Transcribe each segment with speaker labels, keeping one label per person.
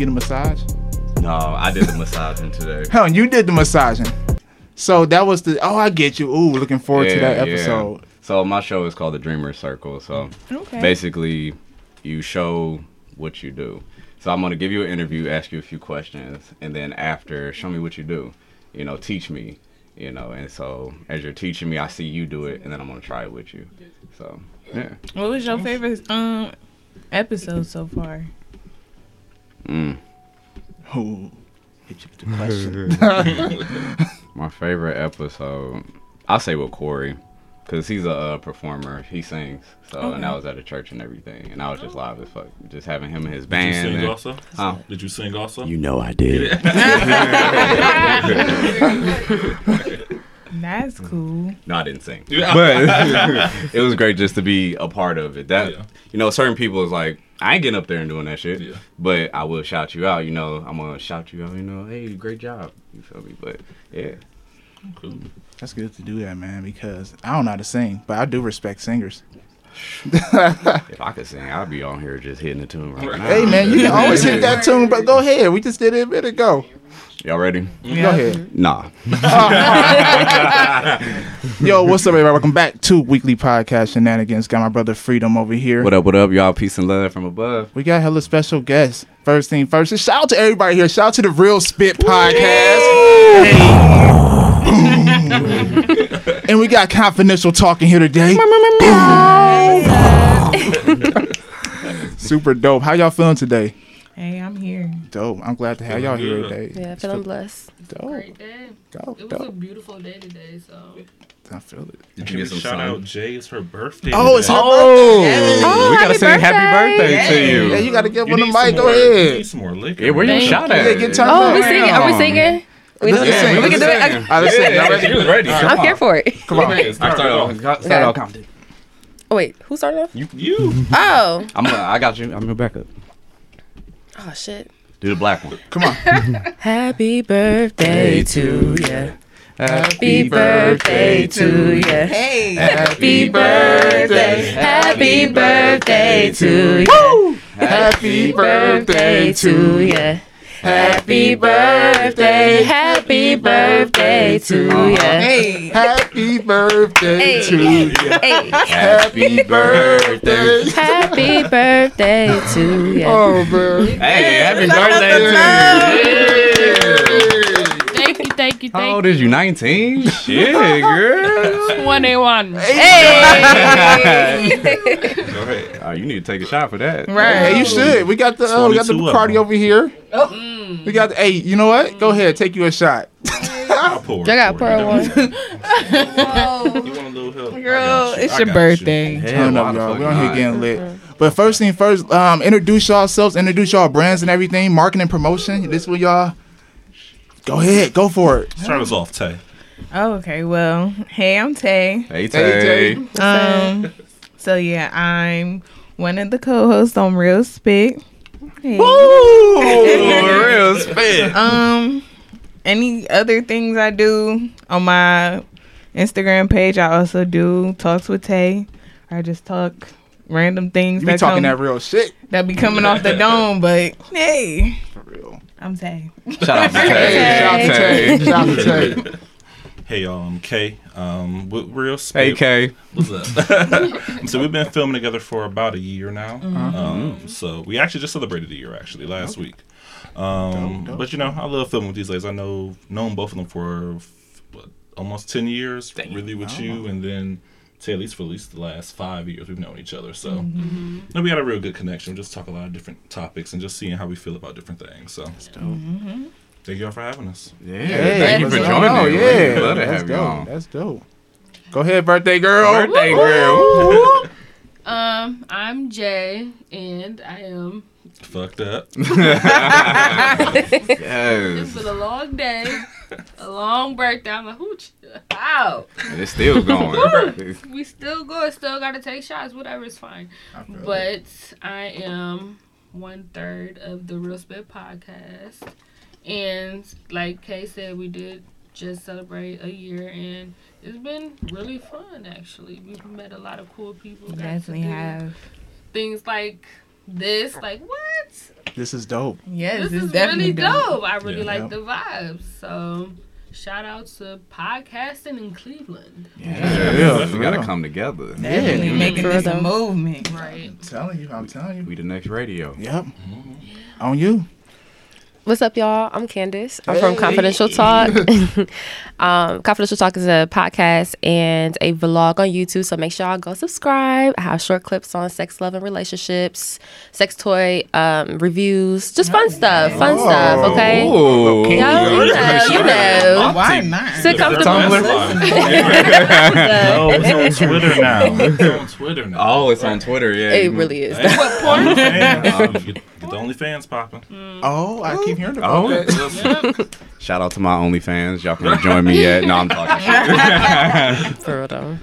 Speaker 1: get a massage?
Speaker 2: No, I did the massaging today.
Speaker 1: Hell, you did the massaging. So that was the. Oh, I get you. Ooh, looking forward to that
Speaker 2: Yeah, yeah.
Speaker 1: episode.
Speaker 2: So my show is called the Dreamer Circle. So
Speaker 3: Okay.
Speaker 2: basically, you show what you do. So I'm gonna give you an interview, ask you a few questions, and then after, show me what you do. You know, teach me. You know, and so as you're teaching me, I see you do it, and then I'm gonna try it with you. So yeah.
Speaker 3: What was your favorite um episode so far?
Speaker 2: Mm.
Speaker 1: Ooh, hit you with the question.
Speaker 2: My favorite episode, I'll say with Corey, cause he's a uh, performer. He sings, so and I was at a church and everything, and I was just live as fuck, just having him and his band.
Speaker 4: Did you sing
Speaker 2: and-
Speaker 4: also?
Speaker 2: Huh?
Speaker 4: Did you sing also?
Speaker 2: You know I did.
Speaker 3: That's cool.
Speaker 2: no, I didn't sing,
Speaker 4: Yeah.
Speaker 2: but it was great just to be a part of it. That
Speaker 4: Yeah.
Speaker 2: you know, certain people is like, I ain't getting up there and doing that shit,
Speaker 4: Yeah.
Speaker 2: but I will shout you out. You know, I'm gonna shout you out. You know, hey, great job. You feel me? But yeah,
Speaker 4: Cool.
Speaker 1: That's good to do that, man, because I don't know how to sing, but I do respect singers.
Speaker 2: if I could sing, I'd be on here just hitting the tune right now.
Speaker 1: Hey, man, you can always hit that tune, but go ahead. We just did it a minute ago.
Speaker 2: y'all ready?
Speaker 1: Go ahead.
Speaker 2: Nah.
Speaker 1: Yo, what's up, everybody? Welcome back to Weekly Podcast Shenanigans. Got my brother Freedom over here.
Speaker 2: What up? What up, y'all? Peace and love from above.
Speaker 1: We got hella special guests. First thing first, just shout out to everybody here. Shout out to the Real Spit Podcast. and we got confidential talking here today. Super dope. How y'all feeling today?
Speaker 3: Hey, I'm here.
Speaker 1: Dope. I'm glad to have y'all here today.
Speaker 5: Yeah, feeling blessed.
Speaker 1: Dope.
Speaker 6: Great day.
Speaker 1: Dope.
Speaker 6: It was a beautiful day today, so
Speaker 1: I feel it.
Speaker 2: Did
Speaker 4: Can we shout out Jay? It's her birthday.
Speaker 1: Oh, it's her
Speaker 4: today.
Speaker 1: birthday.
Speaker 2: Oh, we gotta
Speaker 5: happy
Speaker 2: sing happy
Speaker 5: birthday.
Speaker 2: birthday to you.
Speaker 1: Yeah, you got to give
Speaker 4: You
Speaker 1: one the mic. Go
Speaker 4: more- You
Speaker 1: ahead.
Speaker 4: need some more liquor.
Speaker 2: Yeah, where you
Speaker 3: Thank
Speaker 2: shout at?
Speaker 1: Yeah, get turned
Speaker 5: Oh,
Speaker 1: up.
Speaker 5: we singing? Are we singing? We
Speaker 1: Let's
Speaker 5: doing
Speaker 1: sing.
Speaker 5: it? We can do it.
Speaker 1: Let's sing. All right, let's sing. Y'all ready?
Speaker 2: She was ready.
Speaker 5: I'm here for it.
Speaker 1: Come on.
Speaker 4: Okay, start
Speaker 2: Start
Speaker 4: off.
Speaker 2: off. Start off confident.
Speaker 5: Oh, wait, who started off?
Speaker 4: You.
Speaker 5: Oh.
Speaker 2: I'm. Uh, I got you. I'm your backup.
Speaker 5: Oh, shit.
Speaker 2: Do the black one.
Speaker 1: Come on.
Speaker 5: Happy birthday to ya. Happy birthday to ya.
Speaker 3: Hey.
Speaker 5: Happy birthday. Happy birthday to ya.
Speaker 1: Happy birthday to you.
Speaker 5: Ya. Happy birthday. Happy birthday to you.
Speaker 3: Hey.
Speaker 1: Happy birthday
Speaker 5: Hey.
Speaker 1: to you.
Speaker 5: Hey.
Speaker 1: Happy birthday.
Speaker 5: Happy birthday to you.
Speaker 1: Oh, man.
Speaker 2: Hey, happy
Speaker 6: thank you, thank you,
Speaker 2: How
Speaker 6: thank
Speaker 2: old is you? 19? Shit, girl.
Speaker 6: you. One and one.
Speaker 5: Hey.
Speaker 4: Go ahead.
Speaker 2: Oh, you need to take a shot for that.
Speaker 3: Right.
Speaker 1: Hey, you should. We got the uh, we got the
Speaker 4: 22
Speaker 1: Bacardi over here.
Speaker 6: Mm.
Speaker 1: We got. The, hey, you know what? Go ahead, take you a shot.
Speaker 4: I'll pour.
Speaker 5: I got
Speaker 4: for you.
Speaker 5: pour one.
Speaker 4: You want a little help?
Speaker 3: Girl,
Speaker 4: you.
Speaker 3: it's your
Speaker 4: got
Speaker 3: birthday.
Speaker 1: Turn up,
Speaker 2: why
Speaker 1: y'all.
Speaker 2: fuck
Speaker 1: We on here getting lit. But first thing first, um, introduce yourselves, introduce y'all brands and everything, marketing, promotion. This what y'all. Go ahead, go for it.
Speaker 4: you. Start us off, Tay.
Speaker 3: Oh, okay. Well, hey, I'm Tay.
Speaker 2: Hey,
Speaker 1: Hey,
Speaker 2: Tay.
Speaker 1: Tay.
Speaker 3: Um, so yeah, I'm one of the co-hosts on Real Spit. Hey.
Speaker 2: Ooh, real spit.
Speaker 3: Um, any other things I do on my Instagram page, I also do talks with Tay. I just talk random things
Speaker 1: You be
Speaker 3: that
Speaker 1: talking
Speaker 3: come,
Speaker 1: that real shit.
Speaker 3: that be coming off the dome. But hey,
Speaker 1: For real.
Speaker 3: I'm Tay.
Speaker 2: Shout out to
Speaker 1: Hey,
Speaker 2: Tay.
Speaker 1: shout out to Tay. Shout out to Tay.
Speaker 4: Hey, y'all. I'm Kay. Um, with Real Spit.
Speaker 2: Hey, Kay.
Speaker 4: What's up? so we've been filming together for about a year now.
Speaker 1: Mm-hmm.
Speaker 4: Um, so we actually just celebrated a year actually last week. Um,
Speaker 1: Dope, dope.
Speaker 4: But you know, I love filming with these ladies. I know known both of them for what, almost ten years, really with you, and then say at least for at least the last five years we've known each other. So no, we had a real good connection. We just talk a lot of different topics and just seeing how we feel about different things. So thank y'all for having us.
Speaker 2: Yeah,
Speaker 1: Hey,
Speaker 2: thank you for joining.
Speaker 1: up?
Speaker 2: me.
Speaker 1: Yeah,
Speaker 2: We'd love to
Speaker 1: that's
Speaker 2: have you on.
Speaker 1: That's dope. Go ahead, birthday girl.
Speaker 2: Birthday girl.
Speaker 6: Um, I'm Jay, and I am.
Speaker 4: Fucked up.
Speaker 6: It's
Speaker 2: Yes.
Speaker 6: been a long day, a long birthday. I'm like, who? Wow.
Speaker 2: And it's still going.
Speaker 6: We still good. Still got to take shots. Whatever, it's fine. But I am one third of the Real Spit podcast, and like Kay said, we did just celebrate a year, and it's been really fun. Actually, we've met a lot of cool people. got to
Speaker 3: Definitely have.
Speaker 6: things like this. Like what?
Speaker 1: This is dope.
Speaker 3: Yes,
Speaker 6: this
Speaker 3: it's
Speaker 6: is
Speaker 3: definitely
Speaker 6: really
Speaker 3: dope.
Speaker 6: dope. I really
Speaker 4: Yeah.
Speaker 6: like
Speaker 1: Yep.
Speaker 6: the vibes. So shout out to podcasting in Cleveland.
Speaker 1: Yeah,
Speaker 2: Yeah,
Speaker 1: for
Speaker 2: we gotta come together.
Speaker 3: Definitely
Speaker 1: Yeah.
Speaker 3: making this a movement.
Speaker 6: Right.
Speaker 1: I'm telling you, I'm telling you.
Speaker 2: We the next radio.
Speaker 1: Yep. Mm-hmm. On you.
Speaker 5: What's up, y'all? I'm Candace. I'm from Confidential Talk. um, Confidential Talk is a podcast and a vlog on YouTube, so make sure y'all go subscribe. I have short clips on sex, love, and relationships, sex toy um, reviews, just fun stuff, fun
Speaker 1: Oh.
Speaker 5: stuff. Okay.
Speaker 2: Ooh.
Speaker 5: Yo, you know, you know.
Speaker 3: Why not?
Speaker 5: Sit comfortable.
Speaker 4: No, it's on Twitter now. It's on Twitter now.
Speaker 2: Oh, it's on Twitter. Yeah,
Speaker 5: It really is.
Speaker 6: What porn?
Speaker 4: Fans. Get, get the OnlyFans popping. Mm.
Speaker 1: Oh, I keep hearing about
Speaker 2: Oh.
Speaker 1: that.
Speaker 2: Shout out to my OnlyFans. Y'all can join me yet. No, I'm talking shit.
Speaker 5: For real though.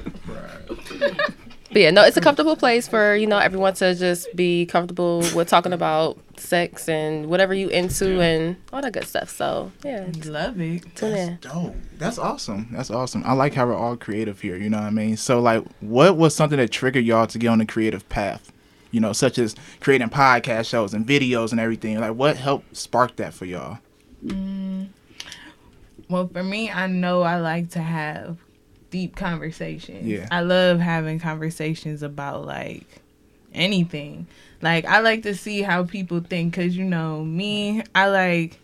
Speaker 5: But yeah, no, it's a comfortable place for, you know, everyone to just be comfortable with talking about sex and whatever you into and all that good stuff. So yeah,
Speaker 3: Love it.
Speaker 5: tune in.
Speaker 1: Dope. That's awesome. That's awesome. I like how we're all creative here. You know what I mean? So, like, what was something that triggered y'all to get on the creative path? You know, such as creating podcast shows and videos and everything. Like, what helped spark that for y'all?
Speaker 3: Well, for me, I know I like to have deep conversations.
Speaker 1: Yeah.
Speaker 3: I love having conversations about like anything. Like I like to see how people think cuz you know, me, I like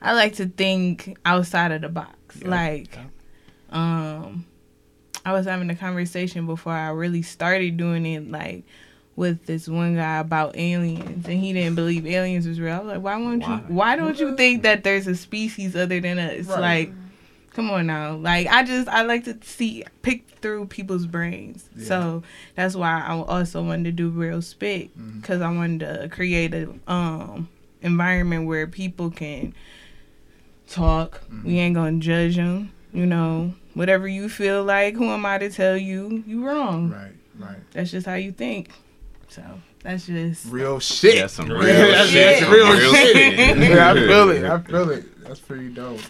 Speaker 3: I like to think outside of the box.
Speaker 1: Yeah.
Speaker 3: Like um I was having a conversation before I really started doing it like with this one guy about aliens and he didn't believe aliens was real. I was like, why won't
Speaker 2: Why?
Speaker 3: you why don't you think that there's a species other than us?
Speaker 1: Right.
Speaker 3: Like come on now. Like I just I like to see pick through people's brains.
Speaker 1: Yeah.
Speaker 3: So that's why I also wanted to do real spit
Speaker 1: Mm-hmm.
Speaker 3: cuz I wanted to create a um environment where people can talk.
Speaker 1: Mm-hmm.
Speaker 3: We ain't going to judge them, you know. Whatever you feel like, who am I to tell you you wrong?
Speaker 1: Right, right.
Speaker 3: That's just how you think. So, that's just
Speaker 1: Real shit.
Speaker 2: Yeah, some
Speaker 4: Yeah,
Speaker 2: real
Speaker 1: that's-
Speaker 2: shit.
Speaker 1: that's real
Speaker 2: Real
Speaker 1: shit. yeah, I feel it. I feel it. That's pretty dope.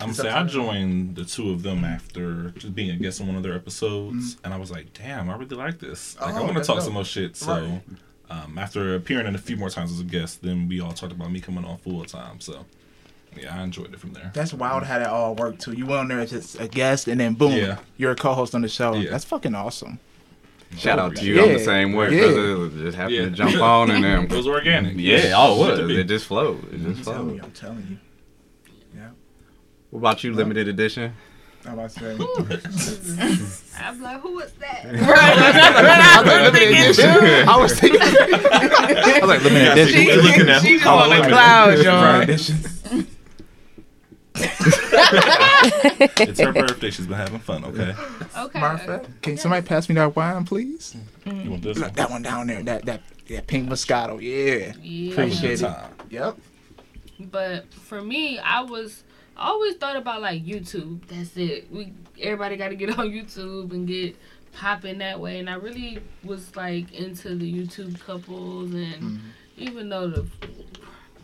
Speaker 4: I'm saying I joined the two of them after just being a guest on one of their episodes, and I was like, "Damn, I really like this. Like,
Speaker 1: Mm-hmm. Oh,
Speaker 4: I want to talk
Speaker 1: dope.
Speaker 4: some more shit." So,
Speaker 1: Right.
Speaker 4: um, after appearing in a few more times as a guest, then we all talked about me coming on full time. So, yeah, I enjoyed it from there.
Speaker 1: That's wild how that all worked too. You went on there as just a guest, and then boom,
Speaker 4: Yeah.
Speaker 1: you're a co-host on the show.
Speaker 4: Yeah.
Speaker 1: That's fucking awesome.
Speaker 2: Shout out to you. I'm the same way.
Speaker 1: Yeah.
Speaker 2: brother. Just happened
Speaker 4: Yeah.
Speaker 2: to jump on and then.
Speaker 4: It was organic.
Speaker 2: Yeah, oh, it was. It just flowed. It
Speaker 1: I'm
Speaker 2: just
Speaker 1: telling you.
Speaker 2: flowed.
Speaker 1: I'm telling you. Yeah.
Speaker 2: What about you, limited edition?
Speaker 1: I'm about.
Speaker 6: I'm like, who was that?
Speaker 1: I was like. I was thinking. I was like, limited edition.
Speaker 4: see, we're looking at
Speaker 3: she just on the cloud, y'all.
Speaker 1: Editions.
Speaker 4: It's her birthday. She's been having fun. Okay,
Speaker 6: Okay.
Speaker 1: Martha, can somebody pass me that wine, please? Mm.
Speaker 4: you want this
Speaker 1: Look,
Speaker 4: one?
Speaker 1: that one down there. That that that pink Moscato. Yeah.
Speaker 6: Yeah.
Speaker 1: Appreciate it.
Speaker 4: Time.
Speaker 1: Yep.
Speaker 6: But for me, I was I always thought about like YouTube. That's it. We everybody got to get on YouTube and get popping that way. And I really was like into the YouTube couples, and mm-hmm. even though the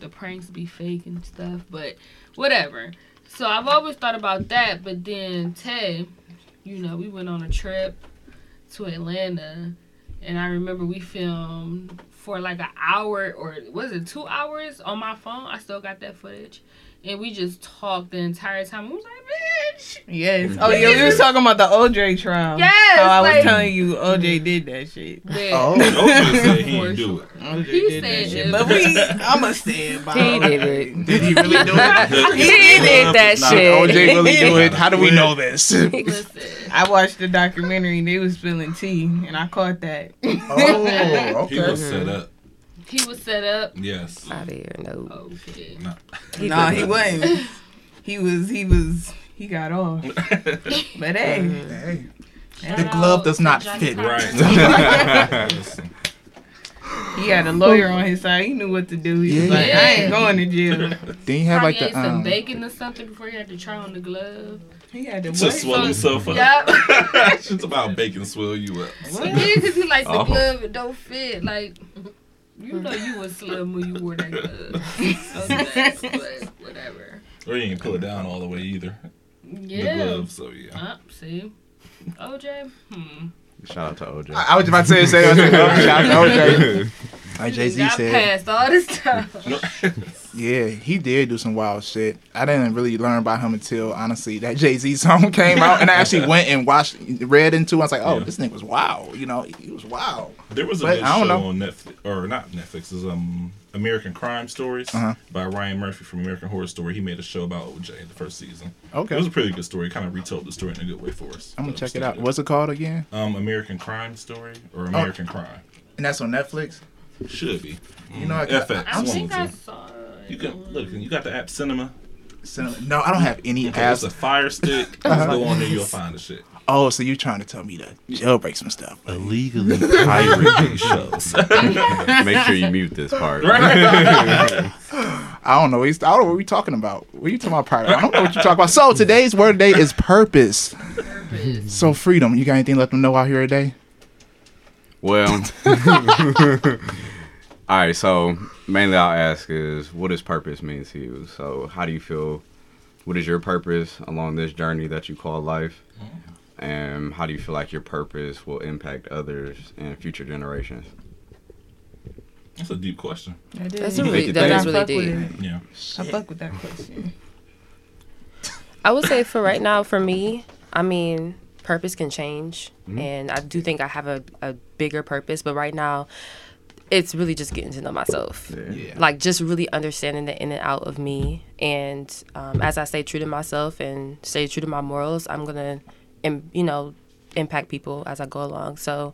Speaker 6: the pranks be fake and stuff, but whatever. So I've always thought about that. But then Tay, you know, we went on a trip to Atlanta, and I remember we filmed for like an hour or was it two hours on my phone? I still got that footage. And we just talked the entire time. I was like, bitch.
Speaker 3: Yes. Mm-hmm. Oh, yeah, we was talking about the OJ trial.
Speaker 6: Yes,
Speaker 3: How I was telling you OJ did that shit.
Speaker 6: Yeah.
Speaker 1: Oh.
Speaker 4: OJ said he didn't do it.
Speaker 3: OJ
Speaker 6: He
Speaker 3: did that
Speaker 6: said
Speaker 3: shit. But we, I'ma stand by
Speaker 5: He did it.
Speaker 1: Did he really do it?
Speaker 5: He did that
Speaker 4: Nah,
Speaker 5: shit.
Speaker 1: OJ really do it? How do we know this?
Speaker 6: Listen.
Speaker 3: I watched the documentary and they was spilling tea, and I caught that.
Speaker 1: Oh,
Speaker 4: He was
Speaker 1: okay.
Speaker 4: set up.
Speaker 6: He was set up.
Speaker 4: Yes.
Speaker 5: Out here, no.
Speaker 6: Okay.
Speaker 3: nah, he wasn't. He was. He was. He got off. But hey,
Speaker 1: Hey,
Speaker 6: Shout
Speaker 1: the glove does not fit.
Speaker 4: Right.
Speaker 3: He had a lawyer on his side. He knew what to do. He was
Speaker 1: Yeah.
Speaker 3: I ain't going to jail.
Speaker 1: Then you have
Speaker 6: Probably
Speaker 1: like the
Speaker 6: ate some
Speaker 1: um,
Speaker 6: bacon or something before he had to try on the glove.
Speaker 3: He had to
Speaker 4: to
Speaker 3: what?
Speaker 4: swell himself up.
Speaker 6: Yep.
Speaker 4: it's about bacon swell you up.
Speaker 6: Yeah, because he like the
Speaker 2: Oh.
Speaker 6: glove, it don't fit. Like, you know you was slim when you wore that glove. Okay, but whatever.
Speaker 4: Or you can pull it down all the way either. Yeah. The
Speaker 6: Yeah.
Speaker 4: glove, so yeah.
Speaker 6: Uh, see? OJ? Hmm.
Speaker 2: Shout out to OJ.
Speaker 1: I I was about to say the same thing. Shout out to OJ. Like Jay Z said,
Speaker 6: past all this time.
Speaker 1: yeah, he did do some wild shit. I didn't really learn about him until honestly that Jay Z song came out, and I actually went and watched, read into. it. I was like, oh,
Speaker 4: Yeah.
Speaker 1: this nigga was wild. You know, he was wild.
Speaker 4: There was a
Speaker 1: But
Speaker 4: show
Speaker 1: know.
Speaker 4: on Netflix, or not Netflix, is um American Crime Stories
Speaker 1: Uh-huh.
Speaker 4: by Ryan Murphy from American Horror Story. He made a show about OJ in the first season.
Speaker 1: Okay.
Speaker 4: it was a pretty good story. Kind of retold the story in a good way for us.
Speaker 1: I'm gonna check it out.
Speaker 4: stay
Speaker 1: What's it called again?
Speaker 4: um American Crime Story
Speaker 1: Oh.
Speaker 4: or American Crime?
Speaker 1: And that's on Netflix.
Speaker 4: Should be.
Speaker 1: You know, I-
Speaker 4: FX.
Speaker 6: I
Speaker 4: one
Speaker 6: think I saw it.
Speaker 4: You can look. You got the app Cinema.
Speaker 1: Cinema- No, I don't have any
Speaker 4: Okay,
Speaker 1: apps.
Speaker 4: it's a Fire Stick.
Speaker 1: Uh-huh.
Speaker 4: Just go on there, you'll find the shit.
Speaker 1: Oh, so you're trying to tell me to jailbreak some stuff?
Speaker 4: Illegally pirate these shows.
Speaker 2: Make sure you mute this part.
Speaker 1: I don't know. He's- I don't know what we're talking about. What are you talking about? Pirate? I don't know what you're talking about. So today's word today is purpose. So freedom. You got anything to let them know out here today?
Speaker 2: Well, all right. So mainly, I'll ask is, what does purpose mean to you? So, how do you feel? What is your purpose along this journey that you call life? And how do you feel like your purpose will impact others and future generations?
Speaker 4: That's a deep question.
Speaker 3: I.
Speaker 5: That's a really
Speaker 2: it
Speaker 5: that
Speaker 2: think.
Speaker 5: really
Speaker 3: I fuck with
Speaker 5: deep.
Speaker 4: Yeah.
Speaker 3: I fuck with that question.
Speaker 5: I would say for right now, for me, I mean, purpose can change,
Speaker 2: Mm-hmm.
Speaker 5: and I do think I have a, a bigger purpose. But right now, it's really just getting to know myself.
Speaker 1: Yeah.
Speaker 5: Like just really understanding the in and out of me, and um, as I stay true to myself and stay true to my morals, I'm gonna, im- you know, impact people as I go along. So,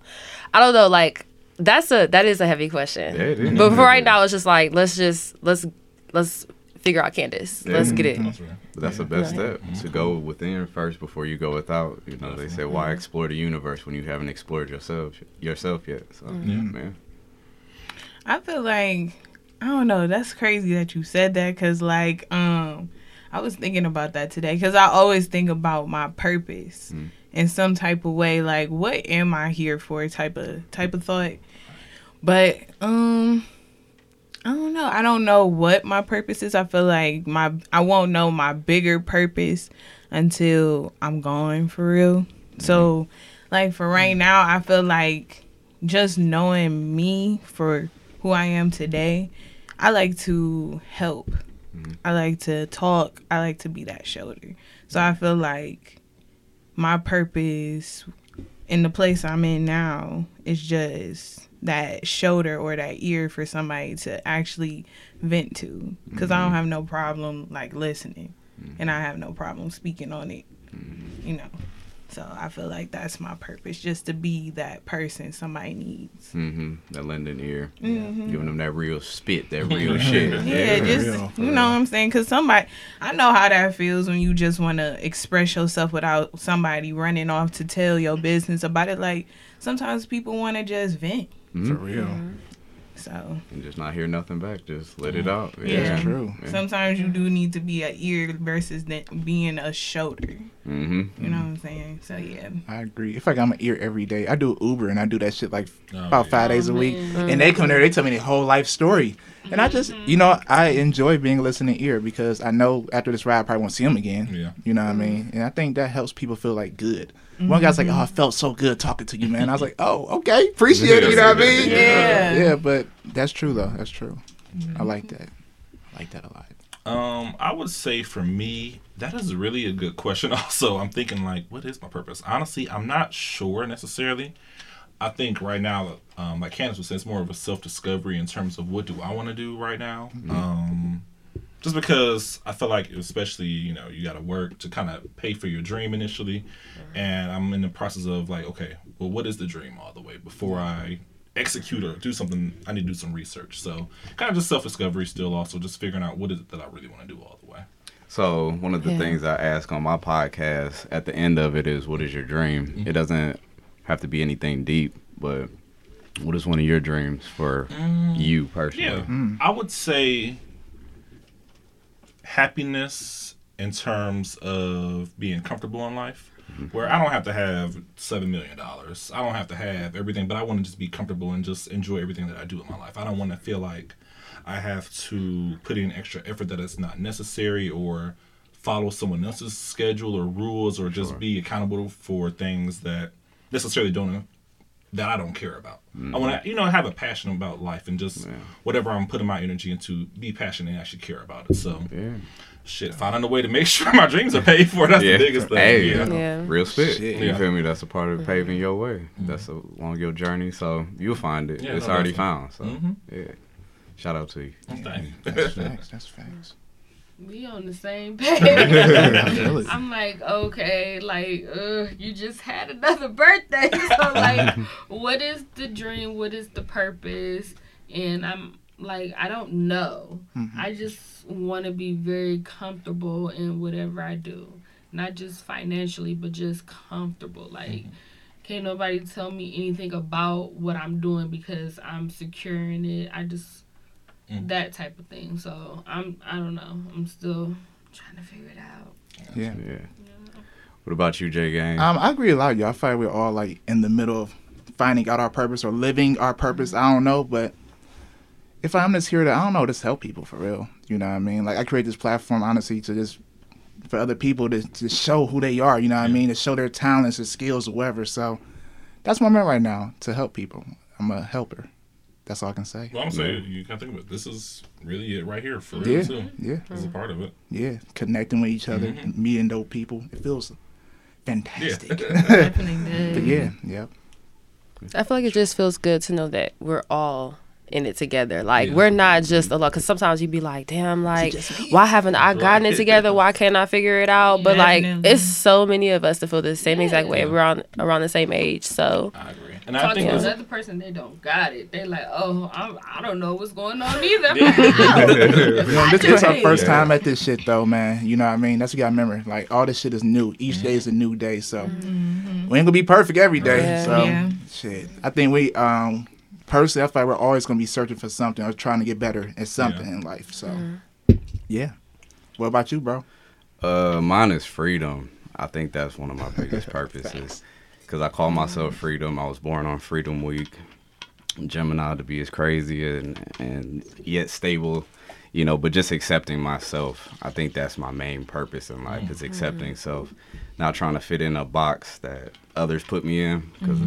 Speaker 5: I don't know, like that's a that is a heavy question.
Speaker 2: Yeah, it is.
Speaker 5: But for right now, it's just like let's just let's let's figure out Candace.
Speaker 2: Yeah.
Speaker 5: Let's get it.
Speaker 4: That's right.
Speaker 2: That's the best
Speaker 5: Right.
Speaker 2: step to go within first before you go without. You know, they say why explore the universe when you haven't explored yourself yourself yet. So, yeah, man.
Speaker 3: I feel like I don't know. That's crazy that you said that because like um I was thinking about that today because I always think about my purpose
Speaker 2: Mm.
Speaker 3: in some type of way. Like, what am I here for? Type of type of thought. But um. I don't know. I don't know what my purpose is. I feel like my I won't know my bigger purpose until I'm gone for real. So, like for right now, I feel like just knowing me for who I am today, I like to help. Mm-hmm. I like to talk. I like to be that shoulder. So I feel like my purpose in the place I'm in now is just that shoulder or that ear for somebody to actually vent to because I don't mm-hmm. have no problem like listening and I have no problem speaking on it mm-hmm. you know so I feel like that's my purpose just to be that person somebody needs
Speaker 2: Mm-hmm. That lending ear,
Speaker 3: Mhm.
Speaker 2: giving them that real spit, that real shit.
Speaker 3: Yeah,
Speaker 1: for
Speaker 3: just
Speaker 1: real, for
Speaker 3: you
Speaker 1: real.
Speaker 3: know what I'm saying? Because somebody, I know how that feels when you just want to express yourself without somebody running off to tell your business about it. Like sometimes people want to just vent.
Speaker 1: For
Speaker 2: Mhm.
Speaker 1: real.
Speaker 3: So
Speaker 2: And just not hear nothing back. Just let it out.
Speaker 3: Yeah.
Speaker 1: That's true.
Speaker 2: Yeah.
Speaker 3: sometimes you do need to be a ear versus th- being a shoulder.
Speaker 2: Mm-hmm.
Speaker 3: You know what I'm saying? So yeah.
Speaker 1: I agree. If like I'm an ear every day, I do Uber and I do that shit like
Speaker 4: Oh,
Speaker 1: about
Speaker 4: yeah.
Speaker 1: five days a week.
Speaker 6: man.
Speaker 1: And they come there, they tell me their whole life story. And I just, you know, I enjoy being a listening ear because I know after this ride I probably won't see him again.
Speaker 4: Yeah.
Speaker 1: You know what I mean? And I think that helps people feel like good. One guy's like, "Oh, I felt so good talking to you, man." I was like, "Oh, okay, appreciate it." You know what I mean?
Speaker 3: Yeah.
Speaker 1: Yeah, but that's true though. That's true. I like that. I like that a lot.
Speaker 4: Um, I would say for me, that is really a good question. Also, I'm thinking like, what is my purpose? Honestly, I'm not sure necessarily. I think right now, um, like Candace was saying, it's more of a self discovery in terms of what do I want to do right now. Um, just because I feel like, especially you know, you got to work to kind of pay for your dream initially, mm-hmm. and I'm in the process of like, okay, well, what is the dream all the way before I execute or do something? I need to do some research. So kind of just self discovery still. Also, just figuring out what is it that I really want to do all the way.
Speaker 2: So one of the
Speaker 5: Yeah.
Speaker 2: things I ask on my podcast at the end of it is, "What is your dream?" Mm-hmm. It doesn't have to be anything deep, but what is one of your dreams for mm, you personally?
Speaker 4: Yeah, I would say happiness in terms of being comfortable in life, where I don't have to have seven million dollars. I don't have to have everything, but I want to just be comfortable and just enjoy everything that I do in my life. I don't want to feel like I have to put in extra effort that is not necessary or follow someone else's schedule or rules or just be accountable for things that necessarily don't that I don't care about. I want to, mm-hmm. you know, have a passion about life and just whatever I'm putting my energy into, be passionate and actually care about it. So,
Speaker 2: Yeah.
Speaker 4: shit, finding a way to make sure my dreams are paid for, that's
Speaker 2: Yeah.
Speaker 4: the biggest thing.
Speaker 2: Hey,
Speaker 4: yeah.
Speaker 5: Yeah.
Speaker 2: Real spit.
Speaker 1: Shit.
Speaker 2: You
Speaker 4: Yeah.
Speaker 2: feel me? That's a part of paving mm-hmm. your way. Mm-hmm. That's along your journey. So you'll find it.
Speaker 4: Yeah,
Speaker 2: it's
Speaker 4: no,
Speaker 2: already found. So
Speaker 4: Mhm.
Speaker 2: yeah. Shout out to you.
Speaker 4: Thank.
Speaker 1: That's facts. That's facts.
Speaker 6: We on the same page.
Speaker 1: I feel it.
Speaker 6: I'm like, okay, like, uh, you just had another birthday. So, like, what is the dream? What is the purpose? And I'm like, I don't know. I just want to be very comfortable in whatever I do. Not just financially, but just comfortable. Like, can't nobody tell me anything about what I'm doing because I'm securing it. I just,
Speaker 4: Mm.
Speaker 6: that type of thing. So, I'm, I don't know. I'm still trying to figure it out.
Speaker 1: Yeah.
Speaker 2: Yeah. What about you, J Gang?
Speaker 1: Um, I agree a lot, y'all. I feel like we're all like in the middle of finding out our purpose or living our purpose. I don't know, but if I'm just here to, I don't know, just help people for real. You know what I mean? Like I create this platform honestly to just for other people to to show who they are. You know what I mean? To show their talents, their skills, or whatever. So that's what I'm at right now to help people. I'm a helper. That's all I can say.
Speaker 4: Well, I'm saying you gotta think about it. This is really it right here for real
Speaker 1: Yeah,
Speaker 4: too.
Speaker 1: yeah,
Speaker 4: This is a part of it.
Speaker 1: yeah. Connecting with each other,
Speaker 4: Mm-hmm.
Speaker 1: meeting dope people. It feels fantastic.
Speaker 3: Definitely did.
Speaker 1: but yeah, yeah.
Speaker 5: I feel like it just feels good to know that we're all in it together. Like
Speaker 4: Yeah.
Speaker 5: we're not just alone. Because sometimes you'd be like, "Damn, like why haven't I gotten it together? Why can't I figure it out?" But like, it's so many of us that feel the same exact way. We're on around the same age, so
Speaker 4: I agree. And I
Speaker 6: Talk
Speaker 4: think
Speaker 6: to
Speaker 4: it's,
Speaker 6: another person, they don't got it. They like, oh, I'm, I don't know what's going on either.
Speaker 1: You know, this is our
Speaker 6: Right.
Speaker 1: first time at this shit though, man. You know what I mean? That's what you gotta remember. Like all this shit is new. Each day is a new day. So we ain't gonna be perfect every day.
Speaker 5: Yeah.
Speaker 1: So
Speaker 3: Yeah.
Speaker 1: shit. I think we um personally I feel like we're always gonna be searching for something or trying to get better at something
Speaker 4: Yeah.
Speaker 1: in life. So mm-hmm. yeah. What about you, bro?
Speaker 2: Uh, mine is freedom. I think that's one of my biggest purposes. Because I call myself mm-hmm. freedom. I was born on Freedom Week. Gemini to be as crazy and and yet stable, you know. But just accepting myself. I think that's my main purpose in life is mm-hmm. accepting self, not trying to fit in a box that others put me in. Because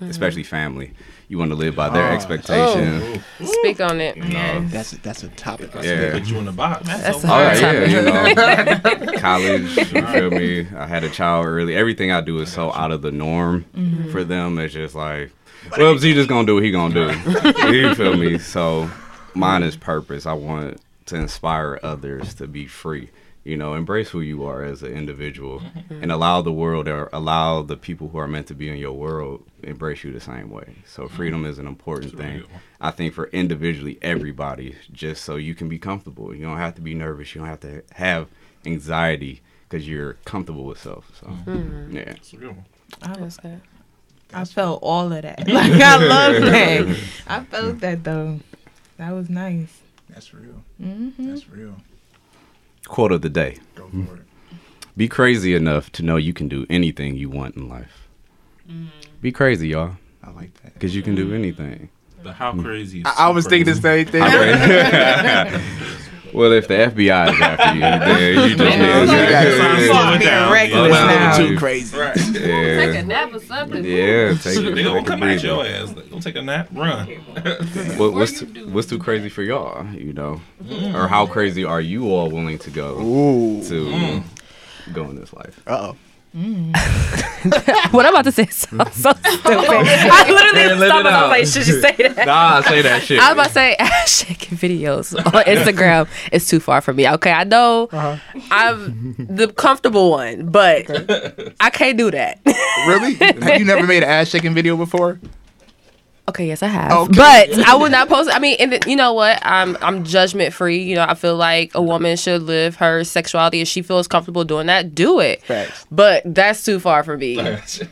Speaker 2: especially family, you want to live by their ah.
Speaker 1: Oh.
Speaker 2: expectations.
Speaker 5: speak on it.
Speaker 3: Yes.
Speaker 1: That's that's a topic. right
Speaker 2: Yeah.
Speaker 1: there.
Speaker 4: put you in the box.
Speaker 5: That's
Speaker 4: So-
Speaker 5: a
Speaker 2: Oh
Speaker 5: hard
Speaker 2: yeah,
Speaker 5: topic.
Speaker 2: you know, college. You feel me? I had a child early. Everything I do is so out of the norm mm-hmm. for them. It's just like, well, he just gonna do what he gonna do. you feel me? So, mine is purpose. I want to inspire others to be free. You know, embrace who you are as an individual, mm-hmm. and allow the world or allow the people who are meant to be in your world embrace you the same way. So, mm-hmm. freedom is an important
Speaker 4: That's a really
Speaker 2: thing. I think for individually everybody, just so you can be comfortable. You don't have to be nervous. You don't have to have anxiety because you're comfortable with self. So mm-hmm. yeah,
Speaker 4: That's a good one.
Speaker 3: I,
Speaker 5: That's good.
Speaker 3: I felt all of that. Like I love that. I felt that though. That was nice.
Speaker 1: That's real.
Speaker 3: Mm-hmm.
Speaker 1: That's real.
Speaker 2: Quote of the day:
Speaker 1: Go for it. Mm-hmm.
Speaker 2: Be crazy enough to know you can do anything you want in life. Mm-hmm. Be crazy, y'all,
Speaker 1: I like that.
Speaker 2: because you can do mm-hmm. anything.
Speaker 4: The how crazy is
Speaker 1: I, I was thinking the same thing.
Speaker 2: well, if the FBI is after you, then you just
Speaker 3: Man,
Speaker 4: you gotta
Speaker 2: yeah,
Speaker 4: sign
Speaker 2: yeah,
Speaker 4: something
Speaker 3: being
Speaker 4: down.
Speaker 3: reckless
Speaker 4: Yeah.
Speaker 3: now.
Speaker 1: Too crazy.
Speaker 4: Right.
Speaker 6: Take a nap or something.
Speaker 2: yeah. Take,
Speaker 4: They
Speaker 2: take
Speaker 4: gonna
Speaker 2: a
Speaker 4: come at your ass. They gonna take a nap, run.
Speaker 2: What, what's too, what's too crazy for y'all? You know, or how crazy are you all willing to go
Speaker 1: Ooh.
Speaker 2: to
Speaker 4: Mm.
Speaker 2: go in this life?
Speaker 1: Uh oh.
Speaker 5: What I'm about to say sounds so stupid. I literally
Speaker 2: let
Speaker 5: stopped myself like, should you say that?
Speaker 2: Nah, say that shit.
Speaker 5: I was about to say ass shaking videos on Instagram is too far for me. Okay, I know
Speaker 1: Uh-huh.
Speaker 5: I'm the comfortable one, but I can't do that.
Speaker 1: Really? Have you never made an ass shaking video before?
Speaker 5: Okay, yes, I have,
Speaker 1: Okay.
Speaker 5: but I would not post. I mean, and th- you know what? I'm I'm judgment free. You know, I feel like a woman should live her sexuality if she feels comfortable doing that. Do it,
Speaker 1: Facts.
Speaker 5: but that's too far for me.
Speaker 1: I feel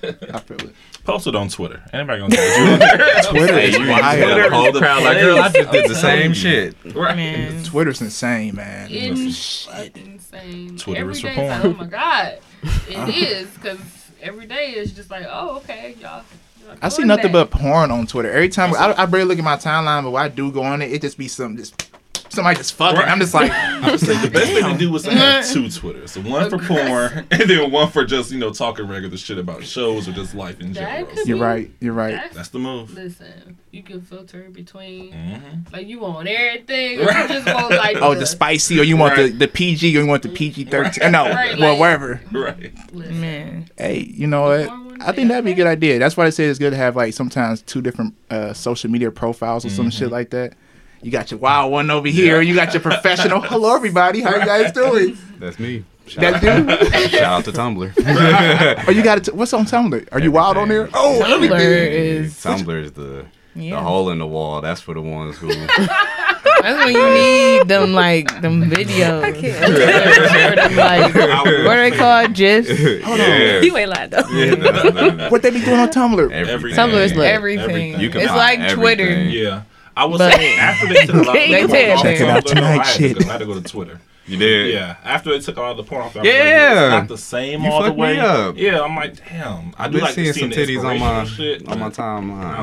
Speaker 1: it.
Speaker 4: Post it on Twitter. Anybody gonna get you on?
Speaker 1: Twitter
Speaker 2: Hey,
Speaker 1: is
Speaker 2: you
Speaker 1: wild.
Speaker 2: you the crowd like, girl, I just did the same shit.
Speaker 4: Right.
Speaker 3: Man.
Speaker 1: Twitter's insane, man.
Speaker 6: It's insane.
Speaker 4: Twitter
Speaker 6: every
Speaker 4: is
Speaker 6: day
Speaker 4: for
Speaker 6: it's like, oh my god, it is because every day is just like, oh okay, y'all. Y'all
Speaker 1: I see nothing
Speaker 6: that.
Speaker 1: but porn on Twitter. Every time I, I barely look at my timeline, but when I do go on it, it just be something just somebody just fucking. I'm just like,
Speaker 4: I would say the best thing to do was to have two Twitters. So one for porn and then one for just, you know, talking regular shit about shows or just life in general.
Speaker 6: could
Speaker 1: you're right. You're right.
Speaker 6: That's-
Speaker 4: That's the move.
Speaker 6: Listen, you can filter between.
Speaker 4: Mm-hmm.
Speaker 6: Like you want everything, or you just want like
Speaker 1: Oh, the spicy, or you want
Speaker 4: Right.
Speaker 1: the, the PG, or you want the PG thirteen? No,
Speaker 6: Right,
Speaker 1: well,
Speaker 6: like-
Speaker 1: wherever.
Speaker 4: Right.
Speaker 6: Listen,
Speaker 3: Man,
Speaker 1: Hey, you know what? I think that'd be a good idea. That's why they say it's good to have like sometimes two different uh, social media profiles or some shit like that. You got your wild one over here. You got your professional. Hello, everybody. How you guys doing?
Speaker 2: That's me. Shout,
Speaker 1: That dude.
Speaker 2: shout out to Tumblr.
Speaker 1: Oh, you got it. What's on Tumblr? Are you wild on there? Oh,
Speaker 3: Tumblr
Speaker 1: everything.
Speaker 3: is
Speaker 2: Tumblr is the the hole in the wall. That's for the ones who.
Speaker 3: That's when you need them like them videos. Or them, like what are they called? Gifs.
Speaker 2: yeah.
Speaker 5: You ain't lying though.
Speaker 2: Yeah, no, no, no.
Speaker 1: What they be doing on Tumblr?
Speaker 2: Everything.
Speaker 5: Tumblr is lit.
Speaker 3: Everything.
Speaker 4: Everything.
Speaker 2: You can
Speaker 3: it's
Speaker 2: find
Speaker 3: like Twitter.
Speaker 4: Yeah. I was
Speaker 3: But-
Speaker 4: say after they took a lot
Speaker 3: They
Speaker 4: of
Speaker 3: did.
Speaker 4: off
Speaker 3: Check
Speaker 1: it out tonight,
Speaker 4: I had, to
Speaker 1: shit.
Speaker 4: I had to go to Twitter.
Speaker 2: You did.
Speaker 4: Yeah, after they took all the porn off, I was
Speaker 2: Yeah.
Speaker 4: like, it's not the same
Speaker 2: You
Speaker 4: all the
Speaker 2: fucked me
Speaker 4: way.
Speaker 2: up.
Speaker 4: Yeah, I'm like, damn. I do
Speaker 2: been
Speaker 4: like
Speaker 2: seeing some titties on my
Speaker 4: shit.
Speaker 2: on my
Speaker 4: but I
Speaker 2: timeline.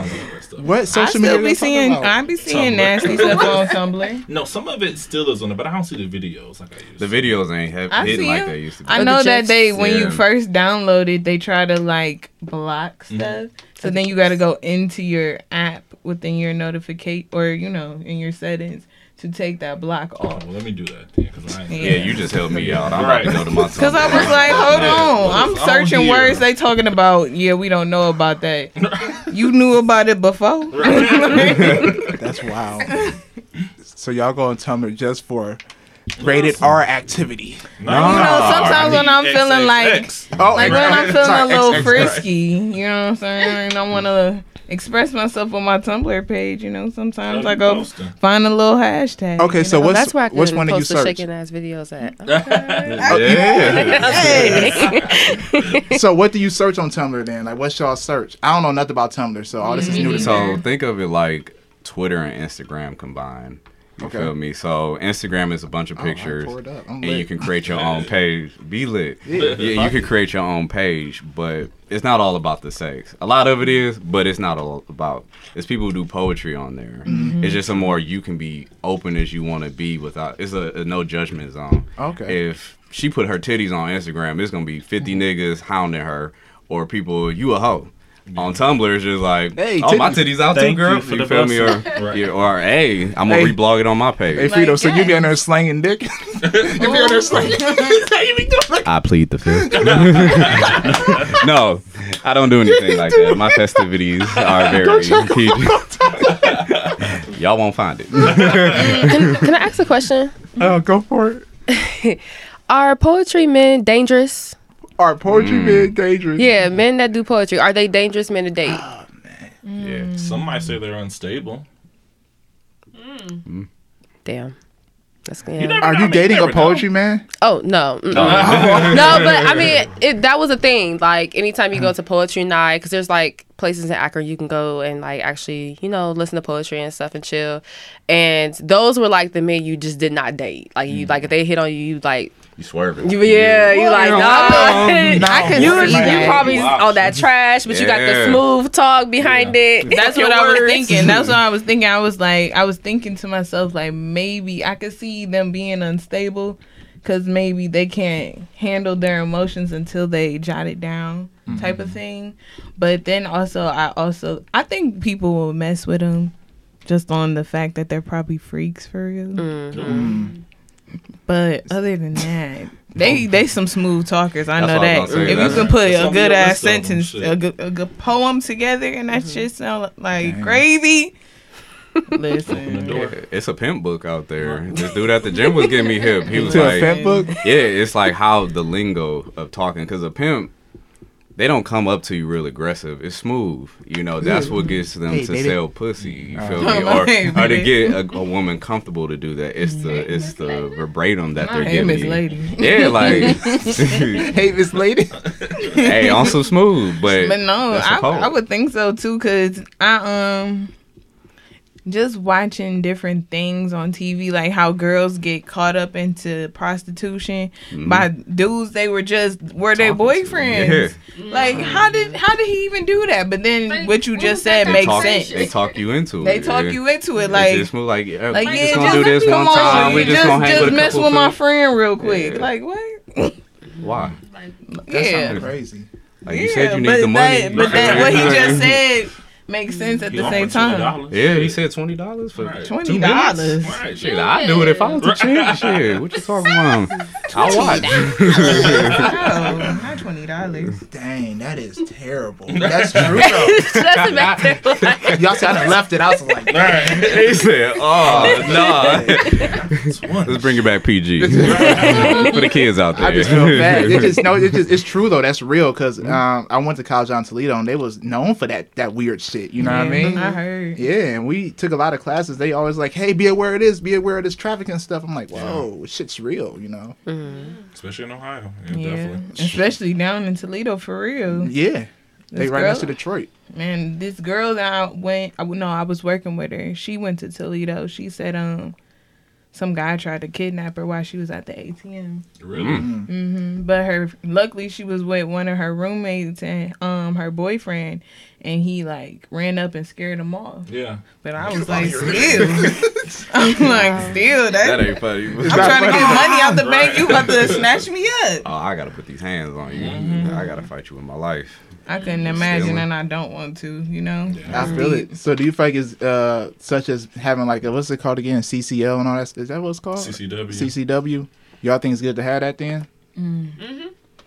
Speaker 4: don't know.
Speaker 1: What
Speaker 3: I
Speaker 1: social
Speaker 3: still
Speaker 1: media?
Speaker 3: be seeing. I be seeing
Speaker 4: Tumblr.
Speaker 3: nasty stuff on Tumblr.
Speaker 4: No, some of it still is on there, but I don't see the videos like I used. To.
Speaker 2: The videos ain't have,
Speaker 3: I
Speaker 2: hitting
Speaker 3: see
Speaker 2: like they used to be.
Speaker 3: I know that they when you first download it, they try to like block mm-hmm. stuff. So then you got to go into your app within your notificate or you know in your settings to take that block
Speaker 4: Oh,
Speaker 3: off.
Speaker 4: well, let me do that then, because I ain't.
Speaker 3: Yeah.
Speaker 2: yeah, you just helped me out. I'm
Speaker 4: Right.
Speaker 2: about to go to my.
Speaker 3: Cause I was like, hold
Speaker 4: Yeah.
Speaker 3: on, I'm searching
Speaker 4: here?
Speaker 3: words they talking about. Yeah, we don't know about that. You knew about it before.
Speaker 1: That's wild. so y'all go on Tumblr just for rated R activity.
Speaker 4: No,
Speaker 3: You know, sometimes when I'm feeling like,
Speaker 1: Oh,
Speaker 3: like when I'm feeling a little frisky, you know what I'm saying? And I want to express myself on my Tumblr page. You know, sometimes
Speaker 4: Oh,
Speaker 3: I go
Speaker 4: posting.
Speaker 3: find a little hashtag.
Speaker 1: Okay, so
Speaker 3: know?
Speaker 1: what's
Speaker 5: That's where I
Speaker 1: which
Speaker 5: can
Speaker 1: one do you
Speaker 5: post the
Speaker 1: search?
Speaker 5: shaking ass videos at.
Speaker 2: Yeah.
Speaker 1: so what do you search on Tumblr then? Like what's y'all search? I don't know nothing about Tumblr, so all this is new to mm-hmm. me.
Speaker 2: So think of it like Twitter and Instagram combined. You
Speaker 1: Okay.
Speaker 2: feel me? So Instagram is a bunch of
Speaker 1: Oh,
Speaker 2: pictures,
Speaker 1: tore it up. I'm
Speaker 2: and you can create your own page. Be lit.
Speaker 1: Yeah.
Speaker 2: Yeah, you can create your own page, but it's not all about the sex. A lot of it is, but it's not all about. It's people who do poetry on there.
Speaker 1: Mm-hmm.
Speaker 2: It's just a more you can be open as you want to be without. It's a, a no judgment zone.
Speaker 1: Okay.
Speaker 2: If she put her titties on Instagram, it's gonna be 50 niggas hounding her, or people you a hoe. On Tumblr, it's just like,
Speaker 1: Hey,
Speaker 2: oh my
Speaker 1: titties.
Speaker 2: titties out too, girl.
Speaker 4: you for
Speaker 2: You
Speaker 4: the
Speaker 2: feel me? Or,
Speaker 4: blessing. Right.
Speaker 2: yeah, or hey, I'm gonna
Speaker 1: Hey.
Speaker 2: reblog it on my page.
Speaker 1: Hey Frito, so you be
Speaker 3: yes.
Speaker 1: in there slanging dick? you be in there oh. slanging. How you be doing?
Speaker 2: I plead the fifth. no, I don't do anything like that. My festivities are very PG. Y'all won't find it.
Speaker 5: can, can I ask a question?
Speaker 1: Oh, go for it.
Speaker 5: Are poetry men dangerous?
Speaker 1: Are poetry mm. men dangerous?
Speaker 5: Yeah, men that do poetry are they dangerous men to date?
Speaker 2: Ah, yeah. Mm.
Speaker 4: Some might say they're unstable. Mm.
Speaker 5: Damn. That's
Speaker 4: You
Speaker 1: Are
Speaker 4: know,
Speaker 1: you
Speaker 4: man.
Speaker 1: dating a
Speaker 4: never know.
Speaker 1: poetry man?
Speaker 5: Oh no, Mm-mm. no, but I mean it, that was a thing. Like anytime you go to poetry night, because there's like places in Akron you can go and like actually you know listen to poetry and stuff and chill. And those were like the men you just did not date. Like you like if they hit on you, you like
Speaker 2: You swerving.
Speaker 5: you yeah, you like no.
Speaker 1: no,
Speaker 3: I could
Speaker 5: You,
Speaker 3: see
Speaker 5: you
Speaker 3: that.
Speaker 5: probably
Speaker 4: Wow.
Speaker 5: on that trash, but you got the smooth talk behind it.
Speaker 3: That's what I was thinking. That's what I was thinking. I was like, I was thinking to myself, like maybe I could see them being unstable because maybe they can't handle their emotions until they jot it down, type of thing. But then also, I also I think people will mess with them just on the fact that they're probably freaks for real.
Speaker 5: Mm-hmm.
Speaker 3: But other than that. They they some smooth talkers. I
Speaker 2: That's
Speaker 3: know that.
Speaker 2: say.
Speaker 3: If you can put a good
Speaker 4: your
Speaker 3: ass
Speaker 4: list of them,
Speaker 3: sentence, a good, a good poem together, and that mm-hmm. shit sound like
Speaker 1: Dang.
Speaker 3: gravy. Listen,
Speaker 2: it's a pimp book out there. This dude at the gym was getting me hip. He was
Speaker 1: To a
Speaker 2: like,
Speaker 1: fat book?
Speaker 2: yeah, it's like how the lingo of talking. Because a pimp, they don't come up to you real aggressive. It's smooth. You know, that's what gets them
Speaker 1: Hey,
Speaker 2: to
Speaker 1: baby.
Speaker 2: sell pussy. You feel me? Or, or to get a, a woman comfortable to do that. It's the it's the verbatim that they're
Speaker 3: hey,
Speaker 2: giving
Speaker 3: Miss. Lady.
Speaker 2: Yeah, like
Speaker 1: Hey, Miss Lady.
Speaker 2: hey, on some smooth, but
Speaker 3: But no, I. I would think so too, cause I um just watching different things on TV, like how girls get caught up into prostitution mm-hmm. by dudes they were just were their
Speaker 2: Talking to.
Speaker 3: boyfriends. Mm-hmm. Like how did how did he even do that? But then
Speaker 6: Like,
Speaker 3: what you
Speaker 6: what
Speaker 3: just said makes
Speaker 2: talk,
Speaker 3: sense.
Speaker 2: They talk you into it.
Speaker 3: They talk
Speaker 2: yeah.
Speaker 3: you into it,
Speaker 2: They
Speaker 3: like
Speaker 2: just like, yeah,
Speaker 3: like yeah,
Speaker 2: just
Speaker 3: just,
Speaker 2: gonna do this
Speaker 3: come
Speaker 2: one
Speaker 3: on,
Speaker 2: time. We
Speaker 3: just
Speaker 2: just gonna hang
Speaker 3: just
Speaker 2: with
Speaker 3: mess with my friend real quick.
Speaker 2: Yeah.
Speaker 3: Like what?
Speaker 2: Why?
Speaker 6: Like,
Speaker 1: That
Speaker 3: yeah.
Speaker 1: sounds crazy.
Speaker 2: Like you said, you need
Speaker 3: but
Speaker 2: the money.
Speaker 3: That, but then what he just said makes sense at
Speaker 4: He
Speaker 3: the same time.
Speaker 2: Yeah, he said twenty dollars for
Speaker 4: Right.
Speaker 2: two
Speaker 3: Twenty
Speaker 2: minutes.
Speaker 3: dollars.
Speaker 4: Right.
Speaker 2: Shit, I'd do it if I was the chick. Shit, what you talking about? I'll watch.
Speaker 3: Oh, not twenty dollars.
Speaker 1: Dang, that is terrible. That's true though.
Speaker 5: That's back there. Like,
Speaker 1: Y'all said I left it. I was like,
Speaker 4: Right.
Speaker 2: he said, "Oh no, let's bring it back PG for the kids out there."
Speaker 1: I just feel bad. It just no, it just it's true though. That's real because um, I went to college on Toledo and they was known for that that weird shit. You know what I mean?
Speaker 3: I heard.
Speaker 1: Yeah, and we took a lot of classes. They always like, "Hey, be aware of this. Be aware of this traffic and stuff." I'm like, "Whoa, shit's real," you know?
Speaker 4: Especially in Ohio. Yeah,
Speaker 3: Yeah,
Speaker 4: definitely.
Speaker 3: especially down in Toledo for real.
Speaker 1: Yeah, they
Speaker 3: This
Speaker 1: right
Speaker 3: girl-
Speaker 1: next to Detroit.
Speaker 3: Man, this girl that I went, I no, I was working with her. She went to Toledo. She said, um, some guy tried to kidnap her while she was at the ATM.
Speaker 4: Really?
Speaker 3: hmm But her, luckily, she was with one of her roommates and um her boyfriend, and he like ran up and scared them off.
Speaker 4: Yeah.
Speaker 3: But I was like, still, I'm like, still, that,
Speaker 2: That ain't funny.
Speaker 3: I'm trying to get money out the bank. You about to snatch me up?
Speaker 2: Oh, I gotta put these hands on you. I gotta fight you in my life.
Speaker 3: I couldn't imagine,
Speaker 2: Stealing.
Speaker 3: and I don't want to. You know.
Speaker 1: I feel it. So, do you think it's uh, such as having like a, what's it called again? CCL and all that. Is that what it's called?
Speaker 4: CCW.
Speaker 1: CCW. Y'all think it's good to have that then?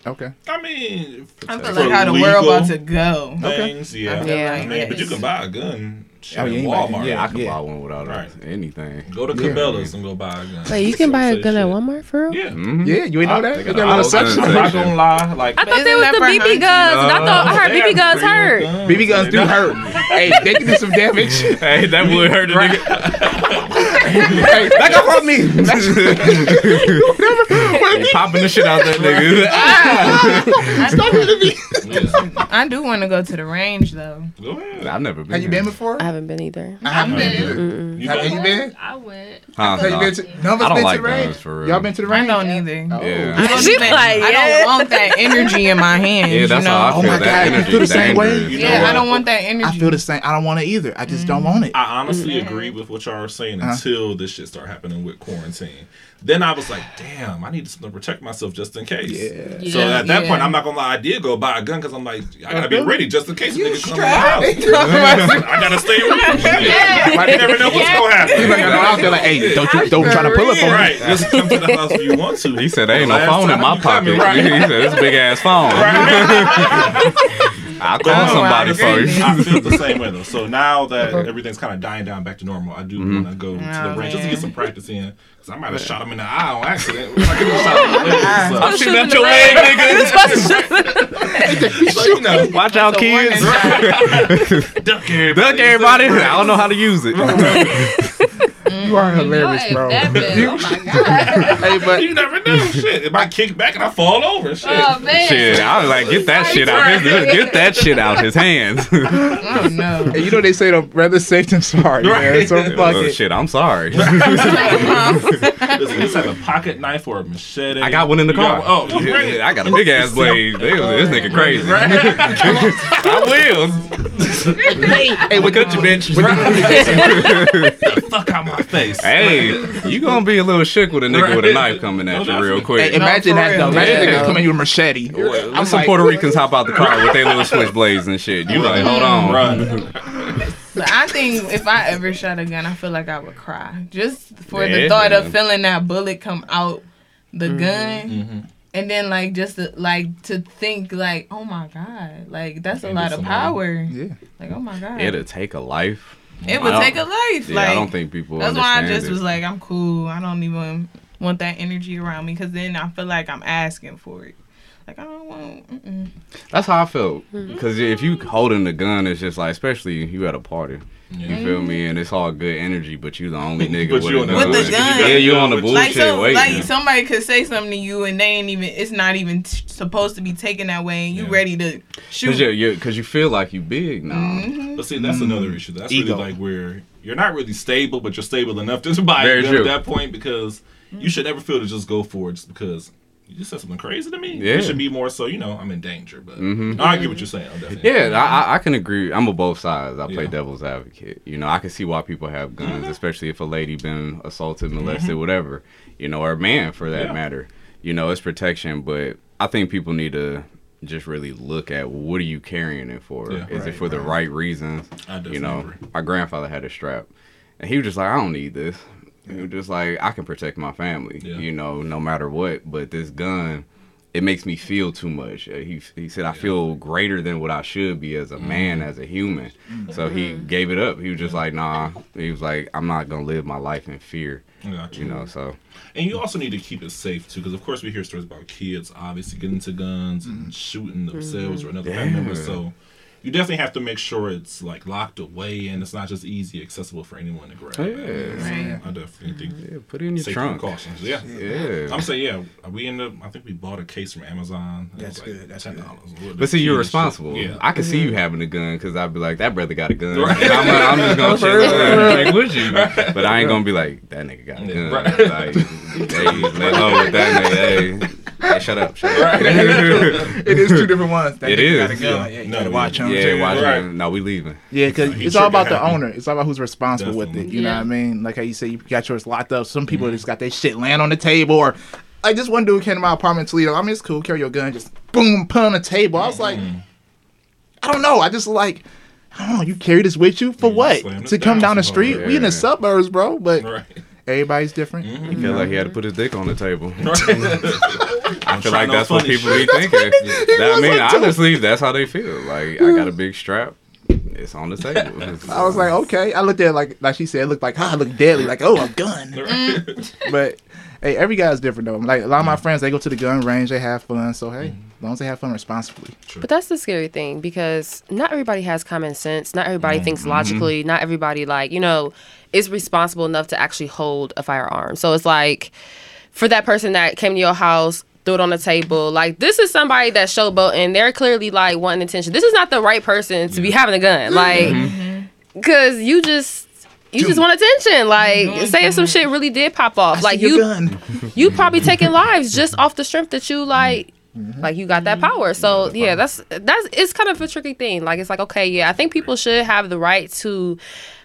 Speaker 1: Okay.
Speaker 4: I mean,
Speaker 3: I feel
Speaker 4: for
Speaker 3: like how the
Speaker 4: legal
Speaker 3: world about to go.
Speaker 4: Things, yeah.
Speaker 3: I feel
Speaker 5: Yeah.
Speaker 3: like
Speaker 4: I mean, but you can buy a gun shit,
Speaker 1: Oh, yeah, you might-
Speaker 4: Walmart.
Speaker 2: Yeah, I can
Speaker 1: Yeah.
Speaker 2: buy one without
Speaker 4: Right.
Speaker 2: anything.
Speaker 4: Go to
Speaker 1: Yeah.
Speaker 4: Cabela's and go buy a gun.
Speaker 5: wait, you can buy a
Speaker 4: Say
Speaker 5: gun at. Walmart for real?
Speaker 4: Yeah.
Speaker 2: Mhm.
Speaker 1: Yeah, you ain't know
Speaker 4: I-
Speaker 1: that?
Speaker 2: they
Speaker 1: They
Speaker 2: got
Speaker 1: got a
Speaker 2: all
Speaker 1: little
Speaker 2: guns.
Speaker 1: section.
Speaker 4: I'm not gonna lie. Like,
Speaker 5: I thought
Speaker 3: isn't
Speaker 5: they was
Speaker 3: that
Speaker 5: the BB guns. and I thought I heard BB guns hurt.
Speaker 1: BB guns do hurt. hey, they can do some damage.
Speaker 2: Hey, that would hurt a
Speaker 1: hey, back up on me.
Speaker 2: nigga. Popping the shit out that nigga.
Speaker 1: Stop hitting me.
Speaker 3: I do want to go to the range though.
Speaker 4: Go ahead.
Speaker 2: I've never been.
Speaker 1: Have you been before?
Speaker 5: I haven't been either.
Speaker 1: I haven't been
Speaker 6: been.
Speaker 4: You
Speaker 1: Have you been?
Speaker 6: I went.
Speaker 2: Huh,
Speaker 1: Have you
Speaker 2: no.
Speaker 1: been to? None of us
Speaker 2: I don't
Speaker 1: been
Speaker 2: like
Speaker 1: to the range.
Speaker 2: for real.
Speaker 1: Y'all been to the
Speaker 3: I
Speaker 1: range?
Speaker 3: don't either.
Speaker 1: Oh.
Speaker 2: Yeah.
Speaker 3: I don't,
Speaker 5: She
Speaker 3: even-
Speaker 5: like,
Speaker 3: I don't want that energy in my hands.
Speaker 2: Yeah, that's
Speaker 3: you know?
Speaker 2: how I
Speaker 1: Oh
Speaker 2: feel.
Speaker 1: my
Speaker 2: that
Speaker 1: God, you
Speaker 2: energy
Speaker 1: feel the same way?
Speaker 2: dangerous.
Speaker 4: You know
Speaker 3: Yeah, I don't want that energy.
Speaker 1: I feel the same. I don't want it either. I just don't want it.
Speaker 4: I honestly
Speaker 3: Mm-hmm.
Speaker 4: agree with what y'all are saying
Speaker 1: Uh-huh.
Speaker 4: Until this shit start happening with quarantine. Then I was like, damn, I need to protect myself just in case.
Speaker 1: Yeah.
Speaker 4: So at that
Speaker 3: Yeah.
Speaker 4: point, I'm not gonna lie, I did go buy a gun because I'm like, I gotta be uh-huh. ready just in case a nigga come in the house. I gotta stay ready. You never know what's gonna happen.
Speaker 1: You might go out there like, hey, don't you don't try to pull up on me.
Speaker 4: Right, just come to the house if you want to.
Speaker 2: He said there ain't no phone in my
Speaker 4: you coming,
Speaker 2: pocket.
Speaker 4: right.
Speaker 2: He said it's a big ass phone. I'll call
Speaker 4: No,
Speaker 2: somebody
Speaker 3: I
Speaker 2: for
Speaker 3: agree.
Speaker 2: you.
Speaker 4: I feel the same way though. So now that everything's kind of dying down back to normal, I do
Speaker 2: Mm-hmm.
Speaker 4: want to go to
Speaker 3: Oh,
Speaker 4: the range just to get some practice in. Cause I might have shot him in the eye on accident. I could have shot him in the leg, so-
Speaker 2: I'm shooting at your leg, nigga.
Speaker 4: so, you know,
Speaker 2: Watch out,
Speaker 3: That's a warning
Speaker 2: kids.
Speaker 4: duck everybody.
Speaker 2: Duck everybody. I don't know how to use it.
Speaker 1: You are mm-hmm. hilarious,
Speaker 6: if
Speaker 1: bro.
Speaker 6: that oh my god.
Speaker 1: Hey, but
Speaker 4: You never know. Shit, if I kick back and I fall over. Shit.
Speaker 6: Oh man.
Speaker 2: Shit, I was like, get that shit out his, get that shit out his hands.
Speaker 3: Oh no.
Speaker 1: hey, you know they say the rather safe than sorry, man. So fuck
Speaker 2: Oh,
Speaker 1: it.
Speaker 2: shit, I'm sorry.
Speaker 4: Listen, this have a pocket knife or a machete.
Speaker 2: I got one in the car.
Speaker 4: got- oh, you bring it.
Speaker 2: I got a big ass blade. They This nigga crazy. I will.
Speaker 1: Hey,
Speaker 2: Look at you, bitch.
Speaker 4: Fuck out my face.
Speaker 2: hey, you gonna be a little shook with a nigga with a knife coming at you real
Speaker 1: Hey,
Speaker 2: quick.
Speaker 1: imagine that though. Imagine
Speaker 2: Yeah.
Speaker 1: niggas coming you with a machete.
Speaker 2: Let
Speaker 1: I'm
Speaker 2: some
Speaker 1: like,
Speaker 2: Puerto Ricans hop out the car with their little switchblades and shit. You like, hold on.
Speaker 4: Run.
Speaker 3: But I think if I ever shot a gun, I feel like I would cry just for
Speaker 2: Yeah.
Speaker 3: the thought of feeling that bullet come out the mm-hmm. gun, mm-hmm. and then like just to, like to think like, oh my god, like that's a lot of power.
Speaker 1: Yeah.
Speaker 3: Like oh my god,
Speaker 2: It'll take a life.
Speaker 3: It would take a life.
Speaker 2: Yeah,
Speaker 3: like
Speaker 2: I don't think people.
Speaker 3: that's why I just
Speaker 2: it.
Speaker 3: was like, I'm cool. I don't even want that energy around me because then I feel like I'm asking for it. Like I don't want. Mm-mm.
Speaker 2: That's how I felt.
Speaker 5: Mm-hmm.
Speaker 2: Because if you holding the gun, it's just like, especially you at a party. You feel me? And it's all good energy, but you the only nigga with,
Speaker 4: you on the
Speaker 2: gun.
Speaker 3: With the gun.
Speaker 2: Yeah, you on the
Speaker 4: Like,
Speaker 2: bullshit
Speaker 3: Like so,
Speaker 2: waiting.
Speaker 3: like somebody could say something to you and they ain't even. It's not even t- supposed to be taken that way, and you
Speaker 4: Yeah.
Speaker 3: ready to shoot.
Speaker 2: Cause you're, you're, you feel like you big now.
Speaker 3: Mhm.
Speaker 4: But see, that's another issue. That's
Speaker 1: Ego.
Speaker 4: really like where you're not really stable, but you're stable enough to buy a gun at that point because you should never feel to just go for it just because you just said something crazy to me.
Speaker 2: Yeah.
Speaker 4: You should be more so, you know, I'm in danger. But
Speaker 2: Mhm.
Speaker 4: no, I get what you're saying. Definitely.
Speaker 2: Yeah, I, I- I can agree. I'm on both sides. I play
Speaker 4: Yeah.
Speaker 2: devil's advocate. You know, I can see why people have guns,
Speaker 4: Mm-hmm.
Speaker 2: especially if a lady been assaulted, molested, whatever. You know, or a man for that
Speaker 4: Yeah.
Speaker 2: matter. You know, it's protection, but I think people need to just really look at what are you carrying it for?
Speaker 4: Yeah.
Speaker 2: Is it
Speaker 1: Right,
Speaker 2: for the
Speaker 1: right.
Speaker 2: right reasons?
Speaker 4: I
Speaker 2: You know,
Speaker 4: agree.
Speaker 2: my grandfather had a strap, and he was just like, I don't need this. He was just like, I can protect my family.
Speaker 4: Yeah.
Speaker 2: You know, no matter what. But this gun. It makes me feel too much. Uh, He he said I feel greater than what I should be as a mm-hmm. man, as a human. Mm-hmm. So he mm-hmm. gave it up. He was just like, nah. He was like, I'm not gonna live my life in fear.
Speaker 4: I got
Speaker 2: You know. So
Speaker 4: And you also need to keep it safe too, because of course we hear stories about kids obviously getting to guns and shooting themselves or another family member. So you definitely have to make sure it's like locked away and it's not just easy accessible for anyone to grab.
Speaker 2: Oh, yeah.
Speaker 4: So
Speaker 3: Right.
Speaker 4: I definitely think
Speaker 2: yeah, put it in your
Speaker 4: safety
Speaker 2: trunk.
Speaker 4: precautions. Yeah.
Speaker 2: Yeah.
Speaker 4: I'm saying yeah. We ended up. I think we bought a case from Amazon.
Speaker 1: That's
Speaker 4: was like
Speaker 1: good, that's
Speaker 4: ten
Speaker 1: good.
Speaker 4: dollars.
Speaker 2: But see, you're responsible.
Speaker 4: Yeah.
Speaker 2: I can see you having a gun because I'd be like, that brother got a gun.
Speaker 4: Right.
Speaker 2: I'm, I'm just gonna shit like, with you. But I ain't gonna be like, that nigga got a gun.
Speaker 4: right.
Speaker 2: Like, hey, lay low with that nigga. Hey, hey shut up. Shut up.
Speaker 1: it is two different ones. That
Speaker 2: It
Speaker 1: nigga. Got a gun.
Speaker 4: Yeah.
Speaker 1: Yeah, you
Speaker 4: No,
Speaker 1: gotta watch him.
Speaker 2: yeah, watch
Speaker 4: Right.
Speaker 2: him. No, we leaving.
Speaker 1: Yeah, because it's all about the
Speaker 4: happy.
Speaker 1: owner. It's all about who's responsible with it.
Speaker 4: Definitely.
Speaker 1: You know what I mean? Like how you say you got yours locked up. Some people just got their shit laying on the table, or like this one dude came to my apartment in Toledo. I mean, it's cool. Carry your gun, just boom, put on the table. I was like, I don't know. I just like, I don't know. You carry this with you for
Speaker 4: Yeah,
Speaker 1: what?
Speaker 4: slam this
Speaker 1: To come
Speaker 4: down
Speaker 1: down the street?
Speaker 4: more.
Speaker 1: We in the suburbs, bro. But
Speaker 4: Right.
Speaker 1: Everybody's different.
Speaker 2: He felt like he had to put his dick on the table.
Speaker 4: I
Speaker 2: I feel like that's what people be thinking. That, I mean, honestly, that's how they feel. Like, I got a big strap. It's on the table.
Speaker 1: I was like, okay. I looked at it like like she said, it looked like, ah, it looked deadly. Like, oh, a gun. but hey, every guy's different though. Like a lot of my mm. friends, they go to the gun range, they have fun. So hey, mm. as long as they have fun responsibly.
Speaker 5: But that's the scary thing because not everybody has common sense. Not everybody mm. thinks mm-hmm. logically. Not everybody like you know is responsible enough to actually hold a firearm. So it's like for that person that came to your house, threw it on the table. Like this is somebody that's showboating. They're clearly like wanting attention. This is not the right person to be having a gun. Mm-hmm. Like mm-hmm. because you just. You just want attention. Like, mm-hmm. say if some shit really did pop off, like
Speaker 1: See your
Speaker 5: you,
Speaker 1: gun.
Speaker 5: you probably taking lives just off the strength that you like like you got that power so yeah that's that's it's kind of a tricky thing like it's like okay yeah i think people should have the right to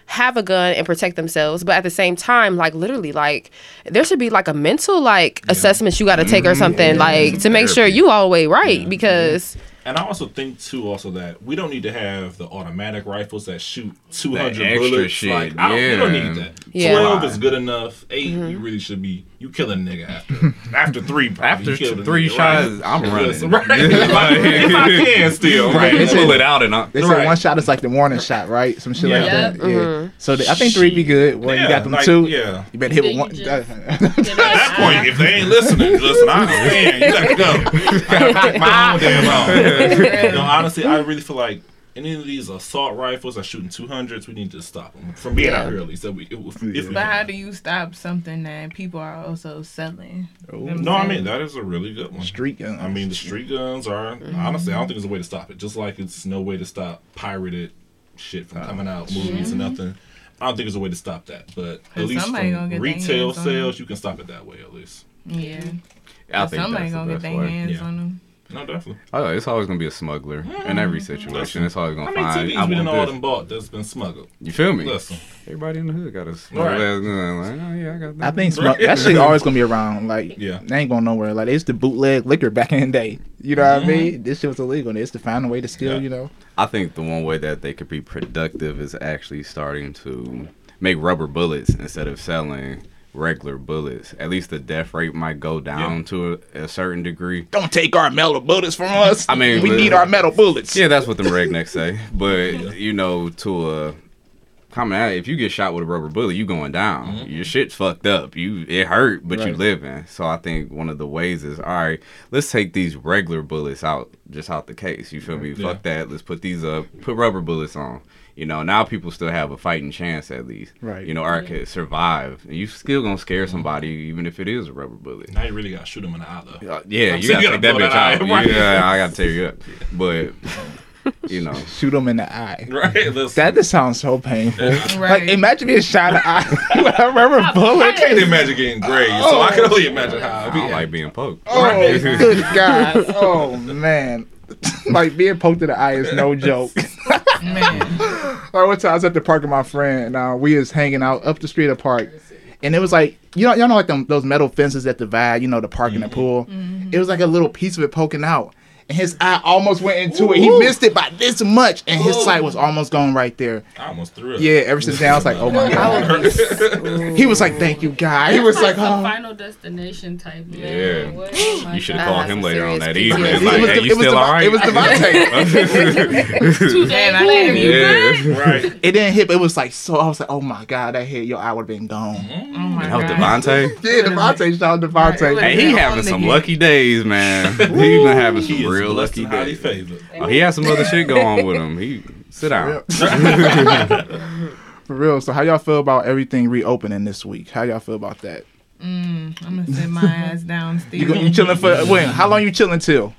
Speaker 5: have a gun and protect themselves but at the same time like literally like there should be like a mental like assessment you got to take or something like to make sure you all the way right because
Speaker 4: And I also think too, also that we don't need to have the automatic rifles that shoot two hundred bullets.
Speaker 2: shit,
Speaker 4: Like, I don't, we don't need that.
Speaker 5: Yeah.
Speaker 4: Twelve
Speaker 2: Why?
Speaker 4: is good enough. 8 mm-hmm. you really should be. You kill a nigga after after three. Probably,
Speaker 2: After
Speaker 4: you killed
Speaker 2: three
Speaker 4: nigga,
Speaker 2: shots,
Speaker 4: right?
Speaker 2: I'm running.
Speaker 4: Listen, right. if, I, if I can still, right?
Speaker 2: Right, pull it out and I,
Speaker 1: They said
Speaker 4: Right.
Speaker 1: one shot is like the warning shot, right? Some shit like
Speaker 4: Yeah.
Speaker 1: that. Yeah. So the, I think three be good. Well, you got them
Speaker 4: like,
Speaker 1: two.
Speaker 4: yeah.
Speaker 1: You better hit with one.
Speaker 6: just-
Speaker 4: At that point, if they ain't listening, listen, I understand. You gotta go. I gotta pick my own damn own. you know, honestly, I really feel like any of these assault rifles are shooting 200s, we need to stop them from being
Speaker 5: Yeah.
Speaker 4: out here at least. That we, if, if we
Speaker 3: But how do you stop something that people are also selling? Oh.
Speaker 4: No, I mean that is a really good one.
Speaker 1: Street guns.
Speaker 4: I mean, the street guns are mm-hmm. honestly. I don't think there's a way to stop it. Just like it's no way to stop pirated shit from uh, coming out, movies and nothing. I don't think there's a way to stop that. But at least
Speaker 3: somebody
Speaker 4: from retail sales, you can stop it that way at least.
Speaker 3: Yeah.
Speaker 2: I think
Speaker 3: Somebody
Speaker 2: that's the
Speaker 3: gonna get
Speaker 2: best
Speaker 3: their
Speaker 2: way.
Speaker 3: hands
Speaker 4: Yeah.
Speaker 3: on them.
Speaker 4: No, definitely.
Speaker 2: Oh, it's always gonna be a smuggler in every mm, situation. It's always gonna
Speaker 4: many
Speaker 2: find.
Speaker 4: TVs
Speaker 2: I
Speaker 4: we done all
Speaker 2: want
Speaker 4: them bought that's been smuggled?
Speaker 2: You feel me?
Speaker 4: Listen,
Speaker 2: Everybody in the hood got a smuggled
Speaker 4: Right.
Speaker 2: Like, oh yeah, I got that.
Speaker 1: I think
Speaker 4: Right.
Speaker 1: that shit always gonna be around. Like,
Speaker 4: Yeah.
Speaker 1: they ain't going nowhere. Like, it's the bootleg liquor back in the day. You know what I mean? Mm-hmm. This shit was illegal. They used to find a way to steal.
Speaker 4: Yeah.
Speaker 1: You know.
Speaker 2: I think the one way that they could be productive is actually starting to make rubber bullets instead of selling regular bullets. At least the death rate might go down
Speaker 4: Yeah.
Speaker 2: to a, a certain degree.
Speaker 1: Don't take our metal bullets from us.
Speaker 2: I mean,
Speaker 1: we need our metal bullets.
Speaker 2: Yeah, that's what the rednecks say. But you know, to a coming out. If you get shot with a rubber bullet, you going down. Mm-hmm. Your shit's fucked up. You it hurt, but you
Speaker 1: Right.
Speaker 2: living. So I think one of the ways is all right. Let's take these regular bullets out, just out the case. You feel me?
Speaker 4: Yeah.
Speaker 2: Fuck that. Let's put these up. Put rubber bullets on. You know, now people still have a fighting chance at least.
Speaker 1: Right.
Speaker 2: You know, or could survive. And you still gonna scare somebody even if it is a rubber bullet.
Speaker 4: Now you really gotta shoot him in the eye though.
Speaker 2: Uh, yeah,
Speaker 4: I'm
Speaker 2: you
Speaker 4: saying
Speaker 2: gotta take that
Speaker 4: gotta
Speaker 2: bitch
Speaker 4: blow
Speaker 2: out.
Speaker 4: eye, right.
Speaker 2: Yeah, I gotta tear you up. But you know,
Speaker 1: Shoot him in the eye.
Speaker 4: Right. Listen,
Speaker 1: That just sounds so painful.
Speaker 3: Right.
Speaker 1: Like imagine being shot in the eye with a rubber bullet.
Speaker 4: I can't imagine getting grazed, so I can only imagine how
Speaker 2: I
Speaker 4: it'd be.
Speaker 2: don't like being poked.
Speaker 1: Oh, good God. Oh, man. like being poked in the eye is no joke.
Speaker 3: Man.
Speaker 1: Like one time I was at the park with my friend, and uh, we was hanging out up the street of the park, and it was like you know y'all know like them, those metal fences that divide you know the park and the pool. It was like a little piece of it poking out, and his eye almost went into it. He missed it by this much, and his sight was almost gone right there.
Speaker 4: I almost threw it.
Speaker 1: Yeah, ever since then I was like, oh my god. He was like, thank you, guy. He was like, oh.
Speaker 6: final destination type.
Speaker 2: Yeah.
Speaker 6: Man. What? Oh
Speaker 2: You should have called him later on that evening.
Speaker 5: PTSD.
Speaker 2: Like,
Speaker 1: It was
Speaker 2: hey, you
Speaker 1: it was
Speaker 2: still all right?
Speaker 1: it was Devontae.
Speaker 2: Devontae.
Speaker 6: Two days
Speaker 3: Damn, I
Speaker 6: later,
Speaker 3: didn't
Speaker 6: you
Speaker 3: even-
Speaker 4: Right.
Speaker 1: It didn't hit, but it was like so. I was like, oh my god, that hit your eye would have been gone.
Speaker 3: Oh my mm.
Speaker 2: That was
Speaker 3: God.
Speaker 2: Devontae.
Speaker 1: Yeah, Devontae, shout out Devontae.
Speaker 2: Hey, he having some lucky days, man. he been having some
Speaker 4: is
Speaker 2: real lucky
Speaker 4: and highly
Speaker 2: days.
Speaker 4: favored.
Speaker 2: Oh, he has some other shit going on with him. He sit down.
Speaker 1: For real. So how y'all feel about everything reopening this week? How y'all feel about that?
Speaker 3: Mm, I'm gonna sit my ass down, Steve.
Speaker 1: You, go- you chilling for when? How long you chilling till?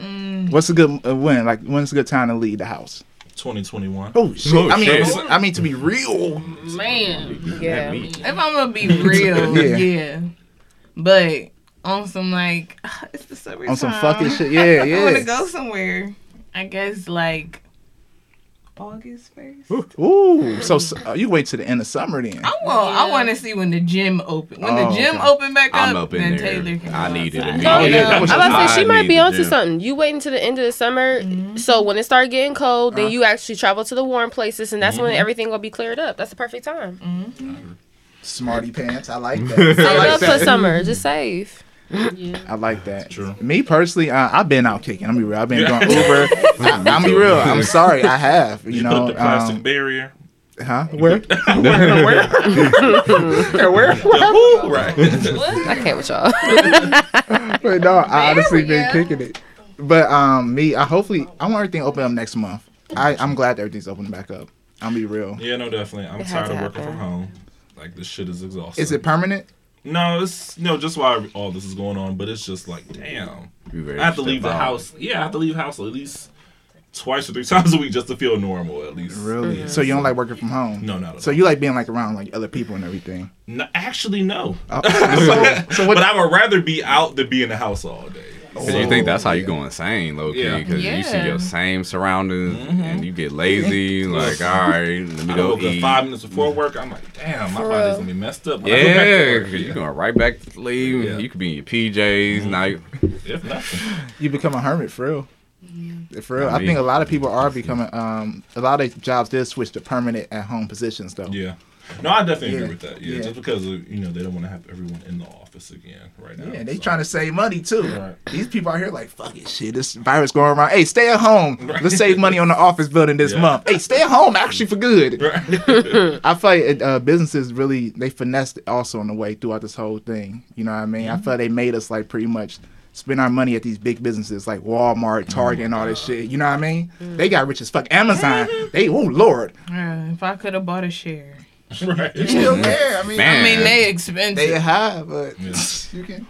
Speaker 1: Mm. What's a good uh, when? Like when's a good time to leave the house?
Speaker 4: 2021.
Speaker 1: Oh shit!
Speaker 2: Oh,
Speaker 1: I mean,
Speaker 2: shit.
Speaker 1: I mean to be real.
Speaker 6: Man.
Speaker 5: Yeah.
Speaker 3: If I'm gonna be real,
Speaker 1: Yeah.
Speaker 3: yeah. But on some like, it's the summertime.
Speaker 1: On some fucking shit. Yeah, yeah.
Speaker 3: I want to go somewhere. I guess like August first.
Speaker 1: Ooh, so uh, you wait to the end of summer then.
Speaker 3: I want. I want to see when the gym open. When
Speaker 1: Oh,
Speaker 3: the gym
Speaker 1: okay.
Speaker 3: open back up,
Speaker 2: I'm up in
Speaker 3: then
Speaker 2: there.
Speaker 3: Taylor can.
Speaker 2: I
Speaker 3: go
Speaker 2: need it
Speaker 3: outside.
Speaker 2: immediately.
Speaker 1: Oh, yeah, that was
Speaker 5: I'm about to say she
Speaker 2: I
Speaker 5: might be onto something. You wait until the end of the summer,
Speaker 3: Mm-hmm.
Speaker 5: so when it start getting cold,
Speaker 1: Uh-huh.
Speaker 5: then you actually travel to the warm places, and that's
Speaker 1: Mm-hmm.
Speaker 5: when everything will be cleared up. That's the perfect time.
Speaker 1: Smarty pants. I like that.
Speaker 5: Save
Speaker 1: I like
Speaker 5: up for summer, just save.
Speaker 6: Yeah.
Speaker 1: I like that.
Speaker 4: True.
Speaker 1: Me personally, uh, I've been out kicking. I'm be real. I've been doing Uber. I, I'm be real. I'm sorry. I have. You
Speaker 4: You
Speaker 1: know.
Speaker 4: put the plastic
Speaker 1: um,
Speaker 4: barrier.
Speaker 1: huh? Where? where? Where? where?
Speaker 4: Ooh, right.
Speaker 5: I can't with y'all.
Speaker 1: But no, I honestly been kicking it. But um, me, I hopefully I want everything to open up next month. I I'm glad that everything's opening back up. I'll be real.
Speaker 4: yeah, no, definitely. I'm
Speaker 5: It
Speaker 4: tired of working from home. Like this shit is exhausting.
Speaker 1: Is it permanent?
Speaker 4: No, it's no, just why all this is going on. But it's just like, damn, I have to leave the
Speaker 2: out.
Speaker 4: house. Yeah, I have to leave the house at least twice or three times a week just to feel normal. At least.
Speaker 1: Really? So you don't like working from home?
Speaker 4: No, not at
Speaker 1: So you like being like around like other people and everything?
Speaker 4: No, actually, no.
Speaker 1: Oh, so, so what?
Speaker 4: But I would rather be out than be in the house all day.
Speaker 2: Cause you think that's how you go insane, low key.
Speaker 4: Yeah.
Speaker 2: Because you see your same surroundings and you get lazy. like, all right, let me
Speaker 4: I
Speaker 2: go eat.
Speaker 4: five minutes before work. I'm like, damn, my
Speaker 5: For
Speaker 4: body's
Speaker 5: real.
Speaker 4: gonna be messed up. when I go back to
Speaker 2: Yeah,
Speaker 4: work.
Speaker 2: because you're going right back to sleep.
Speaker 4: Yeah.
Speaker 2: You could be in your PJs. Now, you,
Speaker 4: If nothing.
Speaker 1: you become a hermit for real. For real,
Speaker 2: I
Speaker 1: I
Speaker 2: mean-
Speaker 1: think a lot of people are becoming. Um, a lot of jobs did switch to permanent at home positions though.
Speaker 4: Yeah. No, I definitely
Speaker 1: Yeah.
Speaker 4: agree with that. Yeah,
Speaker 1: Yeah.
Speaker 4: just because of, you know they don't want to have everyone in the office again right now.
Speaker 1: Yeah, they
Speaker 4: so.
Speaker 1: trying to save money too.
Speaker 4: Right.
Speaker 1: These people out here like, fuck it, shit. This virus going around. Hey, stay at home. Let's save money on the office building this
Speaker 4: Yeah.
Speaker 1: month. Hey, stay at home actually for good.
Speaker 4: Right.
Speaker 1: I feel like uh, uh, businesses really they finessed it also in the way throughout this whole thing. You know what I mean? I mm-hmm. feel like they made us like pretty much spend our money at these big businesses like Walmart, mm-hmm. Target, and all this shit. You know what I mean? They mm. got rich as fuck. Amazon, mm-hmm. they oh lord,
Speaker 3: Yeah, if I could have bought a share.
Speaker 4: right.
Speaker 1: still there. I mean,
Speaker 2: Man.
Speaker 3: I mean, they expensive.
Speaker 1: they have, but
Speaker 4: Yeah.
Speaker 1: you can.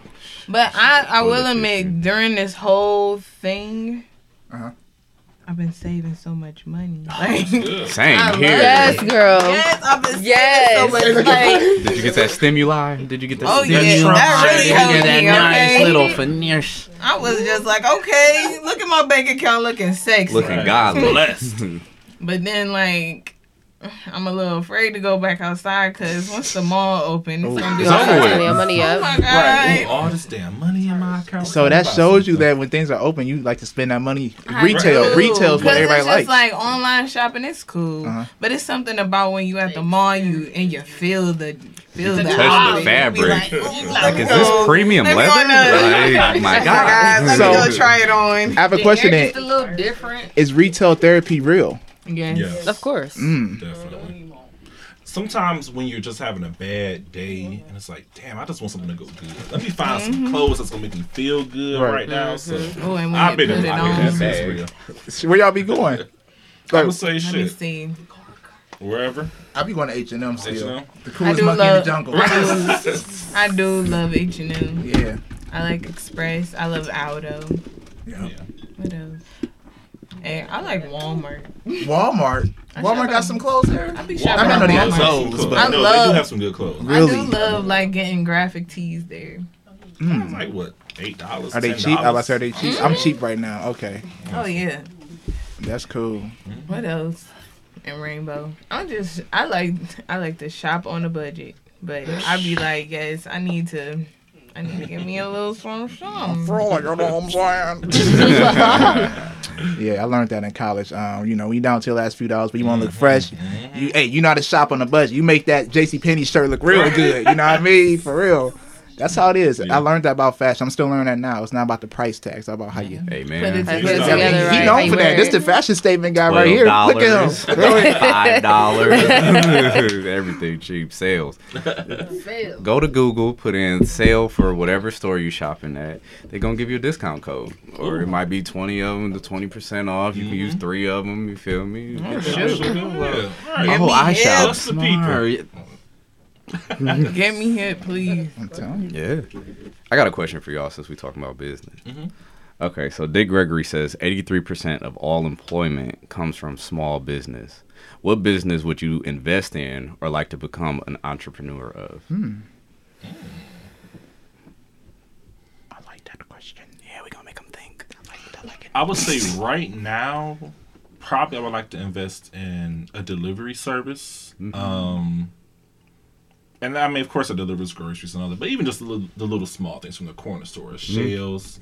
Speaker 3: But I, I will admit, during this whole thing,
Speaker 1: Uh-huh.
Speaker 3: I've been saving so much money. Like,
Speaker 4: Good.
Speaker 2: same
Speaker 3: I
Speaker 2: here.
Speaker 5: Yes, girl.
Speaker 3: yes, I've been
Speaker 5: Yes.
Speaker 3: saving so much. Like,
Speaker 2: Did you get that stimuli? Did you get that
Speaker 3: Oh, yeah. That really helped me, okay?
Speaker 7: little finesse.
Speaker 3: I was just like, okay, look at my bank account looking sexy.
Speaker 2: Looking
Speaker 4: Right.
Speaker 2: godly.
Speaker 4: Blessed.
Speaker 3: But then, like, I'm a little afraid to go back outside because once the mall open, it's gonna be
Speaker 2: It's
Speaker 3: like,
Speaker 2: over with.
Speaker 5: Turn money
Speaker 3: oh
Speaker 5: up.
Speaker 3: my
Speaker 4: Right. Ooh, all this damn money in my account.
Speaker 1: So that shows you that when things are open, you like to spend that money.
Speaker 3: I
Speaker 1: Retail,
Speaker 3: do.
Speaker 1: retail is what
Speaker 3: 'Cause
Speaker 1: everybody
Speaker 3: it's
Speaker 1: likes.
Speaker 3: like online shopping is cool,
Speaker 1: Uh-huh.
Speaker 3: but it's something about when you at the mall, you and you feel the feel the,
Speaker 2: touch the
Speaker 3: outfit. You be
Speaker 2: fabric.
Speaker 3: Like, "Ooh,
Speaker 2: Like, is this premium
Speaker 3: Let
Speaker 2: leather?
Speaker 3: go
Speaker 2: Like, my
Speaker 3: Oh
Speaker 2: God.
Speaker 3: God, let
Speaker 1: So-
Speaker 3: me go try it on.
Speaker 1: I have a question.
Speaker 6: They're
Speaker 1: Then
Speaker 6: just a little different.
Speaker 1: is retail therapy real?
Speaker 3: Yes.
Speaker 4: Yes.
Speaker 5: Of course.
Speaker 1: Mm.
Speaker 4: Definitely. sometimes when you're just having a bad day and it's like, damn, I just want something to go good. Let me find some clothes that's gonna make me feel good right,
Speaker 1: Right.
Speaker 4: now. So
Speaker 3: Oh, and when
Speaker 4: I've been
Speaker 3: put
Speaker 4: in
Speaker 3: it
Speaker 4: my
Speaker 3: on,
Speaker 4: head.
Speaker 2: bag.
Speaker 4: That's
Speaker 1: Where y'all be going?
Speaker 4: I'm gonna say
Speaker 3: let me see.
Speaker 4: wherever.
Speaker 1: I be going to H and M still.
Speaker 4: H&M?
Speaker 1: The
Speaker 3: I
Speaker 1: coolest
Speaker 3: do
Speaker 1: monkey in the
Speaker 3: love.
Speaker 1: jungle.
Speaker 3: I do, I do love H and M.
Speaker 1: Yeah.
Speaker 3: I like Express. I love Aldo.
Speaker 1: yeah.
Speaker 4: Yeah.
Speaker 3: What else? Hey, I like Walmart.
Speaker 1: Walmart. Walmart got some clothes there.
Speaker 3: I be
Speaker 1: I
Speaker 3: shopping
Speaker 1: mean, I know
Speaker 3: at
Speaker 1: they got
Speaker 3: Walmart.
Speaker 1: clothes,
Speaker 4: Clothes,
Speaker 1: but-
Speaker 3: I
Speaker 4: no, they do
Speaker 3: love-
Speaker 4: have some good clothes.
Speaker 1: Really?
Speaker 3: I do love like getting graphic tees there.
Speaker 1: Mm.
Speaker 4: Like what? Eight dollars?
Speaker 1: Are they cheap? I was say are they cheap. I'm cheap right now. Okay,
Speaker 3: Oh yeah.
Speaker 1: that's cool.
Speaker 3: What else? And Rainbow. I'm just I like I like to shop on a budget, but I'd be like, yes, I need to. I need to give me a little something. something.
Speaker 1: Frolic, you know what I'm saying? yeah, I learned that in college. Um, you know, when you down to your last few dollars, but you want to look fresh. You, hey, you know how to shop on a budget. You make that J.C. Penney shirt look real good. You know what I mean? For real. That's how it is. I learned that about fashion. I'm still learning that now. It's not about the price tags. It's about how you.
Speaker 2: Hey
Speaker 3: Put it
Speaker 2: man.
Speaker 5: Put it
Speaker 3: together.
Speaker 5: together,
Speaker 1: he known for that. This
Speaker 5: it.
Speaker 1: the fashion statement guy right here.
Speaker 2: dollars,
Speaker 1: Look at him.
Speaker 2: five dollars, everything cheap. Sales.
Speaker 6: Fail.
Speaker 2: Go to Google, put in sale for whatever store you shopping at. They're gonna give you a discount code, or it might be twenty of them to twenty percent off. You can use mm-hmm. three of them. You feel me?
Speaker 3: Oh,
Speaker 4: Yeah,
Speaker 3: shoot.
Speaker 4: right.
Speaker 2: Oh, I
Speaker 3: hip.
Speaker 2: shop
Speaker 4: Just the
Speaker 2: smart.
Speaker 3: Get me hit, please.
Speaker 1: I'm telling you.
Speaker 2: Yeah. I got a question for y'all since we talking about business.
Speaker 4: Mhm.
Speaker 2: Okay, so Dick Gregory says 83% of all employment comes from small business. What business would you invest in or like to become an entrepreneur of?
Speaker 1: I like that question.
Speaker 2: Yeah, we're going to make them think. I like it. I like it.
Speaker 4: I would say right now, probably I would like to invest in a delivery service. Um, and I mean, of course, it delivers groceries and all that, but even just the little, the little small things from the corner stores, shells,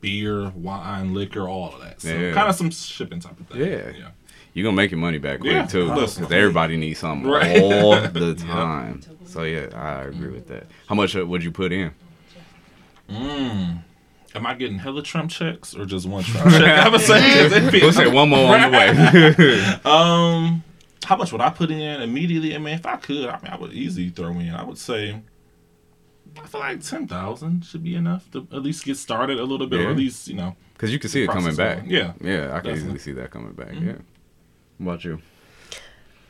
Speaker 4: beer, wine, liquor, all of that. So
Speaker 2: Yeah.
Speaker 4: kind of some shipping type of thing.
Speaker 2: Yeah.
Speaker 4: yeah.
Speaker 2: You're going to make your money back quick,
Speaker 4: Yeah.
Speaker 2: too. Because everybody needs something
Speaker 4: Right.
Speaker 2: all the time. So, yeah, I agree with that. How much uh, would you put in?
Speaker 4: Mm. Am I getting hella Trump checks or just one Trump check? I would say, 'cause it'd be-
Speaker 2: We'll say one more on the way.
Speaker 4: Um, how much would I put in immediately? I mean, if I could, I mean, I would easily throw in. I would say, I feel like ten thousand should be enough to at least get started a little bit, or at least you know.
Speaker 2: Because you can see it coming back.
Speaker 4: going. Yeah.
Speaker 2: Yeah, I can
Speaker 4: Definitely.
Speaker 2: easily see that coming back. Yeah. What about you?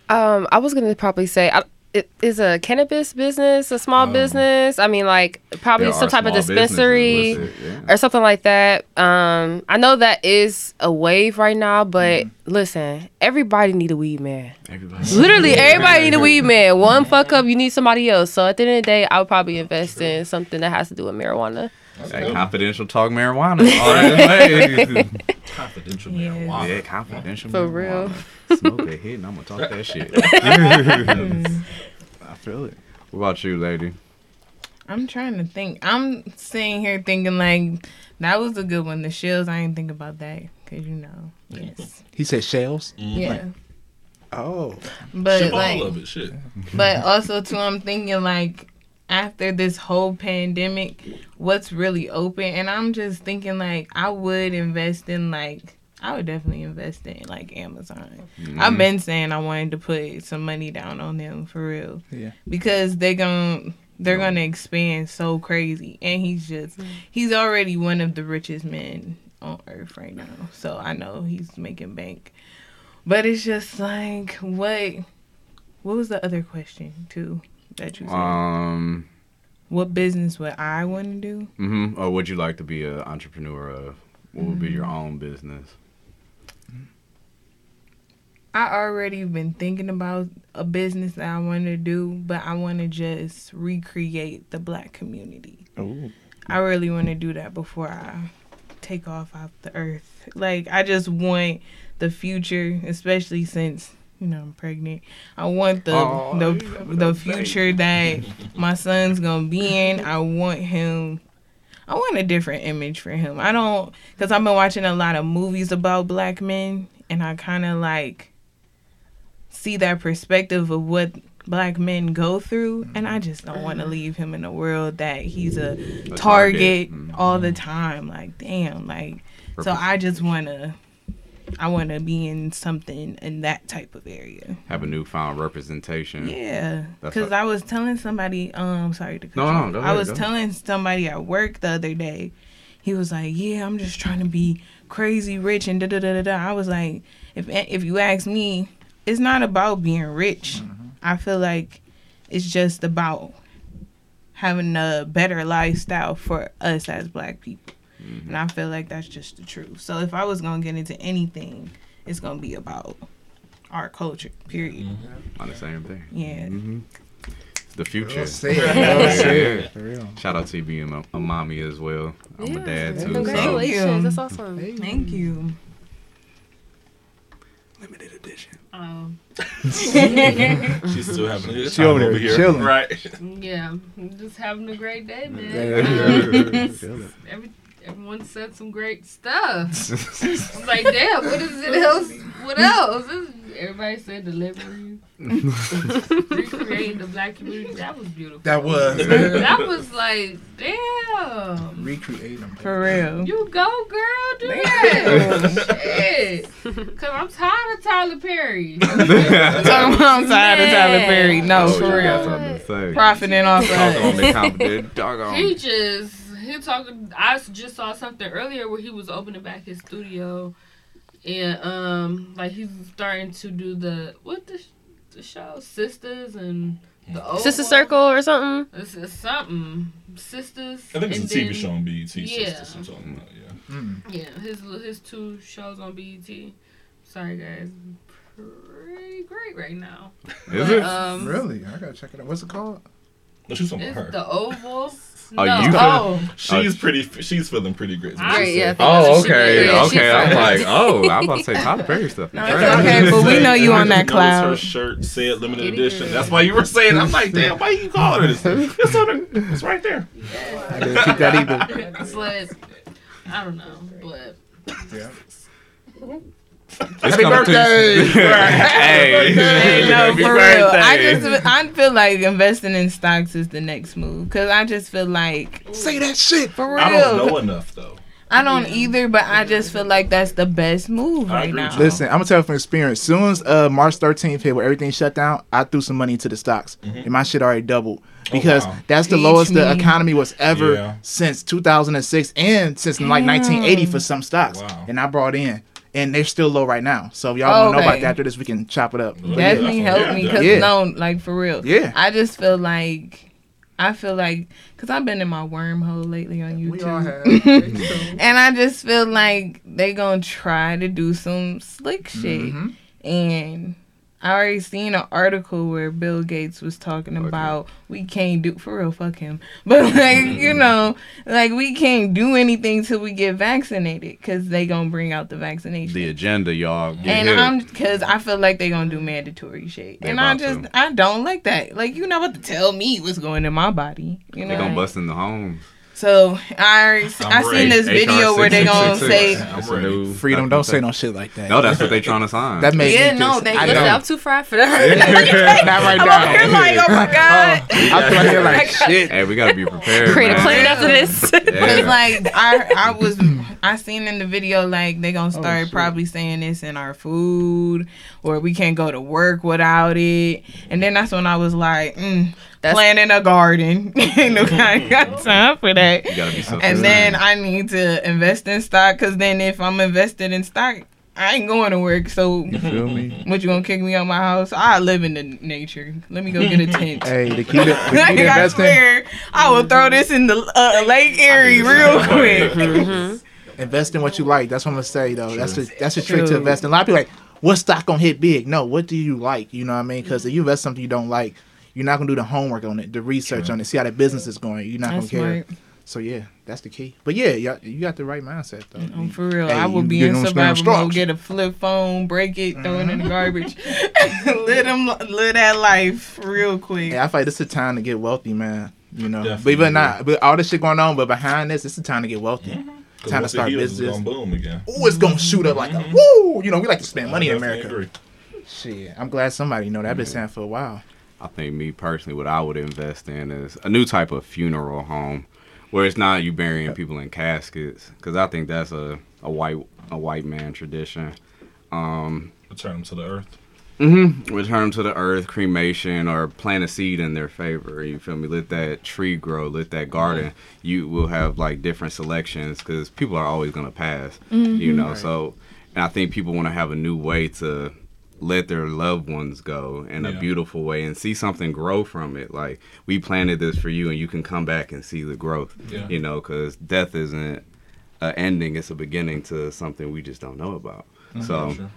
Speaker 5: Um, I was gonna probably say I, it is a cannabis business, a small
Speaker 2: Um,
Speaker 5: business. I mean, like probably some type of dispensary
Speaker 2: listed, yeah.
Speaker 5: or something like that. Um, I know that is a wave right now, but
Speaker 2: Mm-hmm.
Speaker 5: listen, everybody need a weed man.
Speaker 2: Everybody.
Speaker 5: Literally, everybody need a weed man. One fuck up, you need somebody else. So at the end of the day, I would probably invest in something that has to do with marijuana.
Speaker 2: That confidential talk marijuana. all.
Speaker 4: Confidential
Speaker 3: Yeah.
Speaker 4: marijuana.
Speaker 2: yeah, confidential.
Speaker 5: For
Speaker 2: marijuana. Smoke a hit and I'm gonna talk that shit. I feel it. What about you, lady?
Speaker 3: I'm trying to think. I'm sitting here thinking like that was a good one. The shells. I ain't think about that because you know. Yes.
Speaker 1: He said shells.
Speaker 3: Yeah.
Speaker 1: Oh,
Speaker 3: But
Speaker 4: Ship
Speaker 3: like,
Speaker 4: all of it, shit.
Speaker 3: but also too, I'm thinking like after this whole pandemic, what's really open, and I'm just thinking like I would invest in like. I would definitely invest in like Amazon. Mm-hmm. I've been saying I wanted to put some money down on them for real.
Speaker 1: Yeah.
Speaker 3: Because they're going to they're going to expand so crazy and he's just mm-hmm. he's already one of the richest men on earth right now. So I know he's making bank. But it's just like what what was the other question too that you said?
Speaker 2: Um.
Speaker 3: what business would I want to do?
Speaker 2: hmm Or would you like to be an entrepreneur of? What would be your own business?
Speaker 3: I already been thinking about a business that I want to do, but I want to just recreate the black community.
Speaker 1: oh,
Speaker 3: I really want to do that before I take off off the earth. Like I just want the future, especially since you know I'm pregnant. I want the
Speaker 2: you
Speaker 3: the the future that my son's gonna be in. I want him. I want a different image for him. I don't because I've been watching a lot of movies about black men, and I kind of like see that perspective of what black men go through and i just don't want to leave him in a world that he's a,
Speaker 2: A
Speaker 3: target
Speaker 2: Mhm.
Speaker 3: all the time like damn like so i just want to I want to be in something in that type of area.
Speaker 2: Have a newfound representation.
Speaker 3: Yeah, because I was telling somebody. Um, sorry to cut
Speaker 2: No,
Speaker 3: you
Speaker 2: no,
Speaker 3: off.
Speaker 2: go
Speaker 3: I was
Speaker 2: go
Speaker 3: telling somebody at work the other day. He was like, "Yeah, I'm just trying to be crazy rich and da da da da da." I was like, "If if you ask me, it's not about being rich. I feel like it's just about having a better lifestyle for us as Black people." Mm-hmm. And I feel like that's just the truth. So if I was gonna get into anything, it's gonna be about our culture. Period. Mm-hmm.
Speaker 2: On the same thing.
Speaker 3: Yeah. Mm-hmm.
Speaker 2: It's the future.
Speaker 1: Say it. Well said.
Speaker 2: Yeah.
Speaker 1: For real.
Speaker 2: Shout out to you being a, a mommy as well. I'm a dad too.
Speaker 5: Congratulations.
Speaker 3: you.
Speaker 5: That's awesome.
Speaker 3: Thank you.
Speaker 2: Limited edition.
Speaker 6: Um,
Speaker 4: She's still having a good
Speaker 1: She
Speaker 4: time
Speaker 1: over
Speaker 4: over, here.
Speaker 1: chilling.
Speaker 4: Right.
Speaker 6: yeah, just having a great day, man.
Speaker 1: Feel it.
Speaker 6: every, everyone said some great stuff. I'm like, damn, what is it else? What else? Everybody said delivery, recreating the black community. That was beautiful.
Speaker 1: That was.
Speaker 6: That was like, damn.
Speaker 1: Recreate them.
Speaker 3: For real.
Speaker 6: You go, girl, do that. Shit. Cause I'm tired of Tyler Perry.
Speaker 3: I'm tired of Tyler Perry. No,
Speaker 2: Oh,
Speaker 3: for
Speaker 2: y'all got
Speaker 3: real.
Speaker 2: something to say.
Speaker 3: Profiting off of
Speaker 2: Talking on the confident doggone.
Speaker 6: he just he talking. I just saw something earlier where he was opening back his studio, and um, like he's starting to do the what the the show Sistas and the Oval.
Speaker 5: Sister Circle or something.
Speaker 6: It's, it's something Sistas.
Speaker 4: I think it's a
Speaker 6: and
Speaker 4: TV
Speaker 6: then-
Speaker 4: show on BET.
Speaker 6: Yeah.
Speaker 4: Sistas or something like that,
Speaker 1: Mm.
Speaker 6: Yeah, his his two shows on BET. Sorry guys, pretty great right now.
Speaker 2: Is
Speaker 6: But,
Speaker 2: it?
Speaker 6: Um,
Speaker 1: Really? I gotta check it out. What's it called?
Speaker 4: No, she's talking
Speaker 6: It's
Speaker 4: about her.
Speaker 6: the Oval.
Speaker 2: Oh,
Speaker 6: no.
Speaker 2: you
Speaker 3: Oh,
Speaker 4: She's uh, pretty. She's feeling pretty great. is oh, what
Speaker 6: I'm
Speaker 4: she
Speaker 5: Great, yeah.
Speaker 2: Oh, okay,
Speaker 5: yeah,
Speaker 2: okay. I'm like, oh, I'm about to say Tyler Perry stuff.
Speaker 3: No, it's okay, but we know you on that
Speaker 4: Notice Her shirt said limited edition. That's why you were saying. I'm like, damn. Why you calling it? this? It's on. The, it's right there.
Speaker 1: I didn't keep that either.
Speaker 6: but I don't know. But
Speaker 1: Yeah.
Speaker 2: It's
Speaker 1: Happy birthday!
Speaker 2: hey,
Speaker 3: Hey, no, for real. I just I feel like investing in stocks is the next move because I just feel like
Speaker 1: Say that shit.
Speaker 3: for real.
Speaker 4: I don't know enough though.
Speaker 3: I don't either, but I just feel like that's the best move
Speaker 4: I
Speaker 3: right
Speaker 4: agree
Speaker 3: now.
Speaker 1: Listen, I'm gonna tell you from experience. Soon as uh, March 13th hit, where everything shut down, I threw some money into the stocks, and my shit already doubled because
Speaker 4: wow.
Speaker 1: that's the
Speaker 3: Teach
Speaker 1: lowest the economy was ever
Speaker 4: Yeah.
Speaker 1: since 2006 and since like 1980 for some stocks.
Speaker 4: Wow.
Speaker 1: And I brought in, and they're still low right now. So if y'all want to know about that after this, we can chop it up. But
Speaker 3: Definitely
Speaker 4: Yeah,
Speaker 3: help
Speaker 4: yeah,
Speaker 3: me because
Speaker 1: yeah.
Speaker 3: no, like for real.
Speaker 1: Yeah.
Speaker 3: I just feel like I feel like because I've been in my wormhole lately on YouTube.
Speaker 1: We all have.
Speaker 3: and I just feel like they gonna try to do some slick shit.
Speaker 1: Mhm.
Speaker 3: And I already seen an article where Bill Gates was talking about we can't do for real, fuck him. But like you know, like we can't do anything till we get vaccinated because they gonna bring out the vaccination.
Speaker 2: the agenda, y'all.
Speaker 3: And
Speaker 2: hip.
Speaker 3: I'm because I feel like they gonna do mandatory shit,
Speaker 2: They
Speaker 3: and I just
Speaker 2: to.
Speaker 3: I don't like that. Like you not about to tell me what's going in my body, you know, They
Speaker 2: gonna bust in the homes.
Speaker 3: So I already,
Speaker 4: I'm
Speaker 3: I seen
Speaker 4: ready.
Speaker 3: this video
Speaker 2: HR
Speaker 3: where they gonna
Speaker 2: 6666.
Speaker 3: say
Speaker 4: I'm
Speaker 2: It's a
Speaker 4: ready.
Speaker 2: new
Speaker 1: Freedom, don't say no shit like that.
Speaker 2: No, that's what they trying to sign.
Speaker 1: that made
Speaker 3: Yeah,
Speaker 1: me
Speaker 3: no,
Speaker 1: just-
Speaker 3: they-
Speaker 1: I
Speaker 5: Listen,
Speaker 1: know.
Speaker 5: I'm too fried for that.
Speaker 1: Not right
Speaker 3: I'm
Speaker 1: now.
Speaker 3: over here like, oh my god.
Speaker 1: I'm like, you're like shit.
Speaker 2: hey, we gotta be prepared.
Speaker 5: Create a plan after this.
Speaker 3: Cause
Speaker 2: Yeah.
Speaker 3: like I I was I seen in the video like they
Speaker 1: Oh,
Speaker 3: gonna start probably saying this in our food or we can't go to work without it and then that's when I was like mm,
Speaker 5: That's-
Speaker 3: planting a garden ain't no I ain't got time for that
Speaker 2: You gotta be so
Speaker 3: and then I need to invest in stock because then if I'm invested in stock I ain't going to work so you
Speaker 1: Feel me?
Speaker 3: what you gonna kick me out my house I live in the nature let me go get a tent.
Speaker 1: Hey, the key to, the key to
Speaker 3: Like, I swear, I will throw this in the uh, Lake Erie real quick.
Speaker 1: invest in what you like. That's what I'm gonna say though. That's the that's the trick to
Speaker 3: True.
Speaker 1: investing. A lot of people like, what stock gonna hit big? No, what do you like? You know what I mean? Because if you invest something you don't like, you're not gonna do the homework on it, the research on it, see how the business is going. You're not
Speaker 3: That's
Speaker 1: gonna care.
Speaker 3: smart.
Speaker 1: So yeah, that's the key. But yeah, you you got the right mindset though.
Speaker 3: Um, for real,
Speaker 1: Hey,
Speaker 3: I will be in survival
Speaker 1: Spanish
Speaker 3: mode.
Speaker 1: stocks.
Speaker 3: Get a flip phone, break it, throw it in the garbage. live them, live that life real quick.
Speaker 1: Yeah, I feel like this is a time to get wealthy, man. You know,
Speaker 4: Definitely.
Speaker 1: but even not, but all this shit going on, but behind this, it's a time to get wealthy.
Speaker 4: Cause
Speaker 1: Time to start
Speaker 4: heals, it's
Speaker 1: business.
Speaker 4: gonna boom again.
Speaker 1: Oh, it's gonna shoot up like a woo. You know, we like to spend money in America.
Speaker 4: agree.
Speaker 1: Shit, I'm glad somebody know that. I've been saying for a while.
Speaker 2: I think me personally, what I would invest in is a new type of funeral home, where it's not you burying people in caskets, because I think that's a, a white a white man tradition. Um,
Speaker 4: Return them to the earth.
Speaker 2: Mm-hmm. Return them to the earth, cremation, or plant a seed in their favor. You feel me? Let that tree grow, let that garden. You will have like different selections because people are always gonna pass. You know, so and I think people want to have a new way to let their loved ones go in a beautiful way and see something grow from it. Like we planted this for you, and you can come back and see the growth.
Speaker 4: Yeah.
Speaker 2: You know, because death isn't an ending; it's a beginning to something we just don't know about. So.
Speaker 4: Sure.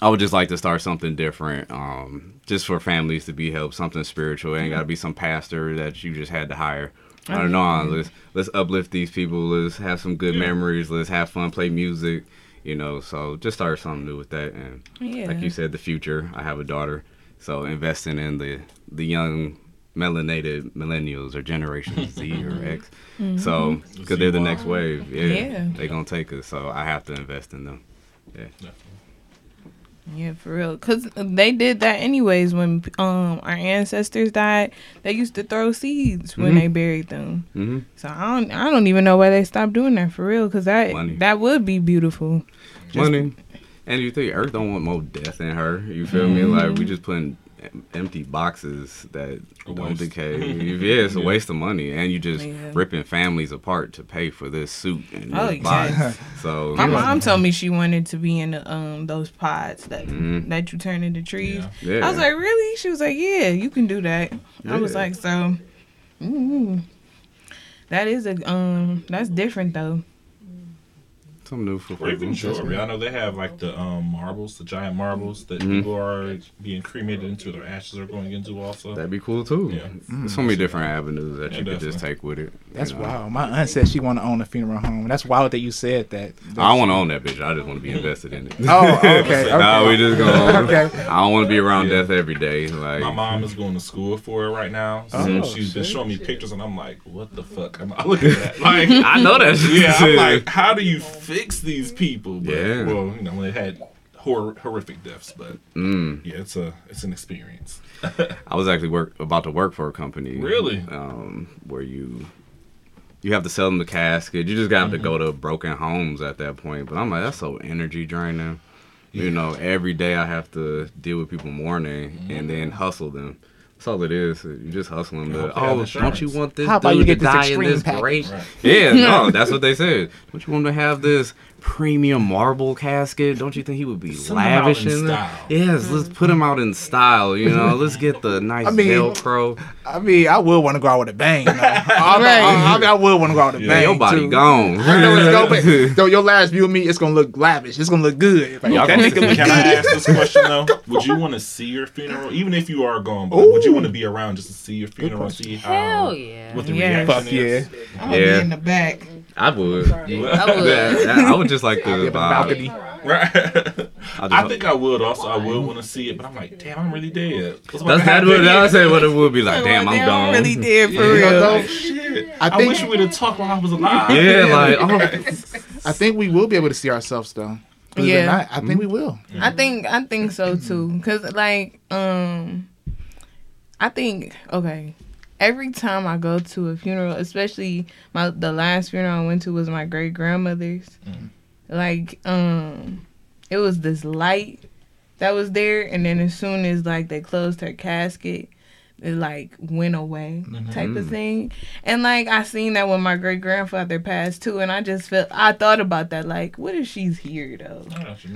Speaker 2: I would just like to start something different, um, just for families to be helped, something spiritual. It ain't got to be some pastor that you just had to hire. I don't know. Let's let's uplift these people. Let's have some good
Speaker 4: Yeah.
Speaker 2: memories. Let's have fun, play music. You know, so just start something new with that. And
Speaker 3: Yeah.
Speaker 2: like you said, the future. I have a daughter, so investing in the the young melanated millennials or Generation Z or mm-hmm. X. Mm-hmm. So because they're the next wave. Yeah,
Speaker 3: Yeah.
Speaker 2: they gonna take us. So I have to invest in them.
Speaker 3: Yeah, for real. Cause they did that anyways when um our ancestors died. They used to throw seeds when
Speaker 2: Mhm.
Speaker 3: they buried them.
Speaker 2: hmm
Speaker 3: So I don't I don't even know why they stopped doing that for real. Cause that
Speaker 2: Money.
Speaker 3: that would be beautiful. Just-
Speaker 2: money. And you think Earth don't want more death in her? You feel me? Like we just putting empty boxes that
Speaker 4: A
Speaker 2: don't
Speaker 4: waste.
Speaker 2: decay. yeah, it's a waste of money, and you just
Speaker 3: Yeah.
Speaker 2: ripping families apart to pay for this suit and
Speaker 3: Oh,
Speaker 2: this box. So
Speaker 3: My mom told me she wanted to be in the, um those pods that
Speaker 2: Mhm.
Speaker 3: that you turn into trees.
Speaker 4: Yeah.
Speaker 2: yeah,
Speaker 3: I was like, really? She was like, yeah, you can do that. I was like, so, mm, that is a um, that's different though.
Speaker 2: Something new for
Speaker 4: Or even
Speaker 2: people.
Speaker 4: jewelry. I know they have like the um, marbles, the giant marbles that
Speaker 2: Mhm.
Speaker 4: people are being cremated into. Their ashes are going into also.
Speaker 2: That'd be cool too.
Speaker 4: Yeah.
Speaker 2: There's so many different avenues that
Speaker 4: Yeah,
Speaker 2: you could just take with it.
Speaker 1: That's
Speaker 2: know.
Speaker 1: wild. My aunt said she want to own a funeral home. That's wild that you said that.
Speaker 2: I don't want to own that bitch. I just want to be invested in it.
Speaker 1: Oh, okay. okay.
Speaker 2: Nah, we just gonna.
Speaker 1: Okay.
Speaker 2: I don't want to be around
Speaker 4: Yeah.
Speaker 2: death every day. Like
Speaker 4: My mom is going to school for it right now. So
Speaker 1: Oh,
Speaker 4: she's been showing me pictures, and I'm like, "What the fuck?" I'm look at that. Like,
Speaker 2: I know that.
Speaker 4: yeah, I'm like, how do you fix these people? But,
Speaker 2: Yeah.
Speaker 4: Well, you know, they had hor- horrific deaths, but
Speaker 2: Mm.
Speaker 4: yeah, it's a it's an experience.
Speaker 2: I was actually work about to work for a company.
Speaker 4: Really?
Speaker 2: Um, where you you have to sell them the casket. You just got to go to broken homes at that point. But I'm like, that's so energy draining. You know, every day I have to deal with people mourning and then hustle them. That's all it is. You just hustle them.
Speaker 4: I
Speaker 2: To,
Speaker 4: hope they
Speaker 2: oh, don't you want this
Speaker 1: How about
Speaker 2: dude
Speaker 1: you
Speaker 2: to
Speaker 1: get this
Speaker 2: die in this
Speaker 1: package?
Speaker 2: great?
Speaker 4: Right.
Speaker 2: Yeah, no, that's what they said. Don't you want to have this premium marble casket? Don't you think he would be
Speaker 4: Send them out
Speaker 2: lavish
Speaker 4: in
Speaker 2: in that?
Speaker 4: style.
Speaker 2: Yes, let's mm-hmm. put him out in style. You know, let's get the nice
Speaker 1: I mean-
Speaker 2: Velcro.
Speaker 1: I mean, I would want to go out with a bang. You know? I,
Speaker 3: Right.
Speaker 1: I, I, I would want to go out with a
Speaker 4: Yeah,
Speaker 1: bang.
Speaker 2: your body
Speaker 1: too.
Speaker 2: gone.
Speaker 1: I know it's gonna be. Though your last view of me, it's gonna look lavish. It's gonna look good. Like,
Speaker 2: Y'all
Speaker 1: that
Speaker 2: gonna
Speaker 1: nigga look
Speaker 4: Can I
Speaker 1: good.
Speaker 4: ask this question though? Would you want to see your funeral, even if you are gone? But would you want to be around just to see your funeral and see how
Speaker 5: Hell yeah.
Speaker 4: what the
Speaker 3: Yeah.
Speaker 4: reaction
Speaker 1: Fuck
Speaker 4: is?
Speaker 1: yeah.
Speaker 3: I'm gonna
Speaker 2: Yeah.
Speaker 3: be in the back.
Speaker 2: I would.
Speaker 4: You?
Speaker 5: I would.
Speaker 2: Yeah, I would just like
Speaker 1: I'll
Speaker 2: to
Speaker 1: at the balcony.
Speaker 4: Right.
Speaker 2: I,
Speaker 4: I think I would also. I would want to see it, but I'm like, damn, I'm really dead. What's
Speaker 2: that's
Speaker 4: to
Speaker 2: that
Speaker 4: happen?
Speaker 2: would I would say what it would be like. Damn, I'm
Speaker 3: Damn,
Speaker 2: gone.
Speaker 3: really dead for
Speaker 4: Yeah,
Speaker 3: real.
Speaker 4: like, shit.
Speaker 1: I
Speaker 4: I, wish we'd have talked while I was alive.
Speaker 2: Yeah, like oh,
Speaker 1: I think we will be able to see ourselves though. Believe
Speaker 3: Yeah.
Speaker 1: not, I think we will.
Speaker 3: I think I think so too. Cause like um, I think okay. Every time I go to a funeral, especially my the last funeral I went to was my great grandmother's. Like um, it was this light that was there, and then as soon as like they closed her casket, it like went away type of
Speaker 2: Mhm.
Speaker 3: thing. And like I seen that when my great grandfather passed too, and I just felt I thought about that like, what if she's here though?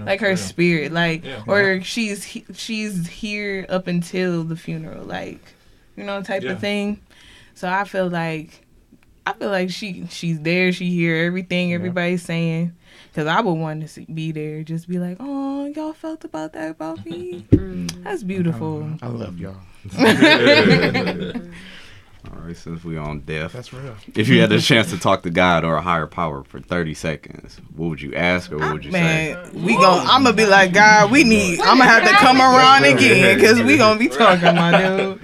Speaker 3: like her
Speaker 4: Yeah.
Speaker 3: spirit like
Speaker 4: Yeah.
Speaker 3: or she's she's here up until the funeral like you know type
Speaker 4: Yeah.
Speaker 3: of thing. So i feel like i feel like she she's there she hear everything everybody's saying. Because i would want to see, be there just be like oh y'all felt about that about me? That's beautiful.
Speaker 1: I love y'all.
Speaker 2: All right, since we on death,
Speaker 1: That's real.
Speaker 2: if you had the chance to talk to God or a higher power for 30 seconds, what would you ask or what would you say?
Speaker 3: Man, we gon' I'm gonna be like, God, we need. I'm gonna have to come around again because we gonna be talking, my dude.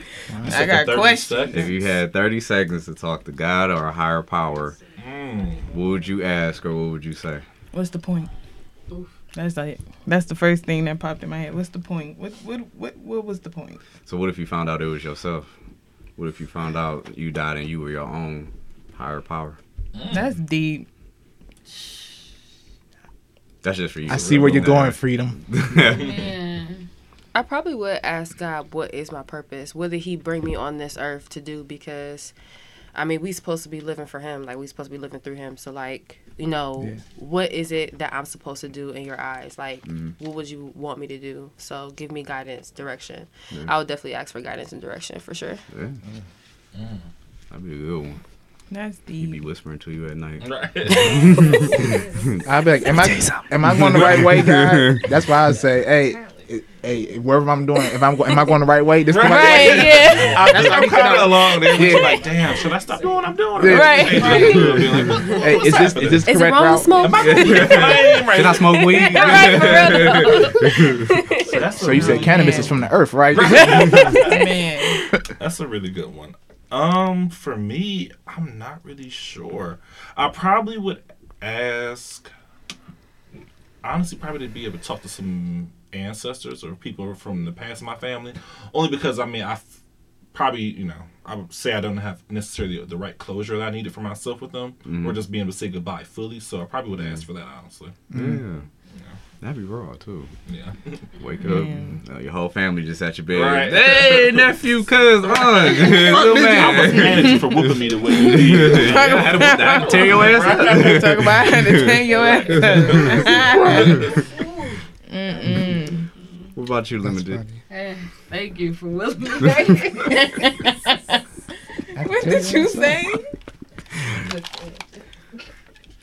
Speaker 3: I got questions.
Speaker 2: If you had 30 seconds to talk to God or a higher power,
Speaker 4: Mm.
Speaker 2: what would you ask or what would you say?
Speaker 3: What's the point? That's like that's the first thing that popped in my head. What's the point? What what what what was the point?
Speaker 2: So what if you found out it was yourself? What if you found out you died and you were your own higher power? Mm.
Speaker 3: That's deep.
Speaker 2: That's just for you.
Speaker 1: I see where you're going, freedom.
Speaker 6: Yeah.
Speaker 5: I probably would ask God, what is my purpose? What did He bring me on this earth to do? Because, I mean, we supposed to be living for Him. Like, we supposed to be living through Him. So, like, you know,
Speaker 1: Yeah.
Speaker 5: what is it that I'm supposed to do in your eyes? Like,
Speaker 2: Mm-hmm.
Speaker 5: what would you want me to do? So, give me guidance, direction. I would definitely ask for guidance and direction for sure.
Speaker 2: Yeah. That'd be a good one.
Speaker 3: That's deep.
Speaker 2: He'd be whispering to you at night.
Speaker 4: Right.
Speaker 1: I be like, am I am I going the right way, God? That's why I say, hey, hey, wherever I'm doing, if I'm go- am I going the right way? This the right
Speaker 3: Right,
Speaker 1: way.
Speaker 3: yeah.
Speaker 4: I, that's I'm kind of along there.
Speaker 1: Yeah.
Speaker 4: Yeah. Like, damn, should I stop doing what I'm doing?
Speaker 1: Yeah.
Speaker 3: Right.
Speaker 1: hey, is this is this
Speaker 5: is
Speaker 1: correct
Speaker 5: it
Speaker 1: route?
Speaker 5: Smoke?
Speaker 4: Am I going right
Speaker 2: Should I smoke weed?
Speaker 3: right, for real though.
Speaker 4: So, that's
Speaker 1: So
Speaker 4: a
Speaker 1: you said
Speaker 4: really-
Speaker 1: cannabis is from the earth, right?
Speaker 3: Man.
Speaker 4: That's a really good one. Um, for me, I'm not really sure. I probably would ask. Honestly, probably to be able to talk to some ancestors or people from the past of my family, only because I mean I f- probably you know I would say I don't have necessarily the right closure that I needed for myself with them, or just being able to say goodbye fully. So I probably would ask for that honestly.
Speaker 2: Yeah. That'd be raw too.
Speaker 4: Yeah.
Speaker 2: Wake up, uh, your whole family just at your bed.
Speaker 4: Right.
Speaker 2: Hey, nephew, cuz, uh, little
Speaker 4: I was
Speaker 2: man.
Speaker 4: mad at you for whooping me the way you did.
Speaker 2: I had to, I had to tear your ass up.
Speaker 3: Talk about how to turn your ass up.
Speaker 2: What about you, Limited?
Speaker 6: Eh, Thank you for willing me.
Speaker 3: What did you say?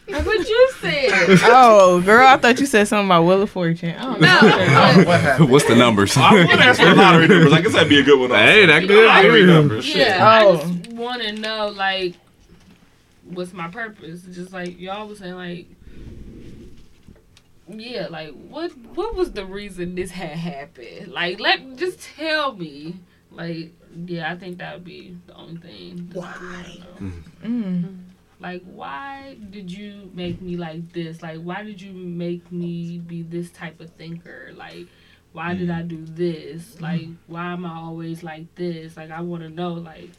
Speaker 6: That's what you said.
Speaker 3: Oh, girl, I thought you said something about Wheel of Fortune. I don't know.
Speaker 6: No.
Speaker 1: what?
Speaker 2: What's the numbers?
Speaker 4: I would ask for lottery numbers. I guess that'd be a good one. Also.
Speaker 2: Hey, that good,
Speaker 4: Lottery
Speaker 2: dude.
Speaker 4: numbers. shit.
Speaker 6: Yeah,
Speaker 3: Oh.
Speaker 6: I just want to know, like, what's my purpose? Just like y'all was saying, like, yeah, like, what what was the reason this had happened? Like, let just tell me. Like, yeah, I think that would be the only thing. Why?
Speaker 3: Mm. mm.
Speaker 6: Like, why did you make me like this? Like, why did you make me be this type of thinker? Like, why did I mm. do this? Like, why am I always like this? Like, I want to know, like,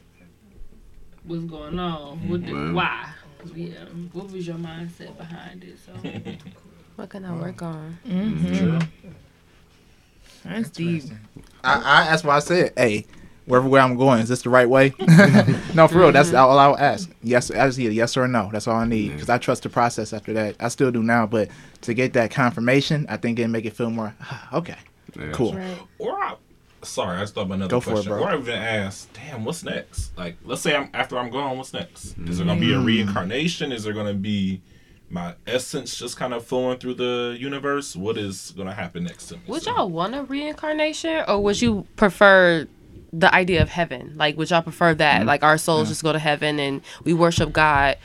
Speaker 6: what's going on? What did,
Speaker 2: mm-hmm.
Speaker 6: why? Yeah. What was your mindset behind it? So,
Speaker 5: What can I work on?
Speaker 3: Mm-hmm. That's deep.
Speaker 1: I, I that's why I said, hey, wherever where I'm going, is this the right way? no, for real. That's all I'll ask. Yes, I just need a yes or a no. That's all I need because I trust the process. After that, I still do now, but to get that confirmation, I think it make it feel more okay,
Speaker 2: Yeah.
Speaker 1: cool.
Speaker 4: Or I, sorry, I just thought of another
Speaker 1: Go for it,
Speaker 4: question.
Speaker 1: bro.
Speaker 4: Or I even ask, damn, what's next? Like, let's say I'm after I'm gone, what's next? Is there gonna be a reincarnation? Is there gonna be my essence just kind of flowing through the universe? What is gonna happen next to me?
Speaker 5: Would
Speaker 4: So-
Speaker 5: y'all want a reincarnation, or would you prefer the idea of heaven? Like, would y'all prefer that? Mm-hmm. Like, our souls mm-hmm. just go to heaven and we worship God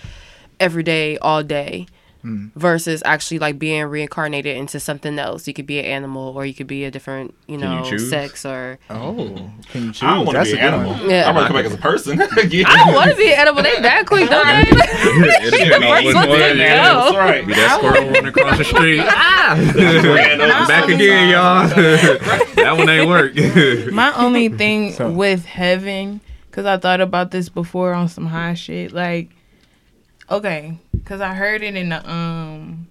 Speaker 5: every day, all day, versus actually like being reincarnated into something else. You could be an animal, or you could be a different, you
Speaker 2: Can you
Speaker 5: know, sex, or
Speaker 1: Oh, can you choose?
Speaker 4: I don't want to be an animal.
Speaker 1: one.
Speaker 5: Yeah.
Speaker 4: I want to come back as a person. yeah.
Speaker 5: I don't want to be an animal. They that quick, don't they?
Speaker 2: It'd
Speaker 5: First
Speaker 2: one
Speaker 5: one to go.
Speaker 4: That's right.
Speaker 2: Be that squirrel running across the street. Ah! I'm back again, y'all. that one ain't work.
Speaker 3: My only thing
Speaker 1: So-
Speaker 3: with heaven, because I thought about this before on some high shit, like, okay, because I heard it in the um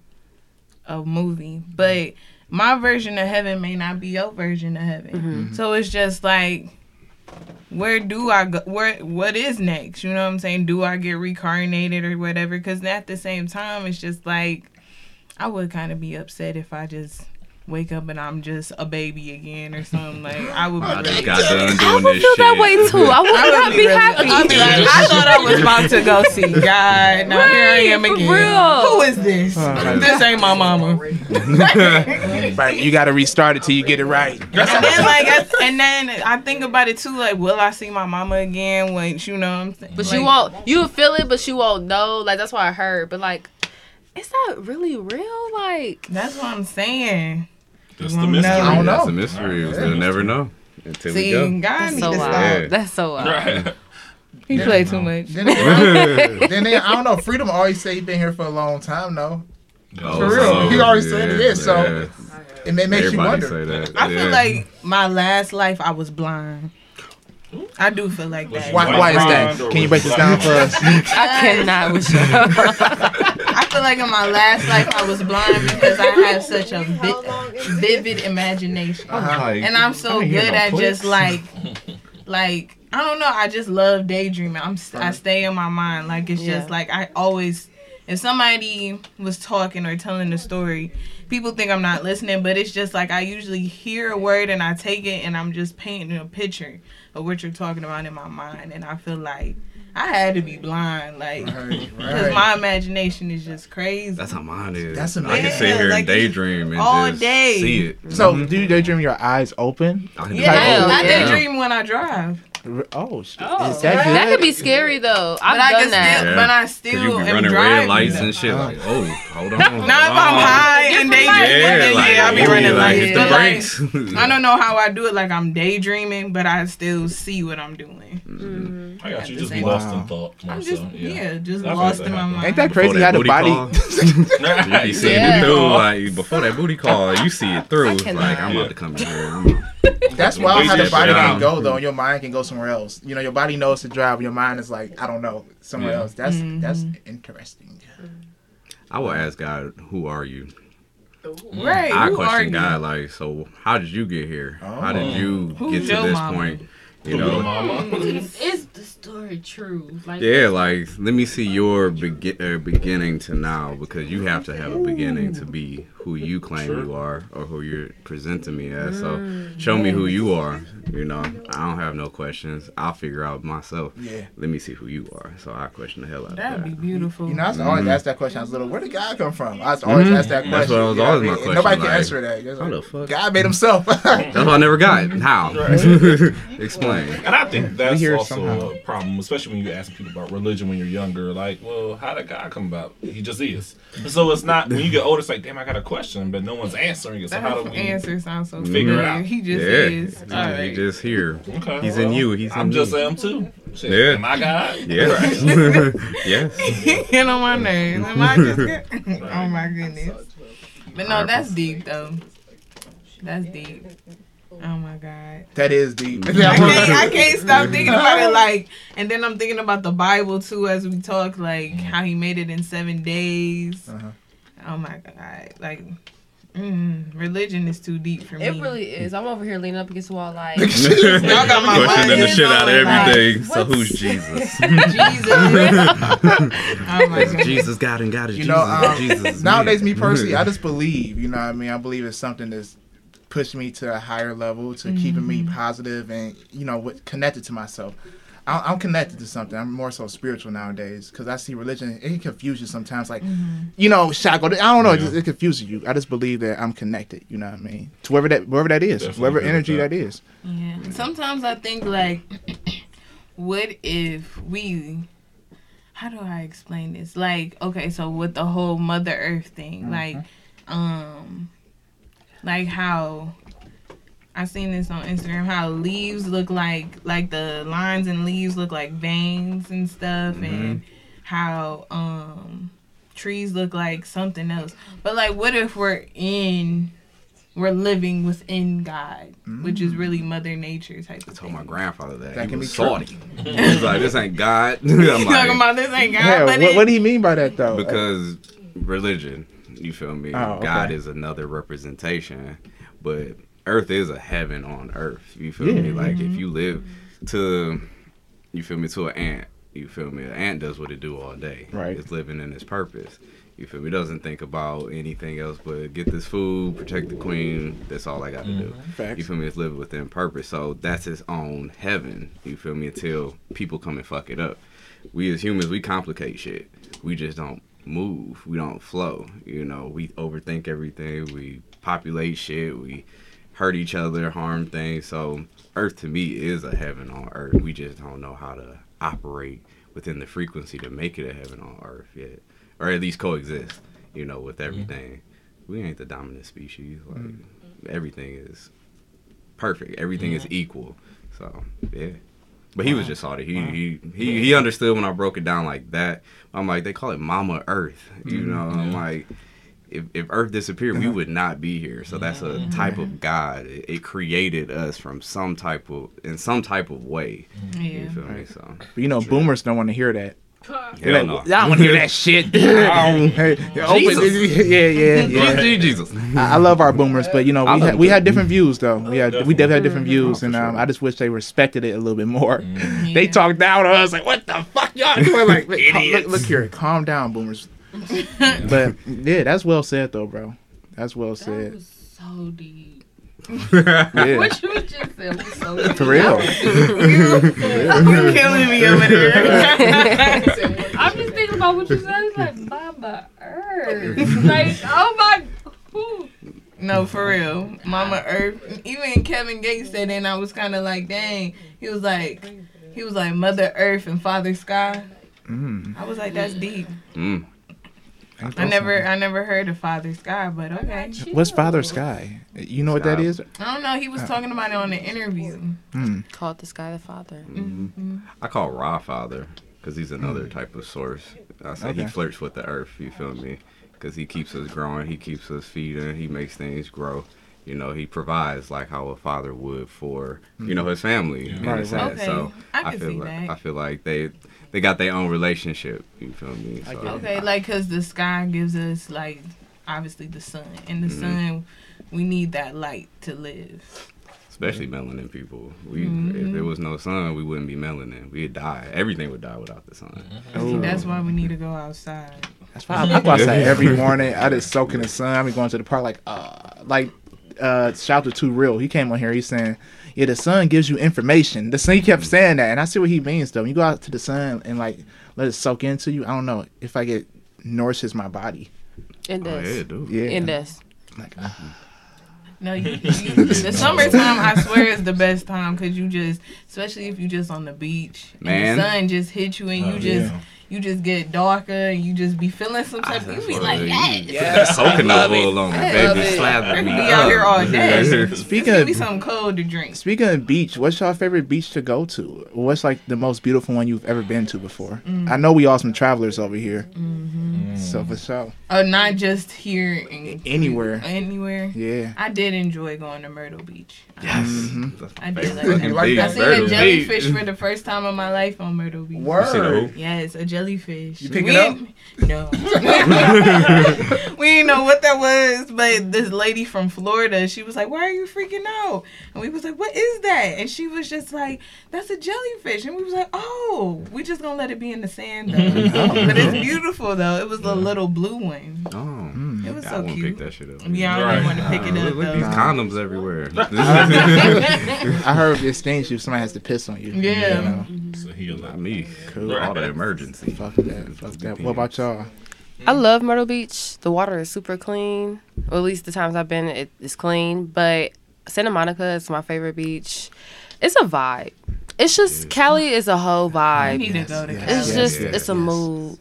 Speaker 3: a movie, but my version of heaven may not be your version of heaven. So it's just like, where do I go? Where what is next? You know what I'm saying? Do I get reincarnated or whatever? Because at the same time, it's just like I would kind of be upset if I just wake up and I'm just a baby again or something. Like I would be
Speaker 2: I just
Speaker 3: really
Speaker 2: got done
Speaker 5: I would
Speaker 2: this
Speaker 5: feel
Speaker 2: shit.
Speaker 5: that way too. I would
Speaker 3: I would
Speaker 5: not be
Speaker 3: really-
Speaker 5: happy.
Speaker 3: I'd be like, I thought I was about to go see God. Now here I am
Speaker 5: Right, for
Speaker 3: again.
Speaker 5: real.
Speaker 3: Who is this? this ain't my mama.
Speaker 1: Right, you got to restart it till you get it right.
Speaker 3: And then like, I, and then I think about it too. Like, will I see my mama again? When you know what I'm saying?
Speaker 5: But
Speaker 3: like,
Speaker 5: you won't. You feel it, but you won't know. Like that's what I heard. But like, is that really real? Like,
Speaker 3: That's what I'm saying.
Speaker 4: That's the
Speaker 3: No.
Speaker 4: mystery.
Speaker 1: I don't know.
Speaker 2: That's a mystery. We'll never know until
Speaker 3: See,
Speaker 2: we go.
Speaker 3: God
Speaker 5: that's
Speaker 3: need
Speaker 5: so wild.
Speaker 2: Yeah.
Speaker 5: That's so wild.
Speaker 4: Right.
Speaker 3: He play too much.
Speaker 1: Then, they, then they, I don't know. Freedom always say he been here for a long time though.
Speaker 2: Oh,
Speaker 1: For real. He already said it is, so
Speaker 2: yeah.
Speaker 1: It may make you wonder.
Speaker 2: say that.
Speaker 3: I feel like my last life I was blind. I do feel like that.
Speaker 1: Why, why is that? Can you break this down for us?
Speaker 5: I cannot with you.
Speaker 3: I feel like in my last life I was blind because I have such a vi- vivid imagination, and I'm so
Speaker 1: I didn't hear
Speaker 3: good
Speaker 1: no
Speaker 3: at just like, like I don't know. I just love daydreaming. I'm I stay in my mind. Like it's
Speaker 5: Yeah.
Speaker 3: just like I always. If somebody was talking or telling a story, people think I'm not listening, but it's just like I usually hear a word and I take it and I'm just painting a picture of what you're talking about in my mind, and I feel like I had to be blind, like because
Speaker 1: right.
Speaker 3: my imagination is just crazy.
Speaker 2: That's how mine is.
Speaker 1: That's
Speaker 2: I can
Speaker 1: amazing.
Speaker 2: sit here
Speaker 3: Like,
Speaker 2: and daydream and
Speaker 3: all
Speaker 2: just
Speaker 3: day.
Speaker 2: see it.
Speaker 1: So, mm-hmm. do you daydream your eyes open?
Speaker 2: I can
Speaker 3: yeah,
Speaker 2: do
Speaker 5: Hell
Speaker 3: I
Speaker 2: both.
Speaker 5: yeah.
Speaker 3: daydream when I drive,
Speaker 1: Oh, shit.
Speaker 6: Oh.
Speaker 1: is that good?
Speaker 5: That could be scary though. I've
Speaker 3: but
Speaker 5: done
Speaker 3: can
Speaker 5: that.
Speaker 3: still,
Speaker 2: Yeah.
Speaker 3: but I
Speaker 2: Cause
Speaker 3: still
Speaker 2: you be
Speaker 3: am
Speaker 2: running
Speaker 3: driving.
Speaker 2: red lights and shit. Like, oh, hold on.
Speaker 3: Not if I'm high and daydreaming.
Speaker 2: Yeah,
Speaker 3: then
Speaker 2: like,
Speaker 3: yeah, I'll be
Speaker 2: ooh,
Speaker 3: running
Speaker 2: like,
Speaker 3: lights.
Speaker 2: hit the
Speaker 3: like,
Speaker 2: brakes.
Speaker 3: I don't know how I do it. Like I'm daydreaming, but I still see what I'm doing.
Speaker 5: Mm-hmm.
Speaker 4: I got you. Just be lost
Speaker 1: time.
Speaker 4: in thought. More
Speaker 3: I'm just
Speaker 4: so,
Speaker 3: yeah,
Speaker 4: yeah.
Speaker 3: just
Speaker 4: I've
Speaker 3: lost in my mind.
Speaker 1: Ain't that crazy how the
Speaker 2: booty
Speaker 1: body.
Speaker 2: you be seeing
Speaker 5: Yeah.
Speaker 2: it through. Like before that booty call, you see it through. Like I'm about to come in here. I'm-
Speaker 1: That's wild how the body can go though, and your mind can go somewhere else. You know, your body knows to drive, but your mind is like, I don't know, somewhere
Speaker 4: Yeah.
Speaker 1: else. That's
Speaker 3: Mhm.
Speaker 1: that's interesting.
Speaker 2: I will ask God, "Who are you?"
Speaker 3: Right?
Speaker 2: I
Speaker 3: who are
Speaker 2: question
Speaker 3: you?
Speaker 2: God, like, so how did you get here? How did
Speaker 1: Oh.
Speaker 2: you
Speaker 3: Who's
Speaker 2: get to
Speaker 3: your
Speaker 2: this
Speaker 3: mama?
Speaker 2: point? You know.
Speaker 6: Is, is the story true? Like,
Speaker 2: yeah, like let me see your begin uh, beginning to now because you have to have a beginning to be who you claim
Speaker 4: Sure.
Speaker 2: you are or who you're presenting me as. So show me who you are. You know, I don't have no questions. I'll figure out myself.
Speaker 1: Yeah.
Speaker 2: Let me see who you are. So I question the hell out of
Speaker 3: you.
Speaker 2: That'd be
Speaker 3: beautiful.
Speaker 1: You know, I used to always ask that question. I was little. Where did God come from? I used to always ask that question.
Speaker 2: Mm-hmm. That's what was always
Speaker 1: what
Speaker 2: my question,
Speaker 1: Nobody can answer that.
Speaker 2: How
Speaker 1: like,
Speaker 2: the fuck?
Speaker 1: God made himself.
Speaker 2: That's what I never got. How? Explain.
Speaker 4: And I think that's
Speaker 1: hear
Speaker 4: also
Speaker 1: somehow.
Speaker 4: a problem, especially when you ask people about religion when you're younger. Like, well, how did God come about? He just is. So it's not when you get older. It's like, damn, I got a question, but no one's answering it. So how do we?
Speaker 3: answer sounds so
Speaker 4: figure it
Speaker 3: familiar.
Speaker 4: out?
Speaker 3: He just
Speaker 2: yeah,
Speaker 3: is. All
Speaker 2: he
Speaker 3: right.
Speaker 2: just here.
Speaker 4: Okay,
Speaker 2: He's in you. He's in
Speaker 4: I'm just
Speaker 2: you.
Speaker 4: am too. Shit,
Speaker 2: Yeah.
Speaker 4: Am I God?
Speaker 2: Yeah. yes.
Speaker 3: Get on my nerves. Am I just get- oh my goodness. But no, that's deep though. That's deep. Oh my god.
Speaker 1: that is deep.
Speaker 3: I can't, I can't stop thinking about it. Like, and then I'm thinking about the Bible too as we talk. Like how he made it in seven days.
Speaker 1: Uh-huh.
Speaker 3: Oh my god. Like, mm, religion is too deep for me.
Speaker 5: It really is. I'm over here leaning up against the wall like
Speaker 3: Y'all got my
Speaker 2: Questioning the shit out of
Speaker 3: going, like,
Speaker 2: everything. so who's Jesus?
Speaker 3: Jesus. oh my god.
Speaker 2: Jesus God and God is
Speaker 1: You
Speaker 2: Jesus.
Speaker 1: know,
Speaker 2: and
Speaker 1: um,
Speaker 2: Jesus
Speaker 1: Nowadays, me
Speaker 2: me.
Speaker 1: personally, I just believe. You know what I mean? I believe it's something that's pushed me to a higher level, to keeping me positive and you know connected to myself. I- I'm connected to something. I'm more so spiritual nowadays because I see religion. It confuses confuse you sometimes. Like, you know, shackled. I don't know. It, just, it confuses you. I just believe that I'm connected. You know what I mean? To wherever that, wherever that is,
Speaker 4: Definitely
Speaker 1: wherever energy
Speaker 4: that.
Speaker 1: that is.
Speaker 3: Yeah. Sometimes I think like, what if we? How do I explain this? Like, okay, so with the whole Mother Earth thing, like, um, like how I seen this on Instagram, how leaves look like, like the lines and leaves look like veins and stuff, and how um trees look like something else. But like, what if we're in? We're living within God, which is really Mother Nature type of thing.
Speaker 2: I told
Speaker 3: thing.
Speaker 2: my grandfather that.
Speaker 1: That
Speaker 2: he
Speaker 1: can
Speaker 2: was
Speaker 1: be
Speaker 2: salty. He's like, this ain't God. I'm
Speaker 3: talking
Speaker 2: like,
Speaker 3: about this ain't God,
Speaker 1: Yeah.
Speaker 3: but
Speaker 1: What, what do you mean by that though?
Speaker 2: because religion, you feel me?
Speaker 1: Oh, okay.
Speaker 2: God is another representation, but earth is a heaven on earth. You feel me?
Speaker 1: Yeah.
Speaker 2: Like if mm-hmm. you live to, you feel me, to an ant. You feel me? An ant does what it do all day.
Speaker 1: Right.
Speaker 2: It's living in its purpose. You feel me? It doesn't think about anything else but get this food, protect the queen. That's all I got to do. Mm-hmm.
Speaker 1: Facts.
Speaker 2: You feel me? It's living within purpose. So that's its own heaven. You feel me? Until people come and fuck it up. We as humans, we complicate shit. We just don't move. We don't flow. You know, we overthink everything. We populate shit. We hurt each other, harm things. So Earth to me is a heaven on earth. We just don't know how to operate within the frequency to make it a heaven on earth yet. Or at least coexist, you know, with everything. We ain't the dominant species. Like mm-hmm. everything is perfect. Everything is equal. So yeah. But he was just salty. He, he he he understood when I broke it down like that. I'm like, they call it Mama Earth. You mm-hmm. know, I'm like, if, if Earth disappeared, we uh-huh. would not be here. So that's a type of God. It, it created us from some type of in some type of way.
Speaker 3: Yeah.
Speaker 2: You feel me? So
Speaker 1: But, you know, boomers don't want to hear that.
Speaker 2: Hell
Speaker 1: Like,
Speaker 2: no.
Speaker 1: I don't want to hear that shit. Hey, open- yeah, yeah, yeah.
Speaker 2: Jesus.
Speaker 1: I I love our boomers, but you know we had, we had different views though. We had we definitely had different mm-hmm. views,
Speaker 2: Oh,
Speaker 1: and um,
Speaker 2: sure.
Speaker 1: I just wish they respected it a little bit more. Mm-hmm. They
Speaker 3: Yeah.
Speaker 1: talk down to us like, "What the fuck y'all doing?" Like, look, look, look here, calm down, boomers. but yeah, that's well said though, bro. That's well
Speaker 6: That
Speaker 1: said.
Speaker 6: was so deep.
Speaker 1: Yeah,
Speaker 6: What you just said was so deep.
Speaker 1: for real.
Speaker 3: You're killing me over there.
Speaker 6: I'm just thinking about what you said. It's like Mama Earth. like, oh my. whew.
Speaker 3: No, for real. Mama Earth. Even Kevin Gates said it, and I was kind of like, dang. He was like, he was like Mother Earth and Father Sky.
Speaker 1: Mm.
Speaker 3: I was like, that's deep.
Speaker 2: Mm.
Speaker 3: I never, I never heard of Father Sky, but okay.
Speaker 1: What's Father Sky? You know what that is?
Speaker 3: I don't know. He was uh, talking about it on the interview.
Speaker 1: Hmm.
Speaker 5: Called the sky the father. Mm-hmm. Mm-hmm.
Speaker 2: I call Ra Father because he's another hmm. type of source. I say he flirts with the earth. You feel me? Because he keeps us growing. He keeps us feeding. He makes things grow. You know, he provides like how a father would for you know hmm. his family. in a
Speaker 1: Right, right.
Speaker 2: sense.
Speaker 3: Okay,
Speaker 2: So
Speaker 3: I can
Speaker 2: feel
Speaker 3: see
Speaker 2: like
Speaker 3: that.
Speaker 2: I feel like they they got their own relationship. You feel me? So,
Speaker 3: Okay, like because the sky gives us like obviously the sun, and the sun, we need that light to live.
Speaker 2: especially melanin people. We if
Speaker 3: Mm-hmm.
Speaker 2: there was no sun, we wouldn't be melanin. We'd die. Everything would die without the sun.
Speaker 1: Oh.
Speaker 3: That's why we need to go outside.
Speaker 1: That's why I, I go outside every morning. I just soak in the sun. I be going to the park like, uh, like, uh, shout to Too Real. He came on here. He's saying, yeah, the sun gives you information. The sun, he kept saying that, and I see what he means though. When you go out to the sun and like let it soak into you, I don't know if I get nourishes my body.
Speaker 5: It
Speaker 2: Oh
Speaker 5: does.
Speaker 2: yeah, dude.
Speaker 1: Yeah,
Speaker 5: It does.
Speaker 1: Like, ah,
Speaker 3: No, you, you, the summertime I swear is the best time because you just, especially if you just on the beach,
Speaker 2: Man.
Speaker 3: and the sun just hit you and you
Speaker 4: Oh,
Speaker 3: just
Speaker 4: yeah.
Speaker 3: you just get darker and you just be feeling some type. Of you be like,
Speaker 2: yeah.
Speaker 3: yes.
Speaker 2: Coconut oil on me, baby.
Speaker 3: it.
Speaker 2: Slap me.
Speaker 3: be out here all day.
Speaker 1: Speaking
Speaker 3: Speaking give me
Speaker 1: of
Speaker 3: something cold to drink.
Speaker 1: speaking of beach, what's your favorite beach to go to? What's like the most beautiful one you've ever been to before? Mm. I know we all some travelers over here, so for sure,
Speaker 3: Oh, not just here in
Speaker 1: anywhere.
Speaker 3: Anywhere.
Speaker 1: Yeah.
Speaker 3: I did enjoy going to Myrtle Beach.
Speaker 2: Yes.
Speaker 1: Mhm.
Speaker 2: That's my
Speaker 3: I did like that.
Speaker 2: beach,
Speaker 3: I seen
Speaker 2: Myrtle
Speaker 3: a
Speaker 2: Beach.
Speaker 3: jellyfish for the first time in my life on Myrtle Beach.
Speaker 2: You seen a?
Speaker 3: Yes, a jellyfish.
Speaker 1: You pick
Speaker 3: we
Speaker 1: it up?
Speaker 3: ain't- No. we didn't know what that was, but this lady from Florida, she was like, "Why are you freaking out?" And we was like, "What is that?" And she was just like, "That's a jellyfish." And we was like, "Oh, we just gonna let it be in the sand though." but it's beautiful though. It was the little blue one.
Speaker 2: Oh.
Speaker 1: Mm.
Speaker 3: It was
Speaker 2: Yeah, I
Speaker 3: so
Speaker 2: won't
Speaker 3: cute.
Speaker 2: pick that shit up.
Speaker 3: Yeah, I don't
Speaker 4: Right.
Speaker 3: want to pick it up
Speaker 2: look at these condoms everywhere.
Speaker 1: I heard if it stings you, somebody has to piss on you.
Speaker 3: Yeah.
Speaker 1: You know?
Speaker 4: So he'll
Speaker 2: Not me.
Speaker 1: Cool.
Speaker 2: All the emergency.
Speaker 1: Fuck that. Fuck that. What about y'all?
Speaker 5: I love Myrtle Beach. The water is super clean. Or at least the times I've been, it's clean. But Santa Monica is my favorite beach. It's a vibe. It's just Cali is a whole
Speaker 3: I
Speaker 5: vibe.
Speaker 3: need to go to
Speaker 1: yes,
Speaker 3: Cali.
Speaker 5: It's
Speaker 1: Yes,
Speaker 5: just
Speaker 2: yes,
Speaker 5: it's a
Speaker 1: yes.
Speaker 5: mood.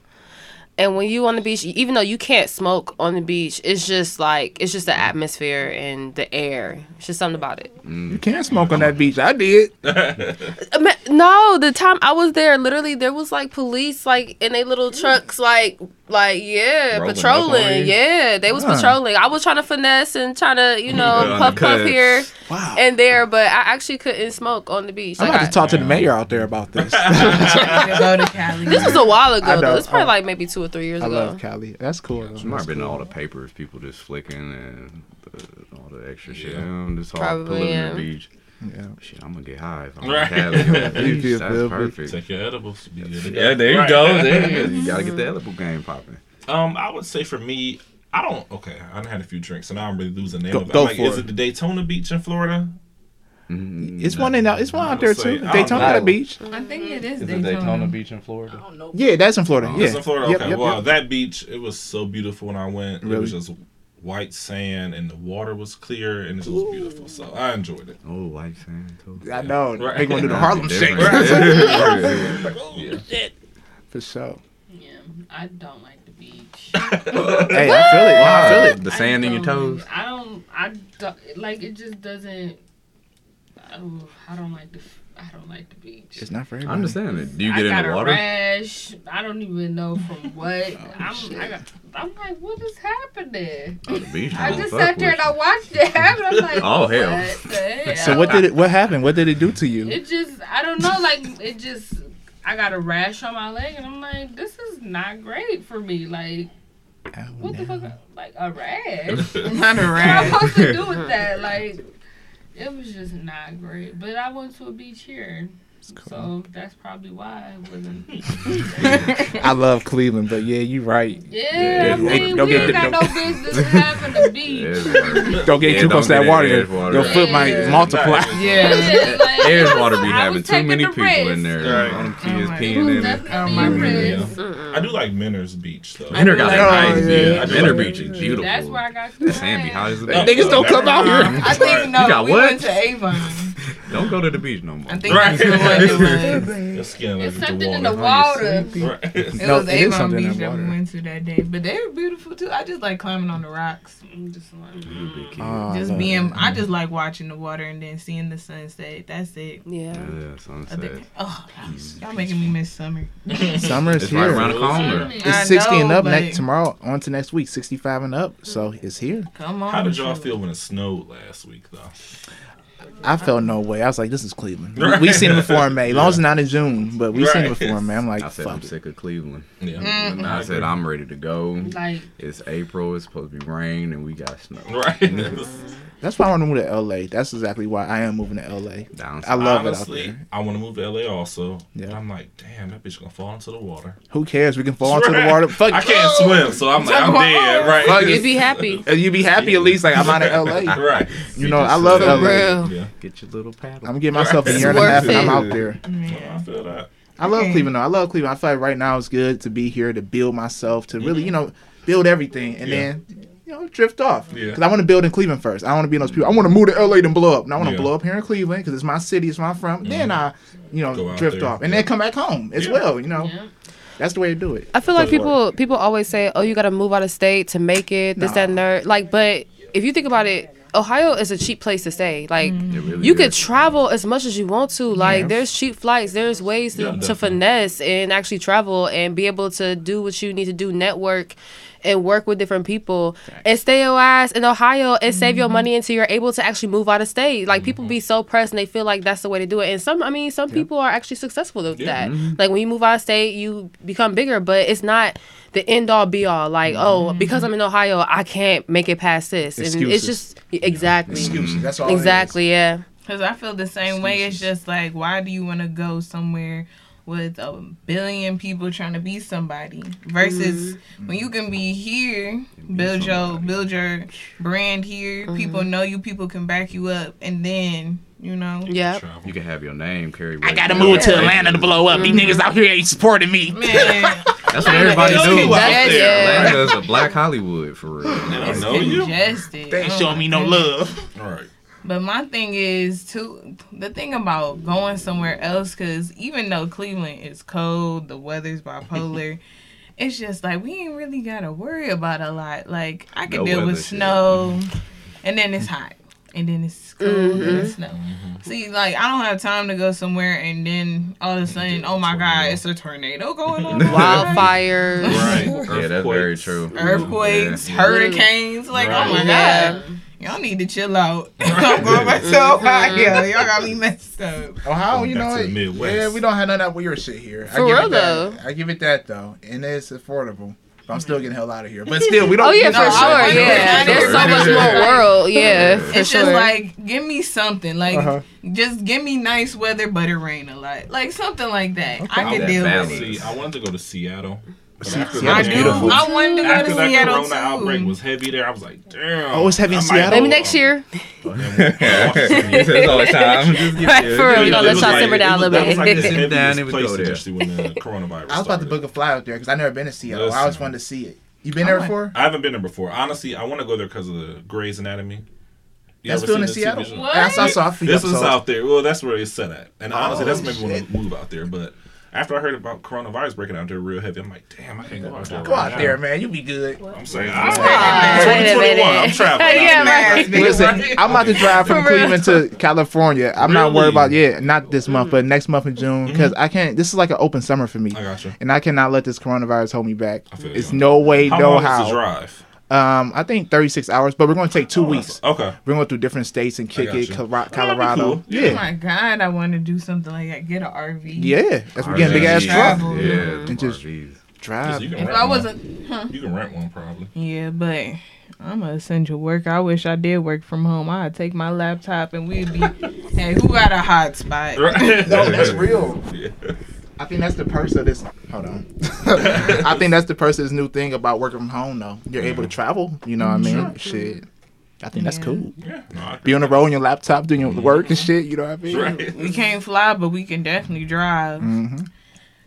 Speaker 5: And when you on the beach, even though you can't smoke on the beach, it's just like it's just the atmosphere and the air. It's just something about it. Mm.
Speaker 1: You can't smoke on that beach. I did.
Speaker 5: No, the time I was there, literally there was like police like in their little trucks, like like yeah,
Speaker 2: Rolling
Speaker 5: patrolling. Yeah, they was
Speaker 1: Huh.
Speaker 5: patrolling. I was trying to finesse and trying to you know
Speaker 2: Yeah,
Speaker 5: puff puff here
Speaker 1: Wow.
Speaker 5: and there, but I actually couldn't smoke on the beach.
Speaker 1: I'm
Speaker 5: Like,
Speaker 1: about
Speaker 5: I-
Speaker 1: to talk to the mayor out there about this.
Speaker 3: I need to go to Cali.
Speaker 5: this was a while ago though. It's probably
Speaker 1: Oh.
Speaker 5: like maybe two or three years
Speaker 1: I
Speaker 5: ago.
Speaker 1: love Cali. That's cool. though.
Speaker 2: It might
Speaker 1: That's
Speaker 2: have been all the papers, people just flicking and the, all the extra shit.
Speaker 4: Yeah.
Speaker 2: I'm just all
Speaker 5: Probably,
Speaker 2: pulling
Speaker 5: yeah.
Speaker 2: the beach.
Speaker 1: Yeah.
Speaker 2: Shit, I'm gonna get high if I'm
Speaker 4: Right.
Speaker 2: right. Cali on the
Speaker 1: You
Speaker 2: beach.
Speaker 1: feel
Speaker 2: That's perfect.
Speaker 4: take your edibles. Be good to
Speaker 2: Yeah, there you
Speaker 4: Right.
Speaker 2: go. There you, gotta get the edible game popping.
Speaker 4: Um, I would say for me, I don't. Okay, I done had a few drinks, so now I'm really losing the name
Speaker 1: Go-
Speaker 4: of it.
Speaker 1: go
Speaker 4: like,
Speaker 1: for
Speaker 4: is
Speaker 1: it.
Speaker 4: it the Daytona Beach in Florida?
Speaker 2: Mm,
Speaker 1: It's one in out. It's one out there
Speaker 4: say-
Speaker 1: too. Daytona
Speaker 4: know.
Speaker 1: got a beach.
Speaker 3: I think it is
Speaker 2: Is it
Speaker 3: Daytona.
Speaker 2: Daytona Beach in Florida?
Speaker 1: Yeah, that's in Florida.
Speaker 2: Oh,
Speaker 1: yeah.
Speaker 4: It's in Florida. Okay,
Speaker 1: yep,
Speaker 4: well,
Speaker 1: yep.
Speaker 4: that beach it was so beautiful when I went. It was just white sand and the water was clear and it was beautiful. So I enjoyed it.
Speaker 2: Oh, white sand too.
Speaker 1: I know.
Speaker 4: Right.
Speaker 1: They gonna do the Harlem Shake Right.
Speaker 2: Yeah.
Speaker 1: Oh, for sure.
Speaker 6: Yeah, I don't like the beach.
Speaker 1: Hey, I feel it. I feel it.
Speaker 2: The sand in your toes.
Speaker 6: I don't. I don't like it. Just doesn't. Oh, I don't like the. I don't like the beach.
Speaker 1: It's not for
Speaker 2: I
Speaker 1: everybody.
Speaker 2: understand it. Do you
Speaker 6: I
Speaker 2: get in
Speaker 6: got
Speaker 2: the
Speaker 6: a
Speaker 2: water?
Speaker 6: rash. I don't even know from what.
Speaker 1: Oh,
Speaker 6: I'm. I got, I'm like, what is happening?
Speaker 2: Oh, the beach.
Speaker 6: I just sat there and I watched it happen. I'm like,
Speaker 2: Oh, hell.
Speaker 6: What hell?
Speaker 1: So what did it? What happened? What did it do to you?
Speaker 6: It just, I don't know, like, it just, I got a rash on my leg, and I'm like, this is not great for me. Like, oh, what the fuck? Like a rash?
Speaker 3: Not a rash.
Speaker 6: What am I supposed to do with that? Like, it was just not great. But I went to a beach here, so that's probably why I wasn't.
Speaker 1: I love Cleveland, but yeah, you're right.
Speaker 6: Yeah, I mean,
Speaker 1: don't
Speaker 6: we
Speaker 1: get
Speaker 6: ain't
Speaker 1: the-
Speaker 6: got no business having a beach.
Speaker 1: Don't get
Speaker 2: Yeah,
Speaker 1: too
Speaker 2: don't
Speaker 1: close to that
Speaker 2: in
Speaker 1: water.
Speaker 2: Edgewater.
Speaker 1: Your foot might
Speaker 3: Yeah.
Speaker 1: multiply.
Speaker 3: Yeah.
Speaker 6: Yeah, like,
Speaker 2: Edgewater be having too many people
Speaker 6: risk.
Speaker 2: in there.
Speaker 4: Right.
Speaker 2: All them
Speaker 3: Oh
Speaker 2: kids
Speaker 3: my
Speaker 2: peeing in it.
Speaker 3: Oh my
Speaker 6: a
Speaker 3: goodness.
Speaker 4: I do like Mentor's Beach though.
Speaker 2: Mentor got
Speaker 3: Oh,
Speaker 2: that nice
Speaker 3: yeah.
Speaker 2: view.
Speaker 4: I do
Speaker 2: Mentor
Speaker 4: like
Speaker 2: Beach
Speaker 4: that.
Speaker 2: is beautiful.
Speaker 6: That's where I got
Speaker 2: The sand be hot as a
Speaker 4: Oh,
Speaker 2: bitch.
Speaker 1: Niggas don't come out here. Mm-hmm.
Speaker 3: I think no.
Speaker 2: You got
Speaker 3: we
Speaker 2: what?
Speaker 3: went to Avon.
Speaker 2: Don't go to the beach no more.
Speaker 3: I think
Speaker 4: Right.
Speaker 3: that's what it was.
Speaker 4: Your skin
Speaker 6: It's
Speaker 4: allergic to
Speaker 6: something in the
Speaker 4: water.
Speaker 6: water.
Speaker 4: Right.
Speaker 3: It
Speaker 1: No,
Speaker 3: was
Speaker 1: it is
Speaker 3: Avon Beach
Speaker 1: that
Speaker 3: that we went to that day, but they were beautiful too. I just like climbing on the rocks,
Speaker 6: just like,
Speaker 2: You a big kid.
Speaker 1: Oh,
Speaker 3: just
Speaker 1: love
Speaker 3: being.
Speaker 1: it.
Speaker 3: I just like watching the water and then seeing the sunset. That's it.
Speaker 5: Yeah.
Speaker 2: yeah,
Speaker 3: Other
Speaker 2: sunset.
Speaker 3: than- Oh, y'all making me miss summer.
Speaker 1: Summer is
Speaker 2: It's right
Speaker 1: here.
Speaker 2: around the corner.
Speaker 1: It's 60 and up next tomorrow. On to next week, 65 and up. So it's here.
Speaker 3: Come on.
Speaker 4: How did y'all feel when it snowed last week though?
Speaker 1: I felt no way. I was like, this is Cleveland. We,
Speaker 4: Right.
Speaker 1: we seen it before in May. Long as it's not in June, but we seen it before in May. I'm like,
Speaker 2: I said I'm
Speaker 1: it.
Speaker 2: sick of Cleveland.
Speaker 4: Yeah.
Speaker 3: Mm-hmm.
Speaker 2: I said I'm ready to go.
Speaker 6: Like,
Speaker 2: It's April. It's supposed to be rain, and we got snow.
Speaker 4: Right.
Speaker 1: That's why I want to move to LA. That's exactly why I am moving to LA.
Speaker 2: Down
Speaker 1: I love
Speaker 4: Honestly,
Speaker 1: it out there.
Speaker 4: I want to move to LA also.
Speaker 1: Yeah.
Speaker 4: But I'm like, damn, that bitch gonna fall into the water.
Speaker 1: Who cares? We can fall into the water. Fuck
Speaker 4: I can't swim, so I'm like, I'm dead. Right.
Speaker 1: Fuck
Speaker 5: You'd be happy.
Speaker 1: You'd be happy at least like I'm out of LA.
Speaker 4: right.
Speaker 1: You know, I love
Speaker 5: For
Speaker 1: LA.
Speaker 5: Real.
Speaker 4: Yeah.
Speaker 2: Get your little paddle.
Speaker 1: I'm getting myself a
Speaker 4: It's
Speaker 1: year and a half and I'm out
Speaker 5: it.
Speaker 1: there.
Speaker 4: I feel that.
Speaker 1: I love
Speaker 3: Okay.
Speaker 1: Cleveland though. I love Cleveland. I feel like right now it's good to be here to build myself, to really, you know, build everything and
Speaker 4: Yeah.
Speaker 1: then, you know, drift off.
Speaker 4: Yeah.
Speaker 1: Because I want to build in Cleveland first. I don't want to be in those people. I want to move to LA and blow up. And I want to
Speaker 4: Yeah.
Speaker 1: blow up here in Cleveland because it's my city, it's where I'm from. Then mm-hmm. I, you know, drift
Speaker 4: there.
Speaker 1: off. And
Speaker 4: Yeah.
Speaker 1: then come back home as
Speaker 4: Yeah.
Speaker 1: well, you know.
Speaker 6: yeah.
Speaker 1: That's the way to do it.
Speaker 5: I feel like
Speaker 1: Doesn't work.
Speaker 5: people people always say, "Oh, you got to move out of state to make it." This,
Speaker 1: Nah.
Speaker 5: that, and third. Like, but if you think about it, Ohio is a cheap place to stay. Like,
Speaker 2: mm. really
Speaker 5: you could travel as much as you want to. Like,
Speaker 1: Yeah.
Speaker 5: there's cheap flights. There's ways to,
Speaker 4: Yeah,
Speaker 5: to finesse and actually travel and be able to do what you need to do, network. And work with different people and stay your ass in Ohio and save your mm-hmm. money until you're able to actually move out of state. Like people mm-hmm. be so pressed and they feel like that's the way to do it. And some, I mean, some people are actually successful with
Speaker 4: Yeah.
Speaker 5: that. Mm-hmm. Like when you move out of state, you become bigger, but it's not the end all be all. Like, oh, because I'm in Ohio, I can't make it past this. And it's just exactly,
Speaker 1: Excuses. That's all. it is.
Speaker 5: exactly, yeah.
Speaker 3: Because I feel the same way. It's just like, why do you want to go somewhere with a billion people trying to be somebody versus mm-hmm. when you can be here, build your build your brand here. Mm-hmm. People know you. People can back you up, and then you know,
Speaker 5: Yeah.
Speaker 2: You can have your name carried.
Speaker 1: I gotta
Speaker 2: you.
Speaker 1: move to Atlanta to blow up. These mm-hmm. niggas out here ain't supporting me.
Speaker 3: man.
Speaker 2: That's what everybody do.
Speaker 3: out
Speaker 5: That's-
Speaker 3: there,
Speaker 5: yeah.
Speaker 2: Atlanta is a black Hollywood for real.
Speaker 4: They don't
Speaker 3: It's
Speaker 4: know you.
Speaker 3: congested.
Speaker 1: They ain't
Speaker 3: Oh
Speaker 1: showing me no love.
Speaker 4: All right.
Speaker 3: But my thing is too the thing about going somewhere else because even though Cleveland is cold, the weather's bipolar. It's just like we ain't really gotta worry about a lot. Like I can
Speaker 2: No
Speaker 3: deal
Speaker 2: weather
Speaker 3: with
Speaker 2: shit.
Speaker 3: snow, mm-hmm. and then it's hot, and then it's cold, and it's mm-hmm. snow. Mm-hmm. See, like I don't have time to go somewhere, and then all of a sudden, oh my god, it's a tornado going on,
Speaker 5: Wildfires.
Speaker 4: Right.
Speaker 2: Yeah, that's very true.
Speaker 3: earthquakes,
Speaker 2: Yeah.
Speaker 3: hurricanes. Like oh my
Speaker 4: god.
Speaker 5: Yeah.
Speaker 3: God, y'all need to chill out. I'm going back to Ohio. Y'all got me messed up.
Speaker 1: Ohio,
Speaker 4: Going
Speaker 1: you know, it- yeah, we don't have none of that weird shit here.
Speaker 5: For
Speaker 1: I give
Speaker 5: real,
Speaker 1: it that.
Speaker 5: though.
Speaker 1: I give it that though, and it's affordable. I'm still getting hell out of here. But still, we don't.
Speaker 5: Oh yeah, for
Speaker 1: know,
Speaker 5: sure.
Speaker 3: I-
Speaker 5: Yeah, there's so much more world. Yeah, for
Speaker 3: it's
Speaker 5: sure.
Speaker 3: just like give me something like
Speaker 1: Uh-huh.
Speaker 3: just give me nice weather but it rain a lot like something like that
Speaker 1: Okay.
Speaker 3: i can deal with it
Speaker 4: I wanted to go to Seattle. But
Speaker 1: See-
Speaker 4: after
Speaker 1: Seattle's
Speaker 3: i
Speaker 1: beautiful.
Speaker 3: i wanted to go
Speaker 4: After
Speaker 3: to
Speaker 4: that
Speaker 3: seattle
Speaker 4: corona
Speaker 3: too
Speaker 4: outbreak was heavy there, I was like, damn.
Speaker 1: Oh, it's heavy in Seattle?
Speaker 5: Maybe next year.
Speaker 2: It's all the time. Just get
Speaker 5: Right, for real.
Speaker 4: It
Speaker 5: You know, let's try simmer down a
Speaker 4: it was-
Speaker 5: little
Speaker 4: that was like
Speaker 5: bit.
Speaker 4: the
Speaker 2: Sit
Speaker 4: heaviest
Speaker 2: down and
Speaker 4: place
Speaker 2: go there.
Speaker 4: initially when the coronavirus
Speaker 1: I was about to book a flight out there because I never been to Seattle. I always wanted to see it. You been there
Speaker 3: I
Speaker 1: before?
Speaker 4: I haven't been there before. Honestly, I want to go there because of the Grey's Anatomy. You
Speaker 1: That's
Speaker 4: ever
Speaker 1: filmed in Seattle.
Speaker 4: TV show?
Speaker 6: What?
Speaker 1: I saw, saw a few
Speaker 4: This is out there. Well, that's where it's set at. And honestly,
Speaker 1: Oh,
Speaker 4: that's made me want
Speaker 1: shit.
Speaker 4: to move out there. But after I heard about coronavirus breaking out there real heavy, I'm like, damn, I can't go out there.
Speaker 1: Go
Speaker 4: right
Speaker 1: out there,
Speaker 4: now.
Speaker 1: man. You be good.
Speaker 4: I'm saying,
Speaker 5: wait
Speaker 4: 2021, I'm traveling.
Speaker 5: Yeah,
Speaker 4: out there.
Speaker 5: right.
Speaker 1: Listen, I'm about to drive from Cleveland to California. I'm not worried about yeah, not this month, but next month in June mm-hmm. because I can't. This is like an open summer for me,
Speaker 4: I got you.
Speaker 1: and I cannot let this coronavirus hold me back. It's
Speaker 4: you.
Speaker 1: no way,
Speaker 4: How
Speaker 1: no
Speaker 4: long is the
Speaker 1: how.
Speaker 4: drive?
Speaker 1: Um, I think 36 hours, but we're going to take two
Speaker 4: Oh,
Speaker 1: weeks.
Speaker 4: Okay.
Speaker 1: We're going to go through different states and kick it,
Speaker 4: you.
Speaker 1: Colo-
Speaker 4: that'd be
Speaker 1: Colorado.
Speaker 4: cool.
Speaker 1: Yeah.
Speaker 3: Oh my god, I want to do something like that. Get an RV.
Speaker 1: Yeah, that's we getting big ass truck.
Speaker 3: Travel.
Speaker 2: Yeah,
Speaker 1: And just-
Speaker 2: RVs.
Speaker 1: Drive.
Speaker 4: You
Speaker 3: If I wasn't, huh?
Speaker 4: You can rent one probably.
Speaker 3: Yeah, but I'm an essential worker. I wish I did work from home. I'd take my laptop and we'd be, hey, who got a hot spot?
Speaker 4: Right.
Speaker 1: No, that's real.
Speaker 4: Yeah.
Speaker 1: I think that's the perks of this. Hold on. I think that's the perks of this new thing about working from home, though. You're able to mm-hmm. travel. You know what I mm-hmm. mean? Shit. I think that's cool.
Speaker 4: Yeah. No,
Speaker 1: Be on the road on your laptop doing your work and mm-hmm. shit. You know what I mean?
Speaker 4: Right.
Speaker 3: We can't fly, but we can definitely drive.
Speaker 1: hmm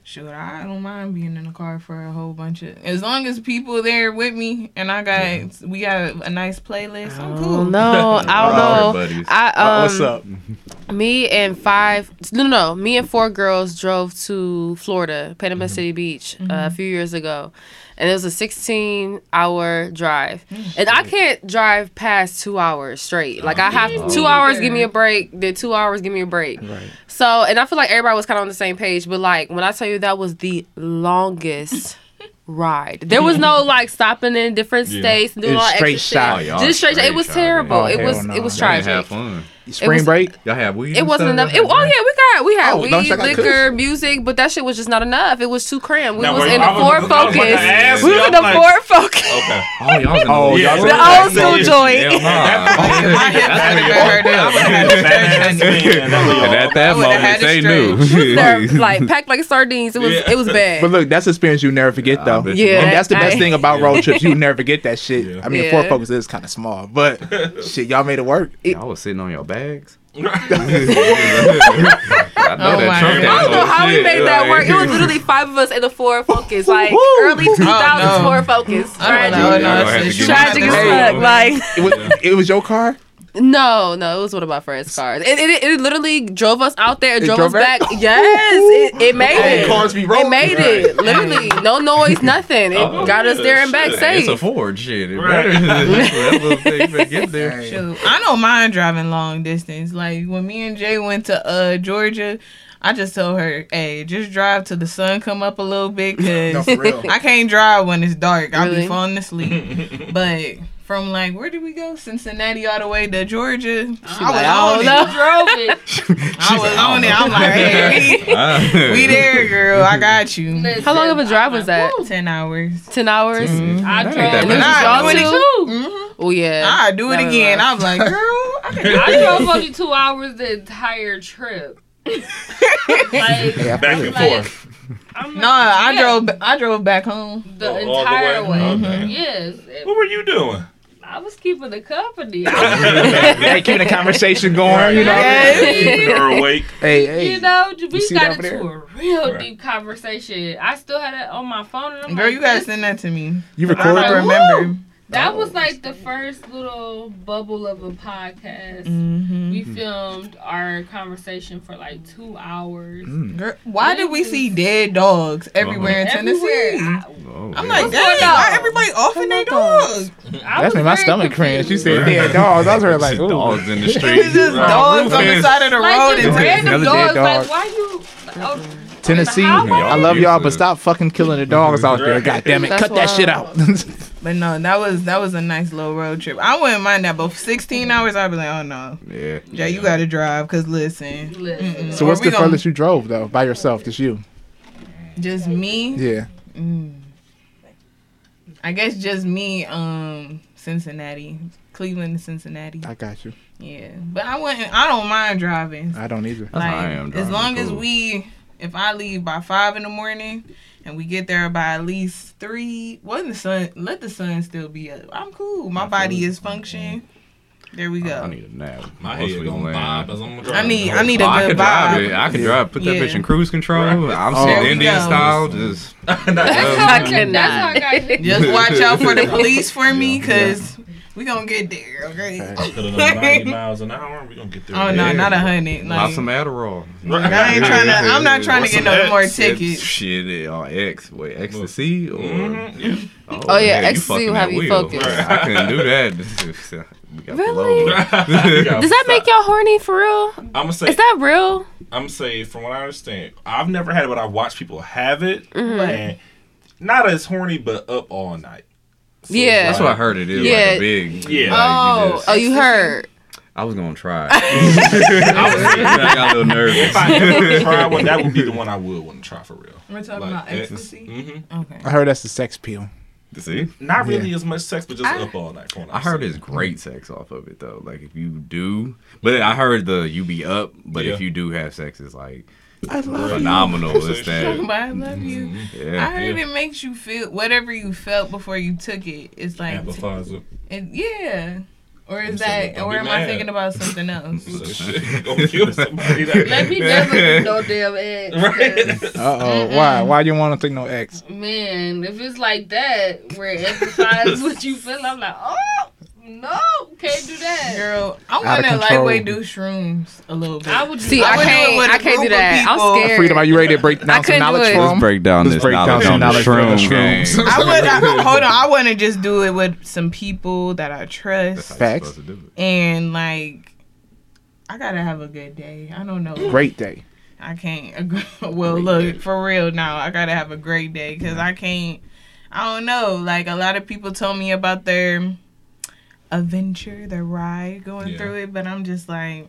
Speaker 3: Sure, I don't mind being in the car for a whole bunch of as long as people there with me and I got we got a nice playlist. I'm
Speaker 5: Oh
Speaker 3: cool.
Speaker 5: no, I don't know. I um,
Speaker 1: Uh, what's up?
Speaker 5: Me and five, no, no, no. Me and four girls drove to Florida, Panama
Speaker 1: Mm-hmm.
Speaker 5: City Beach, uh, a few years ago, and it was a 16-hour drive.
Speaker 1: Mm.
Speaker 5: And I can't drive past two hours straight. Like I have
Speaker 2: Oh.
Speaker 5: two hours, give me a break. Then two hours, give me a break.
Speaker 1: Right.
Speaker 5: So, and I feel like everybody was kind of on the same page. But like when I tell you that was the longest ride, there was no like stopping in different states and doing
Speaker 1: It's
Speaker 5: all
Speaker 1: straight
Speaker 5: extra
Speaker 1: shot.
Speaker 2: Oh,
Speaker 5: shit.
Speaker 2: y'all
Speaker 5: Just straight. It was terrible.
Speaker 1: Oh,
Speaker 5: it was
Speaker 1: no.
Speaker 5: it was
Speaker 2: Y'all didn't
Speaker 5: tragic.
Speaker 2: Have fun.
Speaker 1: Spring
Speaker 5: was-
Speaker 1: break?
Speaker 2: Y'all have weed.
Speaker 5: It wasn't enough. It, oh yeah, we got we had
Speaker 1: Oh,
Speaker 5: weed,
Speaker 1: check out
Speaker 5: liquor, music, but that shit was just not enough. It was too cramped. We
Speaker 4: Now,
Speaker 5: was
Speaker 4: were
Speaker 5: in
Speaker 4: you-
Speaker 5: the
Speaker 4: I
Speaker 5: Ford
Speaker 4: I was about to
Speaker 5: Focus. We
Speaker 4: you,
Speaker 5: was in
Speaker 4: I'm
Speaker 5: the
Speaker 4: like-
Speaker 5: Ford Focus.
Speaker 4: Okay.
Speaker 2: Oh, y'all
Speaker 1: Oh, y'all
Speaker 2: yeah.
Speaker 1: was-
Speaker 5: The old school joint.
Speaker 2: Hell nah.
Speaker 3: My hips
Speaker 2: That's
Speaker 3: would
Speaker 2: your
Speaker 3: have hurt. I would have had to
Speaker 4: That
Speaker 3: stretch
Speaker 4: has to be-
Speaker 3: honey.
Speaker 4: that'd be
Speaker 2: And
Speaker 4: all.
Speaker 2: at that
Speaker 3: I would've had
Speaker 2: moment, they knew.
Speaker 5: Like packed like sardines. It was it was bad.
Speaker 1: But look, that's an experience you never forget, though.
Speaker 5: Yeah,
Speaker 1: and that's the best thing about road trips. You never forget that shit. I mean,
Speaker 5: Yeah.
Speaker 1: Ford Focus is kind of small, but shit, y'all made it work.
Speaker 2: Y'all was sitting on your bags. I know
Speaker 3: Oh
Speaker 2: that
Speaker 3: my
Speaker 2: trunk
Speaker 5: I don't know how we
Speaker 2: shit,
Speaker 5: made that
Speaker 2: like-
Speaker 5: work. It was literally five of us in the Ford Focus, like early 2000s
Speaker 3: Oh, no.
Speaker 5: Ford Focus. Tragic,
Speaker 3: know.
Speaker 2: Y'all
Speaker 3: No,
Speaker 2: gonna have
Speaker 3: it's
Speaker 2: to
Speaker 3: a
Speaker 2: give me
Speaker 5: tragic as
Speaker 2: some
Speaker 5: fuck. Like
Speaker 1: It was, it was your car.
Speaker 5: No, no, it was one of my friends' cars. It, it, it literally drove us out there. It
Speaker 1: It
Speaker 5: drove,
Speaker 1: drove
Speaker 5: us
Speaker 1: back?
Speaker 5: back. Yes, it, it made it.
Speaker 1: cars be rolling.
Speaker 5: It
Speaker 1: rolling.
Speaker 5: made it. Literally, no noise, nothing. It
Speaker 4: Oh,
Speaker 5: got us there and back
Speaker 4: shit.
Speaker 5: safe.
Speaker 2: It's a Ford shit. It
Speaker 4: Right.
Speaker 2: better. that little thing better get there.
Speaker 3: Shoot, I don't mind driving long distance. Like when me and Jay went to uh Georgia, I just told her, "Hey, just drive till the sun come up a little bit,
Speaker 1: No,
Speaker 3: cause
Speaker 1: for real.
Speaker 3: I can't drive when it's dark. I'll be falling asleep." but from like where did we go? Cincinnati all the way to Georgia. I was
Speaker 5: like,
Speaker 3: on
Speaker 5: "Oh,
Speaker 3: it.
Speaker 5: no."
Speaker 6: drove it.
Speaker 3: I was on it. I'm like, hey, we, we there, girl. I got you.
Speaker 6: Listen,
Speaker 5: How long of a drive was that?
Speaker 3: Ten hours.
Speaker 5: Ten hours.
Speaker 3: Mm-hmm.
Speaker 6: I
Speaker 2: That ain't
Speaker 6: drove.
Speaker 5: And this was
Speaker 3: Nah,
Speaker 5: y'all
Speaker 3: doing it
Speaker 5: too.
Speaker 3: Mm-hmm.
Speaker 5: Oh yeah.
Speaker 3: I do it
Speaker 5: That
Speaker 3: again. I'm like, girl, I can
Speaker 6: I drove only two hours the entire trip. like,
Speaker 1: Yeah,
Speaker 4: Back and
Speaker 6: like,
Speaker 4: forth.
Speaker 6: I'm
Speaker 3: No, I drove. I drove back home.
Speaker 6: the
Speaker 4: Oh, all the
Speaker 6: entire
Speaker 4: way?
Speaker 6: way.
Speaker 4: Okay.
Speaker 6: Yes, it-
Speaker 4: What were you doing?
Speaker 6: I was keeping the company.
Speaker 1: hey, keeping the conversation going, you know.
Speaker 4: Keeping her awake.
Speaker 1: Hey, hey.
Speaker 6: you know, we
Speaker 1: see
Speaker 6: got into a real
Speaker 4: Right.
Speaker 6: deep conversation. I still had it on my phone. And I'm
Speaker 3: Girl,
Speaker 6: like,
Speaker 3: you gotta send that to me.
Speaker 1: You
Speaker 3: I
Speaker 1: record
Speaker 3: don't
Speaker 1: that?
Speaker 6: was like the first little bubble of a podcast.
Speaker 3: Mm-hmm.
Speaker 6: We filmed our conversation for like two hours.
Speaker 1: Mm.
Speaker 3: why did we see dead dogs everywhere in Tennessee?
Speaker 6: Everywhere.
Speaker 2: Oh,
Speaker 3: I'm
Speaker 2: yeah.
Speaker 3: like,
Speaker 6: What's
Speaker 3: dang, why everybody off in their
Speaker 5: dogs?
Speaker 3: dogs?
Speaker 6: I, I
Speaker 1: That's
Speaker 6: was
Speaker 1: made my stomach cringe. She said dead dogs. I was her like, ooh.
Speaker 2: dogs in the street.
Speaker 3: was just dogs on the side of the road
Speaker 6: Like
Speaker 3: in
Speaker 6: just
Speaker 3: Tennessee.
Speaker 6: random dogs.
Speaker 1: dead
Speaker 6: Like why you? Oh,
Speaker 1: Tennessee, I love y'all, but stop fucking killing the dogs out there. God damn it, cut that shit out.
Speaker 3: But no, that was that was a nice little road trip. I wouldn't mind that, but 16 hours, I'd be like, oh no,
Speaker 2: Yeah.
Speaker 3: Jay, you gotta drive, cause listen,
Speaker 6: listen.
Speaker 1: So what's
Speaker 3: we
Speaker 1: the
Speaker 3: gon-
Speaker 1: furthest you drove though, by yourself, just you?
Speaker 3: Just me.
Speaker 1: Yeah.
Speaker 3: Mm. I guess just me. Um, Cincinnati, Cleveland, to Cincinnati.
Speaker 1: I got you.
Speaker 3: Yeah, but I wouldn't. I don't mind driving.
Speaker 1: I don't either.
Speaker 2: That's how I am
Speaker 3: as
Speaker 2: driving,
Speaker 3: long as we, if I leave by five in the morning and we get there by at least three, when the sun, let the sun still be up. I'm cool. My
Speaker 2: I
Speaker 3: body is functioning. There we go.
Speaker 2: I need a nap.
Speaker 4: My
Speaker 2: Most
Speaker 4: head
Speaker 2: people
Speaker 4: gonna
Speaker 2: land.
Speaker 4: bob as I'm
Speaker 3: I
Speaker 4: driving.
Speaker 3: need- I oh, need a
Speaker 2: Oh, I
Speaker 3: good
Speaker 2: could drive
Speaker 3: vibe.
Speaker 2: it. I could
Speaker 1: Yeah.
Speaker 2: drive. Put that
Speaker 3: Yeah.
Speaker 2: bitch in cruise control. I'm
Speaker 1: Oh,
Speaker 2: sitting
Speaker 3: there
Speaker 2: Indian
Speaker 3: go.
Speaker 2: style. Just
Speaker 6: That's
Speaker 5: I
Speaker 6: how I got-
Speaker 5: cannot.
Speaker 6: That's how I got hit.
Speaker 3: Just watch out for the police for me, cause we gonna get there. Okay.
Speaker 4: Put it on 90 miles an hour. We gonna get there.
Speaker 3: Oh no,
Speaker 2: Yeah.
Speaker 3: not a hundred.
Speaker 2: pop
Speaker 3: Like,
Speaker 2: some Adderall.
Speaker 4: Right.
Speaker 3: I ain't trying to. I'm not trying to get
Speaker 4: some
Speaker 3: no more tickets.
Speaker 2: Shit, it on X. Wait, ecstasy or?
Speaker 4: Mhm, yeah.
Speaker 5: Oh, yeah,
Speaker 2: man,
Speaker 5: ecstasy will have you
Speaker 2: wheel.
Speaker 5: focused.
Speaker 2: I couldn't do that. We got the
Speaker 5: Really? Does that make y'all horny for real?
Speaker 4: I'm gonna say.
Speaker 5: Is that real?
Speaker 4: I'm gonna say from what I understand, I've never had it, but I watch people have it,
Speaker 5: Mm-hmm.
Speaker 4: and not as horny, but up all night. So
Speaker 5: Yeah.
Speaker 2: That's what I heard it is.
Speaker 5: Yeah.
Speaker 2: Like a big.
Speaker 4: Yeah.
Speaker 2: like, you
Speaker 3: Oh,
Speaker 2: just-
Speaker 5: Oh, you heard?
Speaker 2: I was gonna try. I was, I got a little nervous.
Speaker 4: If I ever try one, that would be the one I would want to try for real.
Speaker 3: We're talking about ecstasy.
Speaker 4: hmm
Speaker 3: Okay.
Speaker 1: I heard that's the sex pill.
Speaker 2: See,
Speaker 4: Not really as much sex, but just
Speaker 3: I-
Speaker 4: up all night. from
Speaker 2: I heard
Speaker 4: seen.
Speaker 2: it's great sex off of it though. Like if you do, but I heard the you be up, but
Speaker 4: Yeah.
Speaker 2: if you do have sex, it's like
Speaker 1: I love
Speaker 2: phenomenal. It's
Speaker 3: Talking
Speaker 2: that.
Speaker 3: I love you.
Speaker 2: Yeah.
Speaker 3: I heard
Speaker 4: Yeah.
Speaker 3: it makes you feel whatever you felt before you took it. It's like,
Speaker 4: amplifies it.
Speaker 3: it, yeah. Or is
Speaker 4: You
Speaker 3: that, or
Speaker 4: be
Speaker 3: am I thinking about something else?
Speaker 4: So shit, gonna kill somebody.
Speaker 6: Let me never do no damn eggs.
Speaker 4: Right.
Speaker 6: 'cause,
Speaker 1: Uh oh. Why? Why you want to think no X?
Speaker 6: Man, if it's like that, where it emphasizes what you feel, I'm like, oh no, can't do that.
Speaker 3: Girl, I want
Speaker 1: of
Speaker 3: to
Speaker 1: control.
Speaker 3: lightway do shrooms a little bit.
Speaker 6: I would do
Speaker 5: See,
Speaker 3: I
Speaker 5: I
Speaker 3: would do it
Speaker 5: can't.
Speaker 3: with a
Speaker 5: I can't do that. I'm scared.
Speaker 1: Freedom, are you ready to break down some
Speaker 5: couldn't do
Speaker 1: knowledge
Speaker 5: it.
Speaker 2: Let's break down
Speaker 1: Let's
Speaker 2: this
Speaker 1: break down
Speaker 2: knowledge
Speaker 1: some
Speaker 2: on
Speaker 1: knowledge
Speaker 2: shroom
Speaker 1: shrooms.
Speaker 3: I would I, hold on. I want to just do it with some people that I trust,
Speaker 1: Facts.
Speaker 2: supposed to do it.
Speaker 3: and like, I gotta have a good day. I don't know.
Speaker 1: Great day.
Speaker 3: I can't. agree- Well,
Speaker 2: Great
Speaker 3: look
Speaker 2: day.
Speaker 3: for real now. I gotta have a great day because I can't. I don't know. Like a lot of people told me about their adventure, the ride going
Speaker 4: Yeah.
Speaker 3: through it, but I'm just like,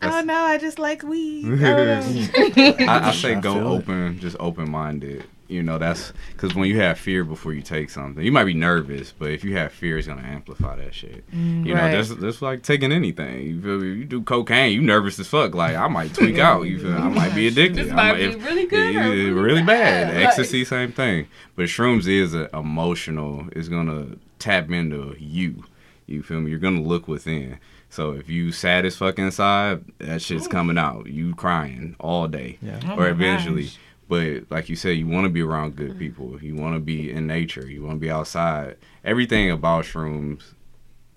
Speaker 3: I
Speaker 2: That's- oh,
Speaker 3: don't know. I just like weed. I don't.
Speaker 2: I, I say
Speaker 1: I
Speaker 2: go
Speaker 1: it.
Speaker 2: open, just open minded. You know, that's because when you have fear before you take something, you might be nervous, but if you have fear, it's gonna amplify that shit. Mm, you
Speaker 5: Right.
Speaker 2: know, that's that's like taking anything. You feel me? You do cocaine, you nervous as fuck. Like I might tweak out. You feel? I might be addicted.
Speaker 6: This
Speaker 2: I
Speaker 6: might
Speaker 2: might-
Speaker 6: be
Speaker 2: if-
Speaker 6: really good or really
Speaker 2: really bad.
Speaker 6: bad.
Speaker 2: Ecstasy, same thing. But shrooms is a emotional. It's gonna tap into you. You feel me? You're gonna look within. So if you sad as fuck inside, that shit's coming out. You crying all day,
Speaker 1: Yeah.
Speaker 3: Oh
Speaker 2: or eventually.
Speaker 3: gosh.
Speaker 2: But like you said, you want to be around good mm. people. You want to be in nature. You want to be outside. Everything about shrooms,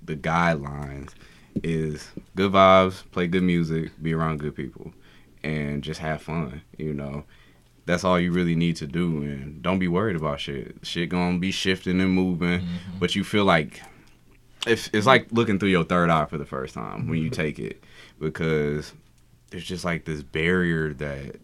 Speaker 2: the guidelines is good vibes, play good music, be around good people, and just have fun. You know, that's all you really need to do. And don't be worried about shit. Shit gonna be shifting and moving, mm-hmm. but you feel like it's, it's like looking through your third eye for the first time when you take it because there's just like this barrier that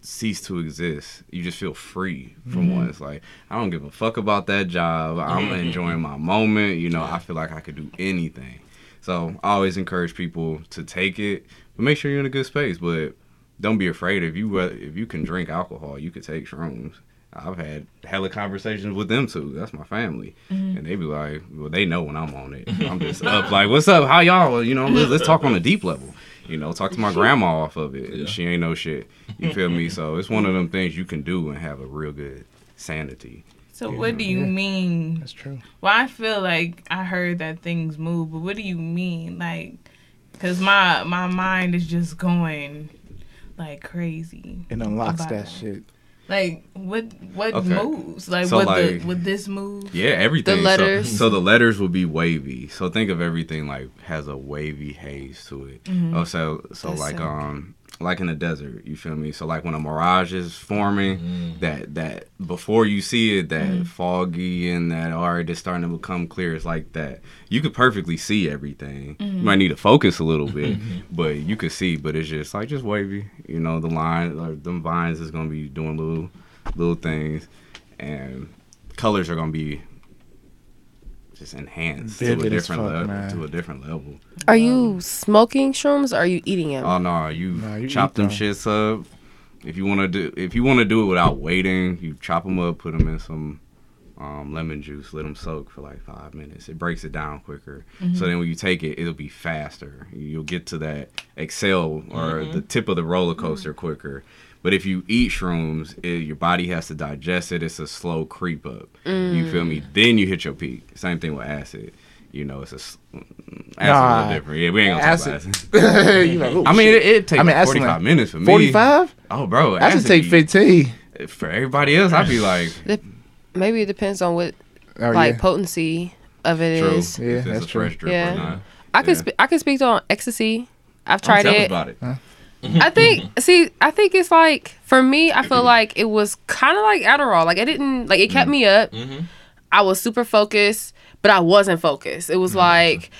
Speaker 2: cease to exist. You just feel free from one. It's like I don't give a fuck about that job. I'm enjoying my moment. You know, I feel like I could do anything. So I always encourage people to take it, but make sure you're in a good space. But don't be afraid if you uh, if you can drink alcohol, you could take shrooms. I've had hella conversations with them too. That's my family, mm-hmm. and they be like, "Well, they know when I'm on it. I'm just up like, what's up? How y'all? You know, let's, let's talk on a deep level. You know, talk to my grandma off of it.
Speaker 4: Yeah.
Speaker 2: She ain't no shit. You feel me? So it's one of them things you can do and have a real good sanity.
Speaker 3: So what do you mean?
Speaker 1: That's true.
Speaker 3: Well, I feel like I heard that things move, but what do you mean? Like, cause my my mind is just going like crazy.
Speaker 1: It unlocks
Speaker 3: about
Speaker 1: that
Speaker 3: it.
Speaker 1: shit.
Speaker 3: Like what what
Speaker 2: Okay.
Speaker 3: moves? Like
Speaker 2: So,
Speaker 3: what
Speaker 2: like-
Speaker 3: the would this move?
Speaker 2: Yeah, everything. So-
Speaker 5: letters.
Speaker 2: So, the letters will be wavy. So think of everything like has a wavy haze to it. Oh, so so
Speaker 5: That's
Speaker 2: like
Speaker 5: sick.
Speaker 2: um like in the desert, you feel me? So like when a mirage is forming, mm-hmm. that that before you see it, that mm-hmm. foggy and that already it's starting to become clear. It's like that. You could perfectly see everything. You mm-hmm. might need to focus a little bit, but you could see. But it's just like just wavy. You know, the line like them vines is gonna be doing little little things, and colors are gonna be just enhanced to a different
Speaker 1: fuck,
Speaker 2: level.
Speaker 1: man.
Speaker 2: To a different level.
Speaker 5: Are you smoking shrooms or are you eating them?
Speaker 2: Oh no, you,
Speaker 1: Nah, you
Speaker 2: chop them
Speaker 1: them.
Speaker 2: shits up. If you want to do, if you want to do it without waiting, you chop them up, put them in some um, lemon juice, let them soak for like five minutes. It breaks it down quicker. Mm-hmm. So then when you take it, it'll be faster. You'll get to that excel or the mm-hmm. tip of the roller mm-hmm. coaster quicker. But if you eat shrooms, it, your body has to digest it. It's a slow creep up. You feel me? Mm. Then you hit your peak. Same thing with acid. You know, it's a s- acid a little different. Yeah, we ain't gonna talk
Speaker 1: Acid.
Speaker 2: about acid.
Speaker 1: you like, oh,
Speaker 2: I mean, it, it takes
Speaker 1: I mean,
Speaker 2: like 45
Speaker 1: like-
Speaker 2: minutes for me.
Speaker 1: 45?
Speaker 2: Oh, bro.
Speaker 1: I should
Speaker 2: acid
Speaker 1: take 15.
Speaker 2: For everybody else, I'd be like,
Speaker 5: Maybe it depends on what
Speaker 1: Oh,
Speaker 5: like
Speaker 1: yeah.
Speaker 5: potency of it
Speaker 2: true.
Speaker 5: is.
Speaker 1: Yeah,
Speaker 2: if it's
Speaker 1: that's
Speaker 2: a fresh
Speaker 1: true.
Speaker 2: drip
Speaker 5: Yeah.
Speaker 2: or not.
Speaker 5: I could
Speaker 2: Yeah.
Speaker 5: spe- I could speak on ecstasy. I've tried
Speaker 2: tell us
Speaker 5: it.
Speaker 2: about it.
Speaker 5: I think see, I think it's like for me, I feel like it was kind of like Adderall. Like it didn't like it kept me up.
Speaker 4: Mm-hmm.
Speaker 5: I was super focused, but I wasn't focused. It was like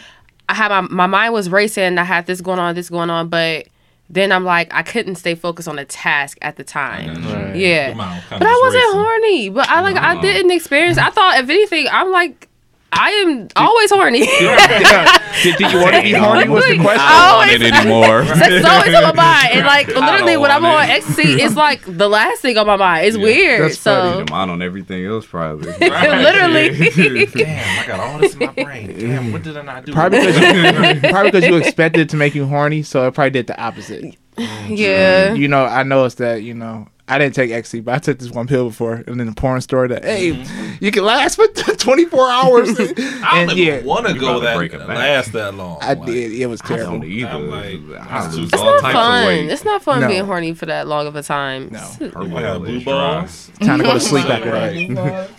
Speaker 5: I had my my mind was racing. I had this going on, this going on, but then I'm like I couldn't stay focused on the task at the time.
Speaker 1: Right.
Speaker 5: Yeah.
Speaker 4: Your mind kinda
Speaker 5: But I wasn't
Speaker 4: racing.
Speaker 5: horny. But I like I didn't experience. I thought if anything, I'm like I am always horny.
Speaker 1: did, did you want to be horny? Was the question?
Speaker 5: I
Speaker 2: I
Speaker 5: always
Speaker 2: don't want it anymore.
Speaker 5: Sex is always on my mind. And like literally when I'm
Speaker 2: want
Speaker 5: on
Speaker 2: it.
Speaker 5: ecstasy, it's like the last thing on my mind. It's
Speaker 2: Yeah,
Speaker 5: weird.
Speaker 1: that's
Speaker 5: so
Speaker 1: funny.
Speaker 2: Your mind on everything else, probably.
Speaker 5: literally.
Speaker 4: Damn, I got all this in my brain. Damn, what did I not do?
Speaker 1: Probably because you, probably because you expected it to make you horny, so it probably did the opposite. Mm-hmm.
Speaker 5: yeah.
Speaker 1: You know, I noticed that. You know, I didn't take ecstasy, but I took this one pill before, and then the porn store that hey, mm-hmm. you can last for 24 hours.
Speaker 4: I don't
Speaker 1: and
Speaker 4: even
Speaker 1: yeah,
Speaker 4: want to go that
Speaker 2: break it back.
Speaker 4: last that long.
Speaker 1: I
Speaker 4: Like,
Speaker 1: did. It was
Speaker 2: I
Speaker 1: terrible.
Speaker 2: don't either.
Speaker 4: I'm like,
Speaker 2: I
Speaker 4: it's
Speaker 2: lose
Speaker 4: not
Speaker 2: types
Speaker 5: fun.
Speaker 2: of.
Speaker 5: It's not fun
Speaker 1: No.
Speaker 5: being horny for that long of a time.
Speaker 1: No.
Speaker 2: Her
Speaker 4: I
Speaker 2: will
Speaker 4: blue balls.
Speaker 1: Time to go to sleep after that.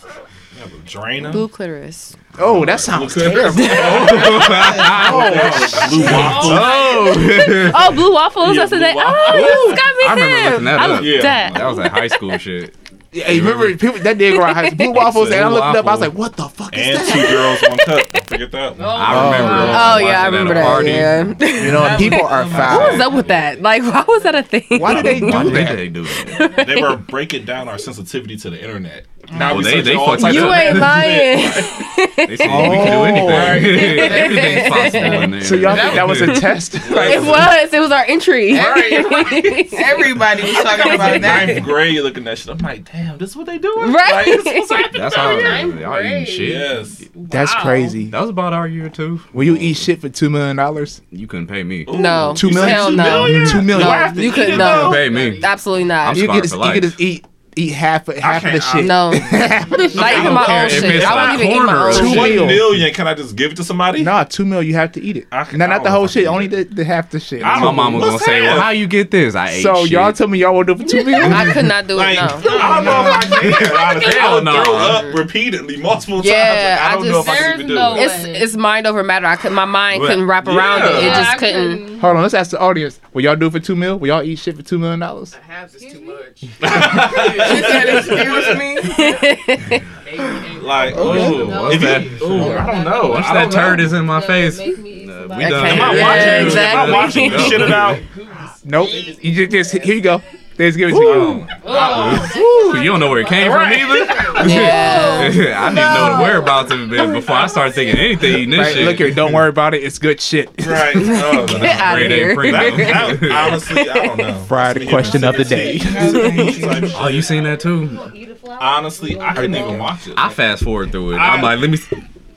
Speaker 4: I have a drainer.
Speaker 5: Blue clitoris.
Speaker 1: Oh, that sounds terrible.
Speaker 4: Oh, blue oh, waffle.
Speaker 2: Oh,
Speaker 5: Oh, blue waffles.
Speaker 4: Yeah,
Speaker 5: That's the
Speaker 4: blue
Speaker 5: name.
Speaker 4: Oh, waffles.
Speaker 5: Oh, you got me
Speaker 2: I remember
Speaker 5: there.
Speaker 2: looking that
Speaker 5: I
Speaker 2: up.
Speaker 5: love
Speaker 4: Yeah.
Speaker 5: that.
Speaker 2: that was like high school shit.
Speaker 1: Yeah, Hey, remember people that did go out high school. Blue waffles, and I looked it up. I was like, "What the fuck is
Speaker 4: And
Speaker 1: that?"
Speaker 4: two girls, one cup. Don't forget that one.
Speaker 2: I remember.
Speaker 5: Oh
Speaker 2: watching
Speaker 5: yeah, I remember that.
Speaker 2: party.
Speaker 5: Yeah.
Speaker 1: You know, people are
Speaker 5: What was up with that? Like, why was that a thing?
Speaker 1: Why did they do
Speaker 2: Why did they do that?
Speaker 4: They were breaking down our sensitivity to the internet. Now
Speaker 2: Well,
Speaker 4: we
Speaker 2: they- they
Speaker 4: all types
Speaker 5: You
Speaker 4: of-
Speaker 5: ain't lying.
Speaker 2: They said we can do
Speaker 1: Oh.
Speaker 2: anything. Everything's possible in there.
Speaker 1: So y'all think that was a test?
Speaker 5: it was. It was our entry.
Speaker 3: Everybody was talking about that.
Speaker 4: ninth grade You looking at shit. I'm like, damn, this is what they doing?
Speaker 5: Right.
Speaker 4: Like, this is what's happening
Speaker 2: That's
Speaker 4: down
Speaker 2: how
Speaker 4: here?
Speaker 6: Ninth
Speaker 2: y'all eating
Speaker 6: grade.
Speaker 2: shit.
Speaker 4: Yes.
Speaker 1: That's
Speaker 6: Wow.
Speaker 1: crazy.
Speaker 2: That was about our year too.
Speaker 1: Will you eat shit for two million dollars?
Speaker 2: You couldn't pay me.
Speaker 5: No.
Speaker 1: Two
Speaker 4: You said
Speaker 1: million?
Speaker 5: Hell no.
Speaker 1: Two million.
Speaker 4: Do I have to
Speaker 5: You could-
Speaker 4: it,
Speaker 5: no.
Speaker 2: Pay me.
Speaker 5: Absolutely not.
Speaker 2: I'm
Speaker 1: You
Speaker 2: smart
Speaker 1: could just,
Speaker 2: for
Speaker 1: you could
Speaker 2: life.
Speaker 1: just eat eat half of half of the
Speaker 2: can't-
Speaker 1: shit.
Speaker 5: No. Not even my own shit. I
Speaker 2: like
Speaker 5: won't even eat my
Speaker 2: corner
Speaker 5: own
Speaker 2: or
Speaker 1: Two
Speaker 5: shit.
Speaker 4: One
Speaker 1: meal.
Speaker 4: million, can I just give it to somebody?
Speaker 1: Nah, two mil. You have to eat it.
Speaker 4: I can-
Speaker 1: no, not the whole shit. Only the, the half the shit.
Speaker 4: I
Speaker 2: My mama was gonna say, "Well, how you get this?" I ate
Speaker 1: So
Speaker 2: shit.
Speaker 1: y'all tell me y'all will do it for two million?
Speaker 5: I could not do it.
Speaker 4: Like,
Speaker 5: No.
Speaker 4: I don't know if I can. Honestly, I
Speaker 2: Hell
Speaker 4: would
Speaker 2: no.
Speaker 4: throw up repeatedly multiple times.
Speaker 5: Yeah,
Speaker 4: I
Speaker 5: I
Speaker 4: don't know if I can even do it.
Speaker 5: It's it's mind over matter. I could my mind couldn't wrap around it. It just couldn't.
Speaker 1: Hold on, let's ask the audience. Will y'all do for two mil? Will y'all eat shit for two million dollars?
Speaker 7: Halves is too much.
Speaker 3: She said, "Excuse me."
Speaker 4: Like, ooh,
Speaker 2: What's
Speaker 4: if you, ooh, I don't know.
Speaker 2: Once that
Speaker 4: don't know.
Speaker 2: turd is in my face,
Speaker 6: Make me eat somebody.
Speaker 2: we done.
Speaker 5: Okay.
Speaker 4: Am I
Speaker 5: Yeah,
Speaker 4: watching you? Am I watching you shit it out?
Speaker 1: Nope. You just, just here you go. They just give it to you.
Speaker 2: Ooh, oh. you don't know where it came from either.
Speaker 5: Yeah.
Speaker 2: I didn't even know the whereabouts of it before I started thinking anything. eating This
Speaker 1: Right,
Speaker 2: shit.
Speaker 1: look here, don't worry about it. It's good shit.
Speaker 4: Right. Oh,
Speaker 5: Get
Speaker 4: that,
Speaker 5: out of here.
Speaker 2: premium.
Speaker 4: that, honestly, I don't know.
Speaker 1: Friday
Speaker 4: Some
Speaker 1: question of the day.
Speaker 2: Oh, you seen that too?
Speaker 4: Honestly, I couldn't even watch it.
Speaker 2: I fast forward through it.
Speaker 4: I-
Speaker 2: I'm like, let me.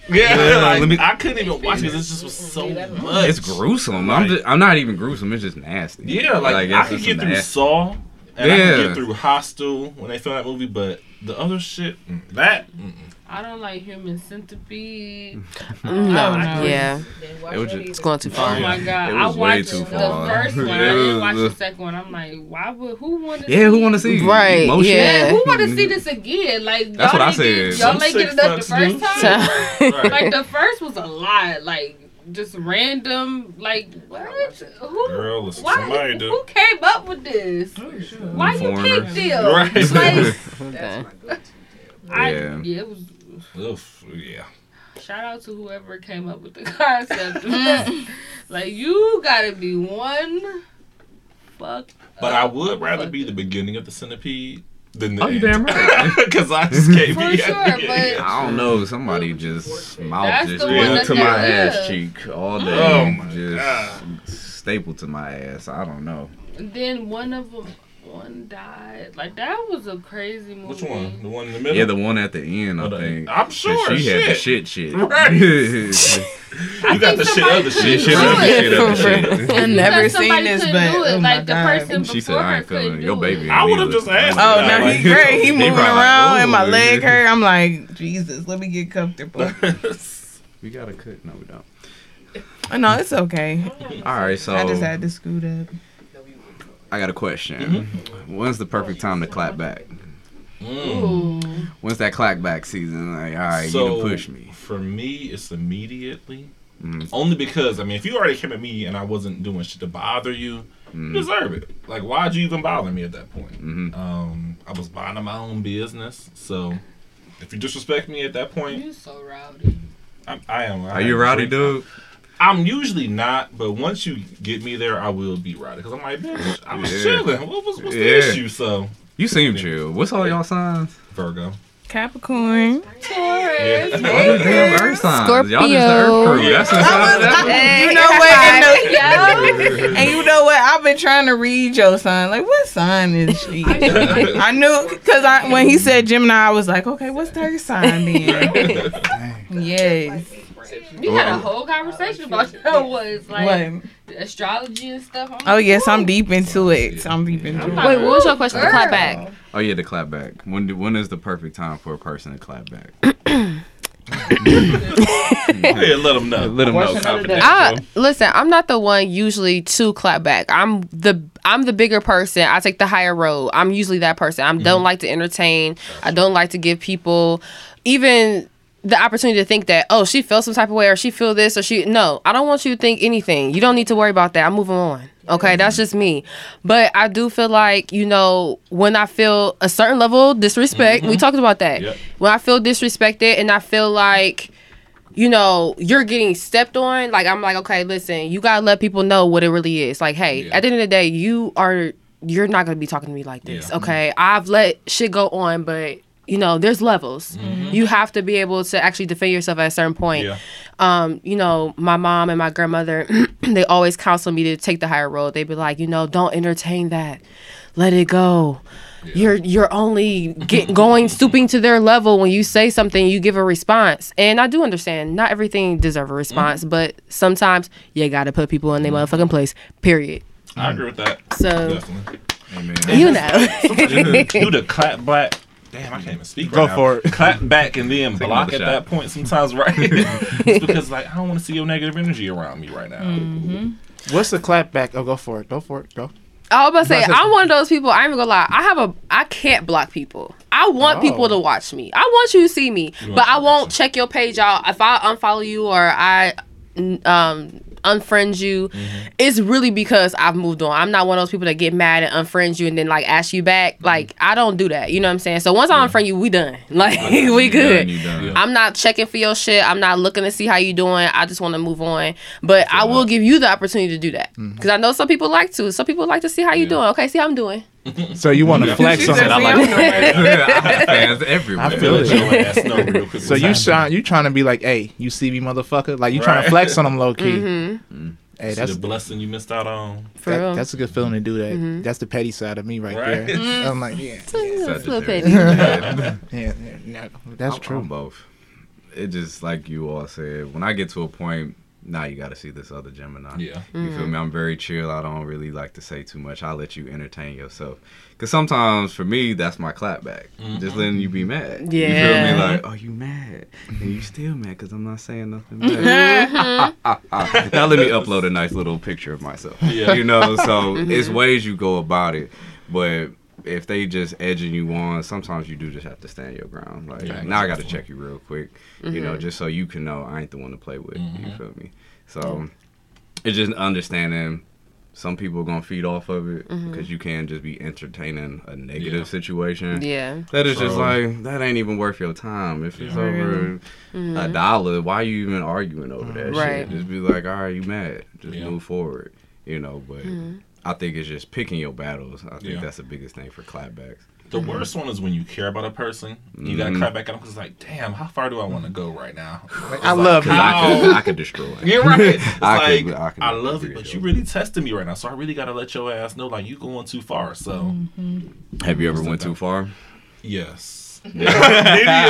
Speaker 4: Yeah,
Speaker 2: Yeah,
Speaker 4: like,
Speaker 2: let me-
Speaker 4: I couldn't even watch it. It just was so much.
Speaker 2: It's gruesome. I'm just, I'm not even gruesome. It's just nasty.
Speaker 4: Yeah, like,
Speaker 2: it's
Speaker 4: I could get through
Speaker 2: nasty-
Speaker 4: Saw, and I
Speaker 2: Yeah.
Speaker 4: could get through Hostel when they filmed that movie, but the other shit, mm, that, mm,
Speaker 6: I don't like human centipede.
Speaker 5: Um, no. Yeah.
Speaker 2: It was just,
Speaker 5: It's going too far.
Speaker 6: Oh my god!
Speaker 2: It
Speaker 6: I
Speaker 2: was way
Speaker 6: watched
Speaker 2: too
Speaker 6: the
Speaker 2: far.
Speaker 6: first one. I
Speaker 2: It
Speaker 6: didn't watch the second one. I'm like, why would who want to?
Speaker 2: yeah, who want to see?
Speaker 5: Right,
Speaker 2: Emotion?
Speaker 5: yeah.
Speaker 6: Who want to see this again? Like
Speaker 2: That's
Speaker 6: y'all
Speaker 2: what I
Speaker 6: ain't get-
Speaker 2: said.
Speaker 6: Y'all
Speaker 4: Some
Speaker 6: ain't get
Speaker 4: sick
Speaker 6: enough the first time.
Speaker 4: right.
Speaker 6: Like the first was a lot. Like just random. Like what? Who?
Speaker 4: Girl, listen,
Speaker 6: why?
Speaker 4: somebody do.
Speaker 6: Who came up with this? Why you
Speaker 2: Foreigners.
Speaker 6: picked them?
Speaker 4: Right.
Speaker 6: Like,
Speaker 5: Okay.
Speaker 6: I,
Speaker 2: Yeah.
Speaker 6: yeah, it was.
Speaker 4: Oof, yeah.
Speaker 6: Shout out to whoever came up with the concept. like you gotta be one. Fuck.
Speaker 4: But I would rather
Speaker 6: fuck
Speaker 4: be the beginning of the centipede than the
Speaker 2: Oh, you
Speaker 4: end.
Speaker 2: damn right.
Speaker 4: Because I just can't
Speaker 6: For
Speaker 4: be
Speaker 6: sure, but-
Speaker 2: I don't know. Somebody just mouth
Speaker 6: That's
Speaker 2: just
Speaker 6: the one
Speaker 2: glued to my
Speaker 6: live.
Speaker 2: ass cheek all day.
Speaker 4: Oh my
Speaker 2: just
Speaker 4: God.
Speaker 2: stapled to my ass. I don't know.
Speaker 6: And then one of them, one died. Like that was a crazy movie.
Speaker 4: Which one? The one in the middle?
Speaker 2: Yeah, the one at the end. I
Speaker 4: Oh, the-
Speaker 2: think.
Speaker 4: I'm sure,
Speaker 2: She had the
Speaker 4: shit.
Speaker 2: shit shit.
Speaker 4: Right.
Speaker 2: you
Speaker 4: You got the shit of the
Speaker 2: She
Speaker 4: shit.
Speaker 2: should have the shit of shit.
Speaker 3: I've never seen this,
Speaker 6: couldn't
Speaker 3: but
Speaker 6: do it.
Speaker 3: oh
Speaker 6: like the
Speaker 3: god.
Speaker 6: person
Speaker 2: She said, I ain't feeling
Speaker 6: couldn't
Speaker 2: your baby.
Speaker 4: I would've just asked
Speaker 3: Oh,
Speaker 4: Yeah,
Speaker 3: now
Speaker 4: like-
Speaker 3: he great. He
Speaker 2: He
Speaker 3: moving around, and my leg hurt. I'm like, Jesus, let me get comfortable.
Speaker 2: We got to cut. No, we don't.
Speaker 3: Oh, no, it's okay.
Speaker 2: All right, so
Speaker 3: I just had to scoot up.
Speaker 2: I got a question.
Speaker 4: Mm-hmm.
Speaker 2: When's the perfect time to clap back?
Speaker 6: Ooh.
Speaker 2: When's that clap back season? Like, all right,
Speaker 4: so
Speaker 2: you done push me.
Speaker 4: For me, it's immediately.
Speaker 2: Mhm.
Speaker 4: Only because I mean, if you already came at me and I wasn't doing shit to bother you, you deserve it. Like, why'd you even bother me at that point?
Speaker 2: Mhm.
Speaker 4: Um, I was minding my own business, so if you disrespect me at that point,
Speaker 6: you're so rowdy.
Speaker 4: I, I am.
Speaker 2: Are you a rowdy dude?
Speaker 4: I'm usually not, but once you get me there, I will be right because I'm like, bitch, I was
Speaker 2: Yeah.
Speaker 4: chilling. What was what's the issue? So
Speaker 2: You seem chill. What's all y'all signs?
Speaker 4: Virgo.
Speaker 3: Capricorn.
Speaker 4: Yeah.
Speaker 2: All damn earth signs. Y'all just the
Speaker 5: Scorpio.
Speaker 2: earth crew. That's the that's
Speaker 3: You know what? And, the- and you know what? I've been trying to read your sign. Like, what sign is she? I knew because I when he said Gemini, I was like, okay, what's their sign then? yes.
Speaker 6: You had a whole conversation about what was like
Speaker 3: What?
Speaker 6: astrology and stuff. I'm
Speaker 3: Oh
Speaker 6: like,
Speaker 3: yes, oh, I'm deep into it. I'm deep into it.
Speaker 5: Wait, what was your question? The clap back.
Speaker 2: Oh yeah, the clap back. When do, when is the perfect time for a person to clap back?
Speaker 4: Yeah, let them know.
Speaker 2: Let 'em know,
Speaker 4: Question of the
Speaker 2: confidential.
Speaker 4: day.
Speaker 5: I listen. I'm not the one usually to clap back. I'm the I'm the bigger person. I take the higher road. I'm usually that person. I mm-hmm. don't like to entertain. I don't like to give people even the opportunity to think that oh she feels some type of way or she feel this or she no. I don't want you to think anything. You don't need to worry about that. I'm moving on. Okay, that's just me. But I do feel like you know when I feel a certain level of disrespect. We mm-hmm. talked about that.
Speaker 4: Yep.
Speaker 5: When I feel disrespected and I feel like you know, you're getting stepped on, like I'm like, okay, listen, you gotta let people know what it really is. Like, hey,
Speaker 4: Yeah.
Speaker 5: at the end of the day, you are you're not gonna be talking to me like this.
Speaker 4: Yeah.
Speaker 5: Okay. I've let shit go on, but you know, there's levels. Mm-hmm. Mm-hmm. You have to be able to actually defend yourself at a certain point.
Speaker 4: Yeah.
Speaker 5: Um, you know, my mom and my grandmother, they always counsel me to take the higher road. They'd be like, you know, don't entertain that. Let it go. You're you're only get, going stooping to their level when you say something. You give a response, and I do understand. Not everything deserve a mm-hmm. response, but sometimes you got to put people in their motherfucking place. Period.
Speaker 4: I agree with that.
Speaker 5: So
Speaker 4: Definitely.
Speaker 2: Amen.
Speaker 5: you know,
Speaker 4: do the clap back. Damn, I can't even speak.
Speaker 1: Go
Speaker 4: right now.
Speaker 1: for it.
Speaker 4: Clap back and then
Speaker 2: Take
Speaker 4: block at
Speaker 2: shot.
Speaker 4: that point. Sometimes, right? it's because like I don't want to see your negative energy around me right now.
Speaker 3: Mm.
Speaker 1: What's the clap back? Oh, go for it. Go for it. Go.
Speaker 5: I was about to say
Speaker 1: That's a-
Speaker 5: I'm one of those people. I'm gonna lie. I have a I can't block people. I want
Speaker 1: Oh.
Speaker 5: people to watch me. I want you to see me, but I won't check your page out if I unfollow you or I um unfriend you.
Speaker 4: Mm-hmm.
Speaker 5: It's really because I've moved on. I'm not one of those people that get mad and unfriend you and then like ask you back.
Speaker 4: Mm-hmm.
Speaker 5: Like I don't do that. You know what I'm saying? So once I unfriend you, we done. Like
Speaker 2: You
Speaker 5: we
Speaker 2: done,
Speaker 5: good.
Speaker 2: you done.
Speaker 4: Yeah.
Speaker 5: I'm not checking for your shit. I'm not looking to see how you doing. I just want to move on. But I will give you the opportunity to do that because I know some people like to. Some people like to see how you
Speaker 4: Yeah.
Speaker 5: doing. Okay, see how I'm doing.
Speaker 1: So you want to flex on it?
Speaker 3: I
Speaker 2: I
Speaker 3: like
Speaker 2: like I have fans everywhere.
Speaker 1: I feel it.
Speaker 4: your ass real
Speaker 1: So you
Speaker 4: happening.
Speaker 1: shine, you trying to be like, hey, you see me, motherfucker? Like you trying to flex on them low key.
Speaker 5: Mm-hmm.
Speaker 1: Hey,
Speaker 4: See
Speaker 1: that's
Speaker 4: the blessing you missed out on.
Speaker 5: For
Speaker 1: that-
Speaker 5: real.
Speaker 1: that's a good feeling to do that.
Speaker 5: Mm-hmm.
Speaker 1: That's the petty side of me right,
Speaker 4: Right.
Speaker 1: there. I'm like, yeah,
Speaker 5: It's a little petty.
Speaker 1: yeah, yeah, yeah, that's
Speaker 2: I'm-
Speaker 1: true.
Speaker 2: I'm both. It just like you all said. When I get to a point, now you got to see this other Gemini.
Speaker 4: Yeah.
Speaker 2: You feel mm-hmm. me? I'm very chill. I don't really like to say too much. I'll let you entertain yourself. Cause sometimes for me, that's my clap back. Mm-hmm. Just letting you be mad. Yeah. You feel me? Like, oh, you mad, and you still mad because I'm not saying nothing bad. Mm-hmm. now let me upload a nice little picture of myself.
Speaker 4: Yeah.
Speaker 2: You know, so it's ways you go about it, but. If they just edging you on, sometimes you do just have to stand your ground. Like
Speaker 4: Yeah,
Speaker 2: now, I got to check you real quick, you know, mm-hmm. just so you can know I ain't the one to play with. You mm-hmm. feel me? So it's just understanding some people are gonna feed off of it mm-hmm. because you can't just be entertaining a negative
Speaker 4: Yeah.
Speaker 2: situation.
Speaker 5: Yeah.
Speaker 2: That is just like that ain't even worth your time. If it's
Speaker 4: Yeah.
Speaker 2: over a dollar, why are you even arguing over that
Speaker 5: Right.
Speaker 2: shit? Just be like, all right, you mad? Just
Speaker 4: Yeah.
Speaker 2: move forward. You know, but I think it's just picking your battles. I think
Speaker 4: Yeah.
Speaker 2: that's the biggest thing for clapbacks.
Speaker 4: The worst one is when you care about a person. You gotta
Speaker 2: Mhm.
Speaker 4: clap back at them because, it's like, damn, how far do I want to go right now?
Speaker 1: I love
Speaker 2: Cause
Speaker 1: you.
Speaker 2: I could, I could destroy. it.
Speaker 4: You're right. It's
Speaker 2: I
Speaker 4: like
Speaker 2: could- I could
Speaker 4: I love you,
Speaker 2: agree
Speaker 4: but you
Speaker 2: you.
Speaker 4: really testing me right now. So I really gotta let your ass know, like, you going too far. So
Speaker 2: Have you ever went too far?
Speaker 4: yes, many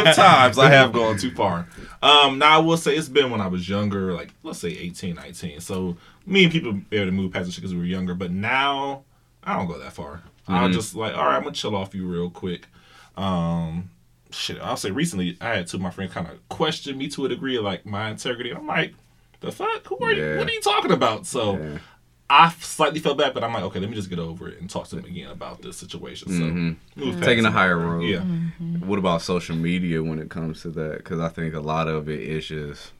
Speaker 4: of times I have gone too far. Um, now I will say it's been when I was younger, like let's say 18, 19. So me and people be able to move past the shit because we were younger. But now I don't go that far. I'll
Speaker 2: Mhm.
Speaker 4: just like, all right, I'm gonna chill off you real quick. Um, shit, I'll say recently I had two of my friends kind of question me to a degree like my integrity. I'm like, the fuck? Who are you? What are you talking about? So
Speaker 2: Yeah.
Speaker 4: I slightly felt bad, but I'm like, okay, let me just get over it and talk to them again about this situation. So
Speaker 2: Mhm.
Speaker 4: move past
Speaker 2: Taking a higher road.
Speaker 4: Yeah.
Speaker 2: What about social media when it comes to that? Because I think a lot of it is just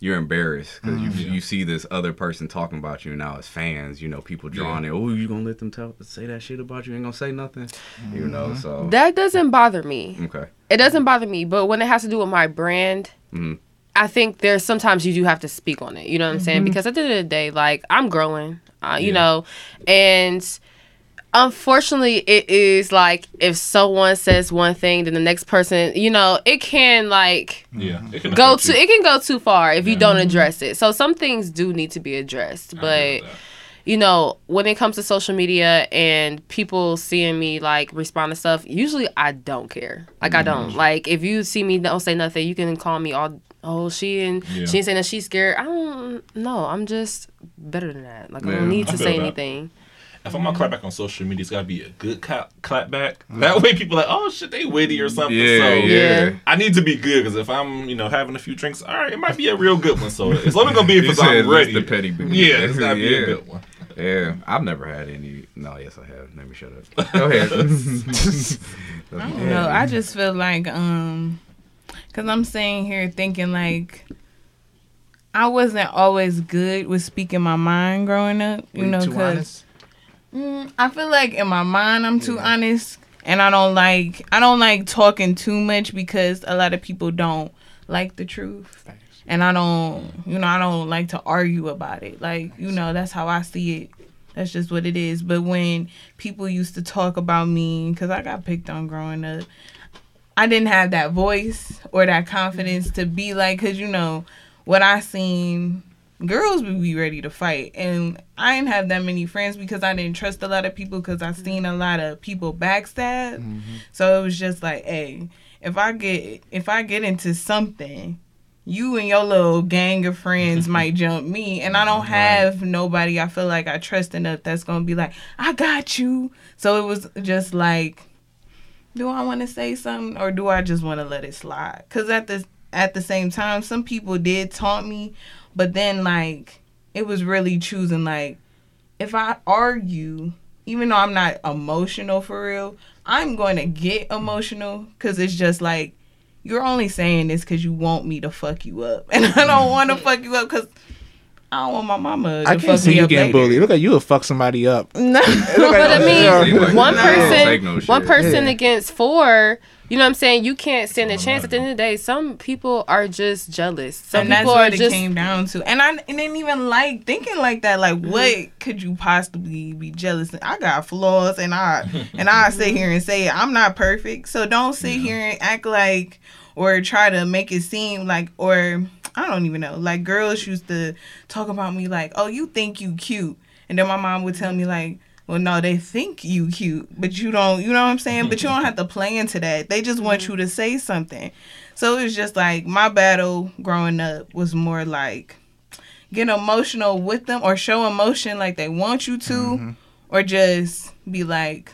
Speaker 2: you're embarrassed because you
Speaker 4: Yeah.
Speaker 2: you see this other person talking about you now as fans. You know, people drawing it. Oh, you gonna let them tell say that shit about you? Ain't gonna say nothing. You know, so
Speaker 5: That doesn't bother me.
Speaker 2: okay.
Speaker 5: It doesn't bother me, but when it has to do with my brand,
Speaker 2: Mhm.
Speaker 5: I think there's sometimes you do have to speak on it. You know what I'm saying?
Speaker 3: Mm-hmm.
Speaker 5: Because at the end of the day, like I'm growing, uh, you
Speaker 2: Yeah.
Speaker 5: know, and unfortunately, it is like if someone says one thing, then the next person, you know, it can like
Speaker 4: Yeah, it can
Speaker 5: go to it can go too far if you don't address it. So some things do need to be addressed, but
Speaker 4: agree with that.
Speaker 5: you know, when it comes to social media and people seeing me like respond to stuff, usually I don't care. Like I
Speaker 4: Mm-hmm.
Speaker 5: don't. Like if you see me don't say nothing, you can call me all oh she and
Speaker 4: Yeah.
Speaker 5: she ain't saying that she's scared. I don't know. I'm just better than that. Like I don't need to say
Speaker 4: that.
Speaker 5: Anything.
Speaker 4: If I'm gonna clap back on social media, it's gotta be a good clap, clap back. That way, people are like, oh shit, they witty or something.
Speaker 2: Yeah,
Speaker 4: so
Speaker 2: yeah.
Speaker 4: I need to be good because if I'm, you know, having a few drinks, all right, it might be a real good one. So it's only gonna be if it's
Speaker 2: said
Speaker 4: I'm
Speaker 2: list
Speaker 4: ready.
Speaker 2: the petty beginning.
Speaker 4: yeah, it's gotta be
Speaker 2: Yeah.
Speaker 4: a good one.
Speaker 2: Yeah, I've never had any. No, yes, I have. Let me shut up. Go ahead.
Speaker 3: I don't know. I just feel like um, cause I'm sitting here thinking like. I wasn't always good with speaking my mind growing up, you
Speaker 1: Were
Speaker 3: know,
Speaker 1: too
Speaker 3: cause
Speaker 1: honest?
Speaker 3: Mm, I feel like in my mind I'm too
Speaker 1: Yeah.
Speaker 3: honest, and I don't like I don't like talking too much because a lot of people don't like the truth, and I don't you know I don't like to argue about it. Like you know that's how I see it. That's just what it is. But when people used to talk about me, because I got picked on growing up, I didn't have that voice or that confidence to be like, cause you know what I seen girls would be ready to fight. And i didn't have that many friends because i didn't trust a lot of people because i seen a lot of people backstab. Mm-hmm. So it was just like hey if i get if i get into something you and your little gang of friends might jump me. And i don't have nobody i feel like i trust enough that's gonna be like i got you. So it was just like do i want to say something or do i just want to let it slide? Because at the at the same time some people did taunt me but then like it was really choosing like if I argue, even though I'm not emotional for real, I'm going to get emotional because it's just like you're only saying this because you want me to fuck you up, and I don't mm-hmm. want to fuck you up because I don't want my mama to
Speaker 1: I can't see
Speaker 3: me
Speaker 1: you getting
Speaker 3: later.
Speaker 1: bullied. Look like you would fuck somebody up.
Speaker 3: No,
Speaker 5: But I mean, one person,
Speaker 2: no
Speaker 5: one person
Speaker 1: Yeah.
Speaker 5: against four. You know what I'm saying? You can't stand a chance. At the end of the day, some people are just jealous. Some
Speaker 3: and that's
Speaker 5: people
Speaker 3: what
Speaker 5: are
Speaker 3: it
Speaker 5: just
Speaker 3: came down to. And I didn't even like thinking like that. Like, what could you possibly be jealous? of? I got flaws, and I and I sit here and say I'm not perfect. So don't sit here and act like or try to make it seem like or I don't even know. Like girls used to talk about me like, oh, you think you cute, and then my mom would tell me like. Well, no, they think you cute, but you don't. You know what I'm saying? But you don't have to play into that. They just want you to mm-hmm. say something. So it was just like my battle growing up was more like get emotional with them or show emotion like they want you to,
Speaker 1: Mm-hmm.
Speaker 3: or just be like,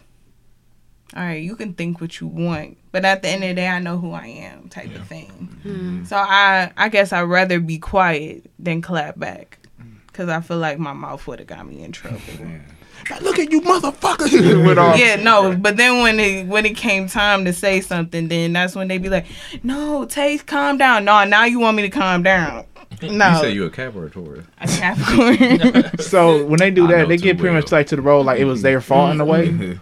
Speaker 3: all right, you can think what you want, but at the end of the day, I know who I am, type of thing. Mm-hmm. So I, I guess I'd rather be quiet than clap back, mm. because I feel like my mouth would have got me in trouble.
Speaker 1: Look at you, motherfucker. With all-
Speaker 3: Yeah, no, but then when it when it came time to say something, then that's when they be like, "No, taste calm down." No, now you want me to calm down. No,
Speaker 2: You say you a Capricorn a Taurus?
Speaker 3: Capricorn.
Speaker 1: So when they do that, they get pretty
Speaker 2: well.
Speaker 1: much like to the role like it was their fault in a way. Mm-hmm.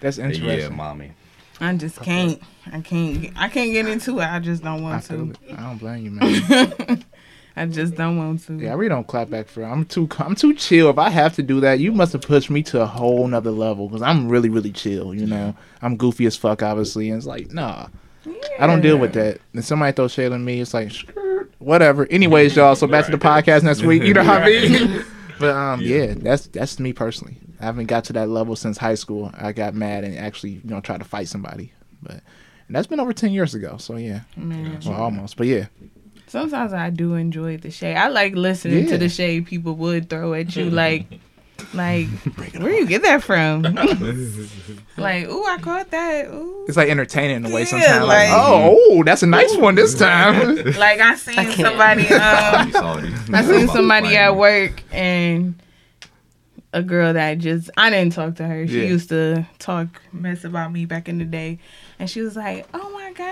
Speaker 1: That's
Speaker 2: yeah,
Speaker 1: interesting.
Speaker 2: mommy.
Speaker 3: I just can't. I can't. I can't get into it. I just don't want
Speaker 1: feel
Speaker 3: to.
Speaker 1: it. I don't blame you, man.
Speaker 3: I just don't want to.
Speaker 1: Yeah, I really don't clap back for. I'm too. I'm too chill. If I have to do that, you must have pushed me to a whole nother level because I'm really, really chill. You know, I'm goofy as fuck, obviously, and it's like, nah, I don't deal with that. And somebody throws shade on me, it's like, whatever. Anyways, y'all. So back to the podcast next week. You know what I mean? But um, yeah, that's that's me personally. I haven't got to that level since high school. I got mad and actually, you know, tried to fight somebody. But and that's been over ten years ago. So yeah, well, almost. But yeah,
Speaker 3: Sometimes I do enjoy the shade. I like listening
Speaker 1: Yeah.
Speaker 3: to the shade people would throw at you. Like, like where you get that from? like, ooh, I caught that. Ooh.
Speaker 1: it's like entertaining in a way.
Speaker 3: Yeah,
Speaker 1: Sometimes, like,
Speaker 3: like-
Speaker 1: oh, oh, that's a nice one this time.
Speaker 3: Like I seen
Speaker 5: can't.
Speaker 3: somebody. Um,
Speaker 2: You saw it.
Speaker 3: I seen somebody at work and a girl that just I didn't talk to her. She
Speaker 1: Yeah.
Speaker 3: used to talk mess about me back in the day, and she was like, "Oh my god,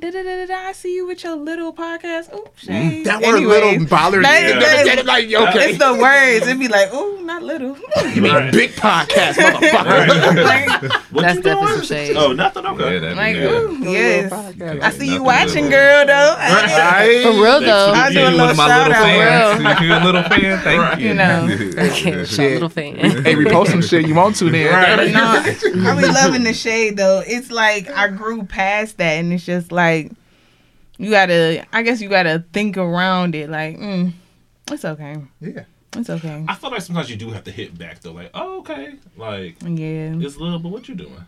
Speaker 3: da da da da. I see you with your little podcast. Oh, shade.
Speaker 1: That word
Speaker 3: Anyways,
Speaker 1: little bothered
Speaker 3: that-
Speaker 1: you.
Speaker 3: that-
Speaker 1: That- like, okay.
Speaker 3: It's the words. It'd be like, oh, not little.
Speaker 1: You mean
Speaker 4: Right.
Speaker 1: big podcast, motherfucker.
Speaker 3: like,
Speaker 4: What
Speaker 5: That's
Speaker 4: you
Speaker 5: definitely
Speaker 4: doing?
Speaker 5: some shade.
Speaker 4: Oh, nothing. Okay.
Speaker 2: Yeah, that'd
Speaker 3: like,
Speaker 2: be
Speaker 3: ooh, yes. I see you watching,
Speaker 2: little.
Speaker 3: girl. Though.
Speaker 1: Right?
Speaker 5: For real though.
Speaker 3: I do a
Speaker 2: You
Speaker 3: little
Speaker 2: one of my
Speaker 3: shout
Speaker 2: little
Speaker 3: out.
Speaker 2: fans. You a little fan? Thank you.
Speaker 3: You know.
Speaker 5: Shout little fan.
Speaker 1: hey, repost some shit you want to then.
Speaker 3: But no, I be loving the shade though. It's like I grew past that, and it's just like you gotta. I guess you gotta think around it. Like, mm, it's okay.
Speaker 1: Yeah.
Speaker 3: It's okay.
Speaker 4: I feel like sometimes you do have to hit back though. Like, oh, okay. Like,
Speaker 3: Yeah.
Speaker 4: it's little, but what you doing?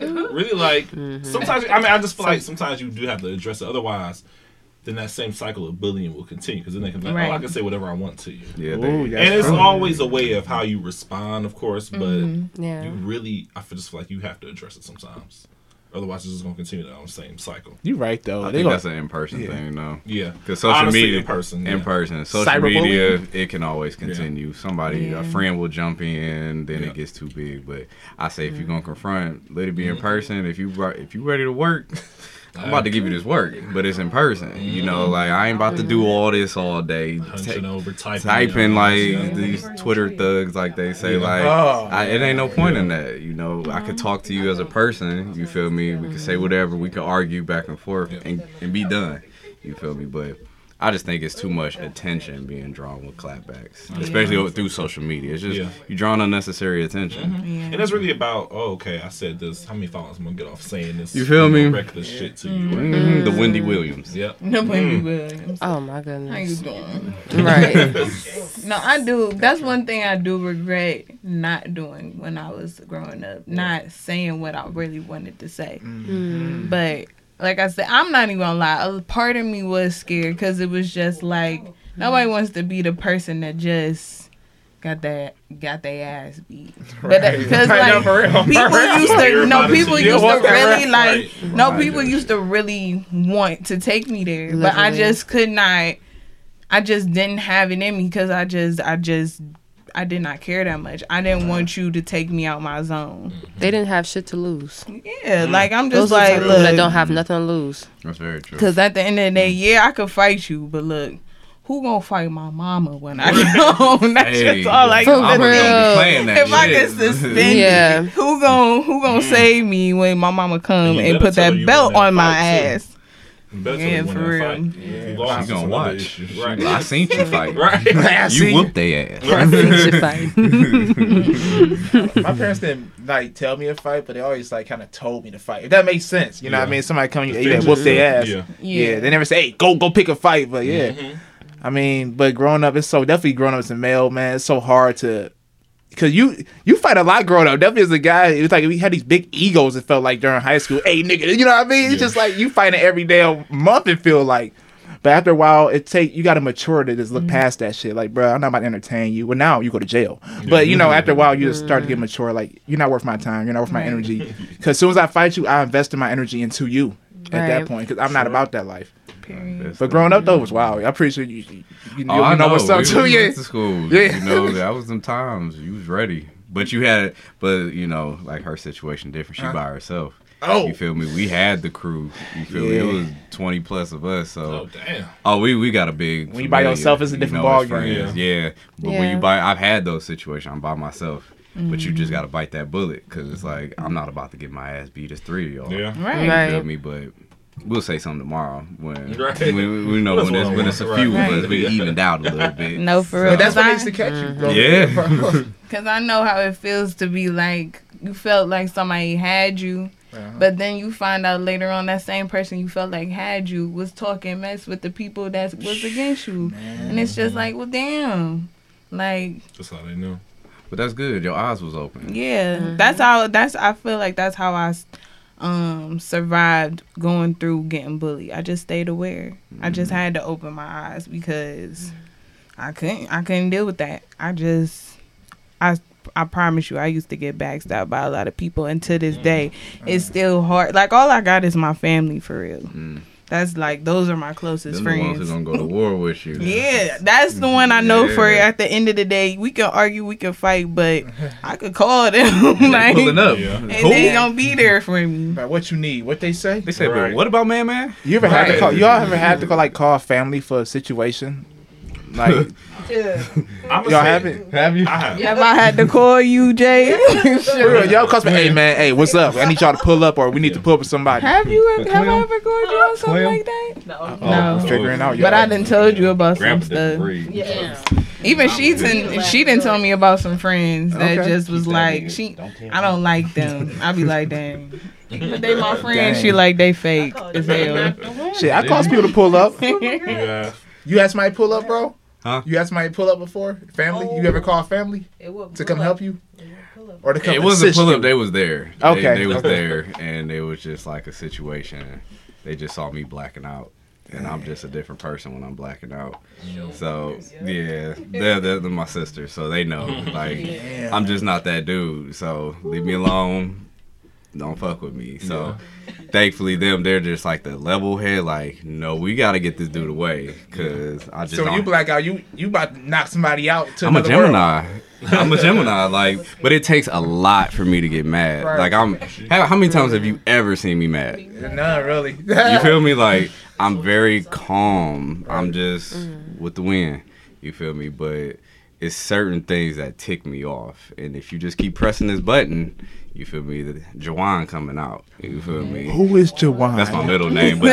Speaker 4: Really, like sometimes. I mean, I just feel like sometimes you do have to address it. Otherwise, then that same cycle of bullying will continue because then they can be like, oh, I can say whatever I want to you.
Speaker 2: Yeah, they,
Speaker 1: yeah.
Speaker 4: and it's
Speaker 1: true.
Speaker 4: always a way of how you respond, of course, but
Speaker 3: Mm-hmm.
Speaker 5: Yeah.
Speaker 4: you really, I feel just feel like you have to address it sometimes. Otherwise, it's just gonna continue on the same cycle.
Speaker 1: You're right though.
Speaker 2: I
Speaker 1: They
Speaker 2: think
Speaker 1: gonna-
Speaker 2: that's an in-person
Speaker 1: Yeah.
Speaker 2: thing, you know.
Speaker 4: Yeah,
Speaker 2: Because social
Speaker 4: Honestly,
Speaker 2: media,
Speaker 4: in person,
Speaker 2: in person, social
Speaker 1: Cyberbullying?
Speaker 2: media, it can always continue. Somebody,
Speaker 3: Yeah.
Speaker 2: a friend will jump in, then
Speaker 4: Yeah.
Speaker 2: it gets too big. But I say, if you're gonna confront, let it be in mm-hmm. person. If you ri- if you ready to work, I'm about to give you this work, but it's in person. You know, mm-hmm. like I ain't about to do all this all day,
Speaker 4: hunching
Speaker 2: ta-
Speaker 4: over, typing,
Speaker 2: typing like
Speaker 4: Yeah.
Speaker 2: these Twitter thugs, like they say.
Speaker 4: Yeah.
Speaker 2: Like
Speaker 1: Oh,
Speaker 2: I, it ain't no point in that. You know, I could talk to you as a person. You feel me? We could say whatever. We could argue back and forth and, and be done. You feel me? But I just think it's too much attention being drawn with clapbacks, especially through social media. It's just
Speaker 4: Yeah.
Speaker 2: you drawing unnecessary attention. Mm-hmm.
Speaker 3: Yeah.
Speaker 4: And it's really about, oh, okay, I said this. How many followers am I'm gonna get off saying this?
Speaker 2: You feel me?
Speaker 4: Reckless shit to you.
Speaker 2: Mhm, The Wendy Williams.
Speaker 4: Yep.
Speaker 3: The Wendy mm. Williams.
Speaker 5: Oh my goodness.
Speaker 3: How you doing?
Speaker 5: Right.
Speaker 3: No, I do. That's one thing I do regret not doing when I was growing up. Not saying what I really wanted to say. Mm-hmm. But like I said, I'm not even gonna lie. A part of me was scared because it was just like nobody wants to be the person that just got that got their ass beat. But
Speaker 1: Right.
Speaker 3: because
Speaker 1: Right, no,
Speaker 3: like
Speaker 1: for real.
Speaker 3: people used to no people used to really
Speaker 1: right?
Speaker 3: like
Speaker 4: Right.
Speaker 3: no
Speaker 2: Right.
Speaker 3: people used to really want to take me there, but I just could not. I just didn't have it in me because I just I just I did not care that much. I didn't want you to take me out my zone. Mm-hmm.
Speaker 5: They didn't have shit to lose.
Speaker 3: Yeah, mm. like I'm just
Speaker 5: are the type
Speaker 3: like
Speaker 5: of people that don't have nothing to lose.
Speaker 2: That's very true.
Speaker 3: because at the end of the day, mm. yeah, I could fight you, but look. Who gonna fight my mama when I get home? That's
Speaker 2: Hey,
Speaker 3: just all I
Speaker 5: For
Speaker 3: can
Speaker 2: I'm gonna
Speaker 5: real.
Speaker 2: be playing that
Speaker 3: If I
Speaker 2: shit.
Speaker 3: get suspended,
Speaker 5: Yeah.
Speaker 3: who gonna who gonna mm. save me when my mama come
Speaker 4: You
Speaker 3: and put that belt on my
Speaker 4: ass? too.
Speaker 3: Ass?
Speaker 4: Better
Speaker 3: Yeah, for real.
Speaker 4: fight.
Speaker 1: Yeah.
Speaker 4: You lost,
Speaker 2: gonna watch.
Speaker 4: Right.
Speaker 2: I seen you fight.
Speaker 4: Right.
Speaker 1: I see
Speaker 2: You
Speaker 1: you.
Speaker 2: whooped their ass.
Speaker 5: Shit fight.
Speaker 1: My parents didn't like tell me to fight, but they always like kind of told me to fight. If that makes sense, you know what I mean? Somebody come, you, you whoop their ass.
Speaker 4: yourself.
Speaker 1: Yeah.
Speaker 4: Yeah.
Speaker 1: they never say, "Hey, go go pick a fight." But yeah,
Speaker 4: Mhm.
Speaker 1: I mean, but growing up, it's so definitely growing up as a male man. It's so hard to because you you fight a lot growing up. Definitely as a guy, it was like we had these big egos. It felt like during high school. Hey, nigga, you know what I mean? It's
Speaker 4: Yeah.
Speaker 1: just like you fighting every day month. It feel like. But after a while, it take you got to mature to just look mm-hmm. past that shit. Like, bro, I'm not about to entertain you. Well, now you go to jail. But you know, after a while, you just start to get mature. Like, you're not worth my time. You're not worth my energy. Because as soon as I fight you, I invested my energy into you at that point. Because I'm not about that life.
Speaker 3: Period.
Speaker 1: But growing up though was wild. I appreciate you you, you,
Speaker 2: Oh, I
Speaker 1: you know, what's up
Speaker 2: We
Speaker 1: too.
Speaker 2: was
Speaker 1: Yeah.
Speaker 2: went to school.
Speaker 1: Yeah.
Speaker 2: You know, that was them times. You was ready. But you had but you know, like her situation different. She
Speaker 1: Uh-huh.
Speaker 2: by herself.
Speaker 1: Oh.
Speaker 2: You feel me? We had the crew. You feel me? It was twenty plus of us. So
Speaker 4: Oh damn.
Speaker 2: Oh, we we got a big.
Speaker 1: When you by yourself, it's a
Speaker 2: you
Speaker 1: different
Speaker 2: know, as
Speaker 1: ballgame.
Speaker 2: friends. Yeah, but when you buy, I've had those situations. I'm by myself, but you just got to bite that bullet because it's like I'm not about to get my ass beat. It's three of y'all.
Speaker 4: Yeah.
Speaker 3: Right.
Speaker 2: You
Speaker 5: Right.
Speaker 2: feel me? But we'll say something tomorrow when
Speaker 4: Right.
Speaker 2: when we, we know when it's, when it's a few
Speaker 4: Right.
Speaker 2: of us, we
Speaker 4: Right.
Speaker 2: evened out a little bit.
Speaker 3: No, for real.
Speaker 1: But that's what
Speaker 3: I-
Speaker 1: needs to catch you, bro.
Speaker 2: Yeah.
Speaker 3: Cause I know how it feels to be like you felt like somebody had you,
Speaker 1: Uh-huh.
Speaker 3: but then you find out later on that same person you felt like had you was talking mess with the people that was against you, and it's just like, well, damn, like
Speaker 4: that's how they know.
Speaker 2: But that's good. Your eyes was open.
Speaker 3: yeah, that's how that's I feel like that's how I um survived going through getting bullied. I just stayed aware. I just had to open my eyes because I couldn't I couldn't deal with that. I just I I promise you I used to get backstabbed by a lot of people and to this day it's still hard. Like all I got is my family for real.
Speaker 2: Mm.
Speaker 3: That's like those are my closest
Speaker 2: Them the ones
Speaker 3: friends.
Speaker 2: who gonna go to war with you.
Speaker 3: Yeah, that's the one I know for at the end of the day. We can argue, we can fight, but I could call them.
Speaker 2: They
Speaker 3: like,
Speaker 2: pulling up.
Speaker 4: Yeah.
Speaker 3: and
Speaker 2: Who?
Speaker 3: they gonna be there for me.
Speaker 1: Like, what you need? What they say?
Speaker 2: They say,
Speaker 4: Right.
Speaker 2: but what about man, man?
Speaker 1: You ever had to call? Y'all ever had to go like call family for a situation? Like
Speaker 4: I'm
Speaker 1: y'all haven't?
Speaker 2: Have you?
Speaker 4: I have.
Speaker 3: Have I had to call you, Jay?
Speaker 1: For real, y'all call me. Hey man, hey, what's up? I need y'all to pull up, or we need to pull up with somebody.
Speaker 3: have you ever, have I
Speaker 2: Clem?
Speaker 3: ever called you on something like that? No,
Speaker 2: Oh,
Speaker 3: no.
Speaker 1: Figuring out.
Speaker 3: But I didn't done told you about some stuff.
Speaker 6: Yeah.
Speaker 3: Even she didn't. she didn't tell me about some friends that
Speaker 1: Okay.
Speaker 3: just was like she. I don't like them. I be like, dang. But they my friends. She like they fake as hell.
Speaker 1: Shit, I cause people to pull up.
Speaker 4: Yeah.
Speaker 1: You had my pull up, bro?
Speaker 2: Huh?
Speaker 1: You had somebody pull up before? Family? You ever call family to come help you? Or to come
Speaker 2: It wasn't
Speaker 1: assist
Speaker 2: pull
Speaker 1: you?
Speaker 2: up. They was there. They-
Speaker 1: Okay,
Speaker 2: They, was
Speaker 1: okay.
Speaker 2: there, and it was just like a situation. They just saw me blacking out, and I'm just a different person when I'm blacking out. So yeah, they're, they're, they're my sisters, so they know. Like
Speaker 1: Damn.
Speaker 2: I'm just not that dude. So leave me alone. Don't fuck with me. So thankfully, them they're just like the level head. Like no, we got to get this dude away because I just
Speaker 1: So
Speaker 2: don't.
Speaker 1: you black out, you you about to knock somebody out to
Speaker 2: I'm a
Speaker 1: another world.
Speaker 2: Gemini. I'm a Gemini, like, but it takes a lot for me to get mad.
Speaker 1: Right.
Speaker 2: Like, I'm. How, how many times have you ever seen me mad?
Speaker 1: None really.
Speaker 2: You feel me? Like, I'm very calm. I'm just mm. with the wind. You feel me? But it's certain things that tick me off, and if you just keep pressing this button, you feel me? The Jawan coming out. You feel me?
Speaker 1: Who is Jawan?
Speaker 2: That's my middle name, but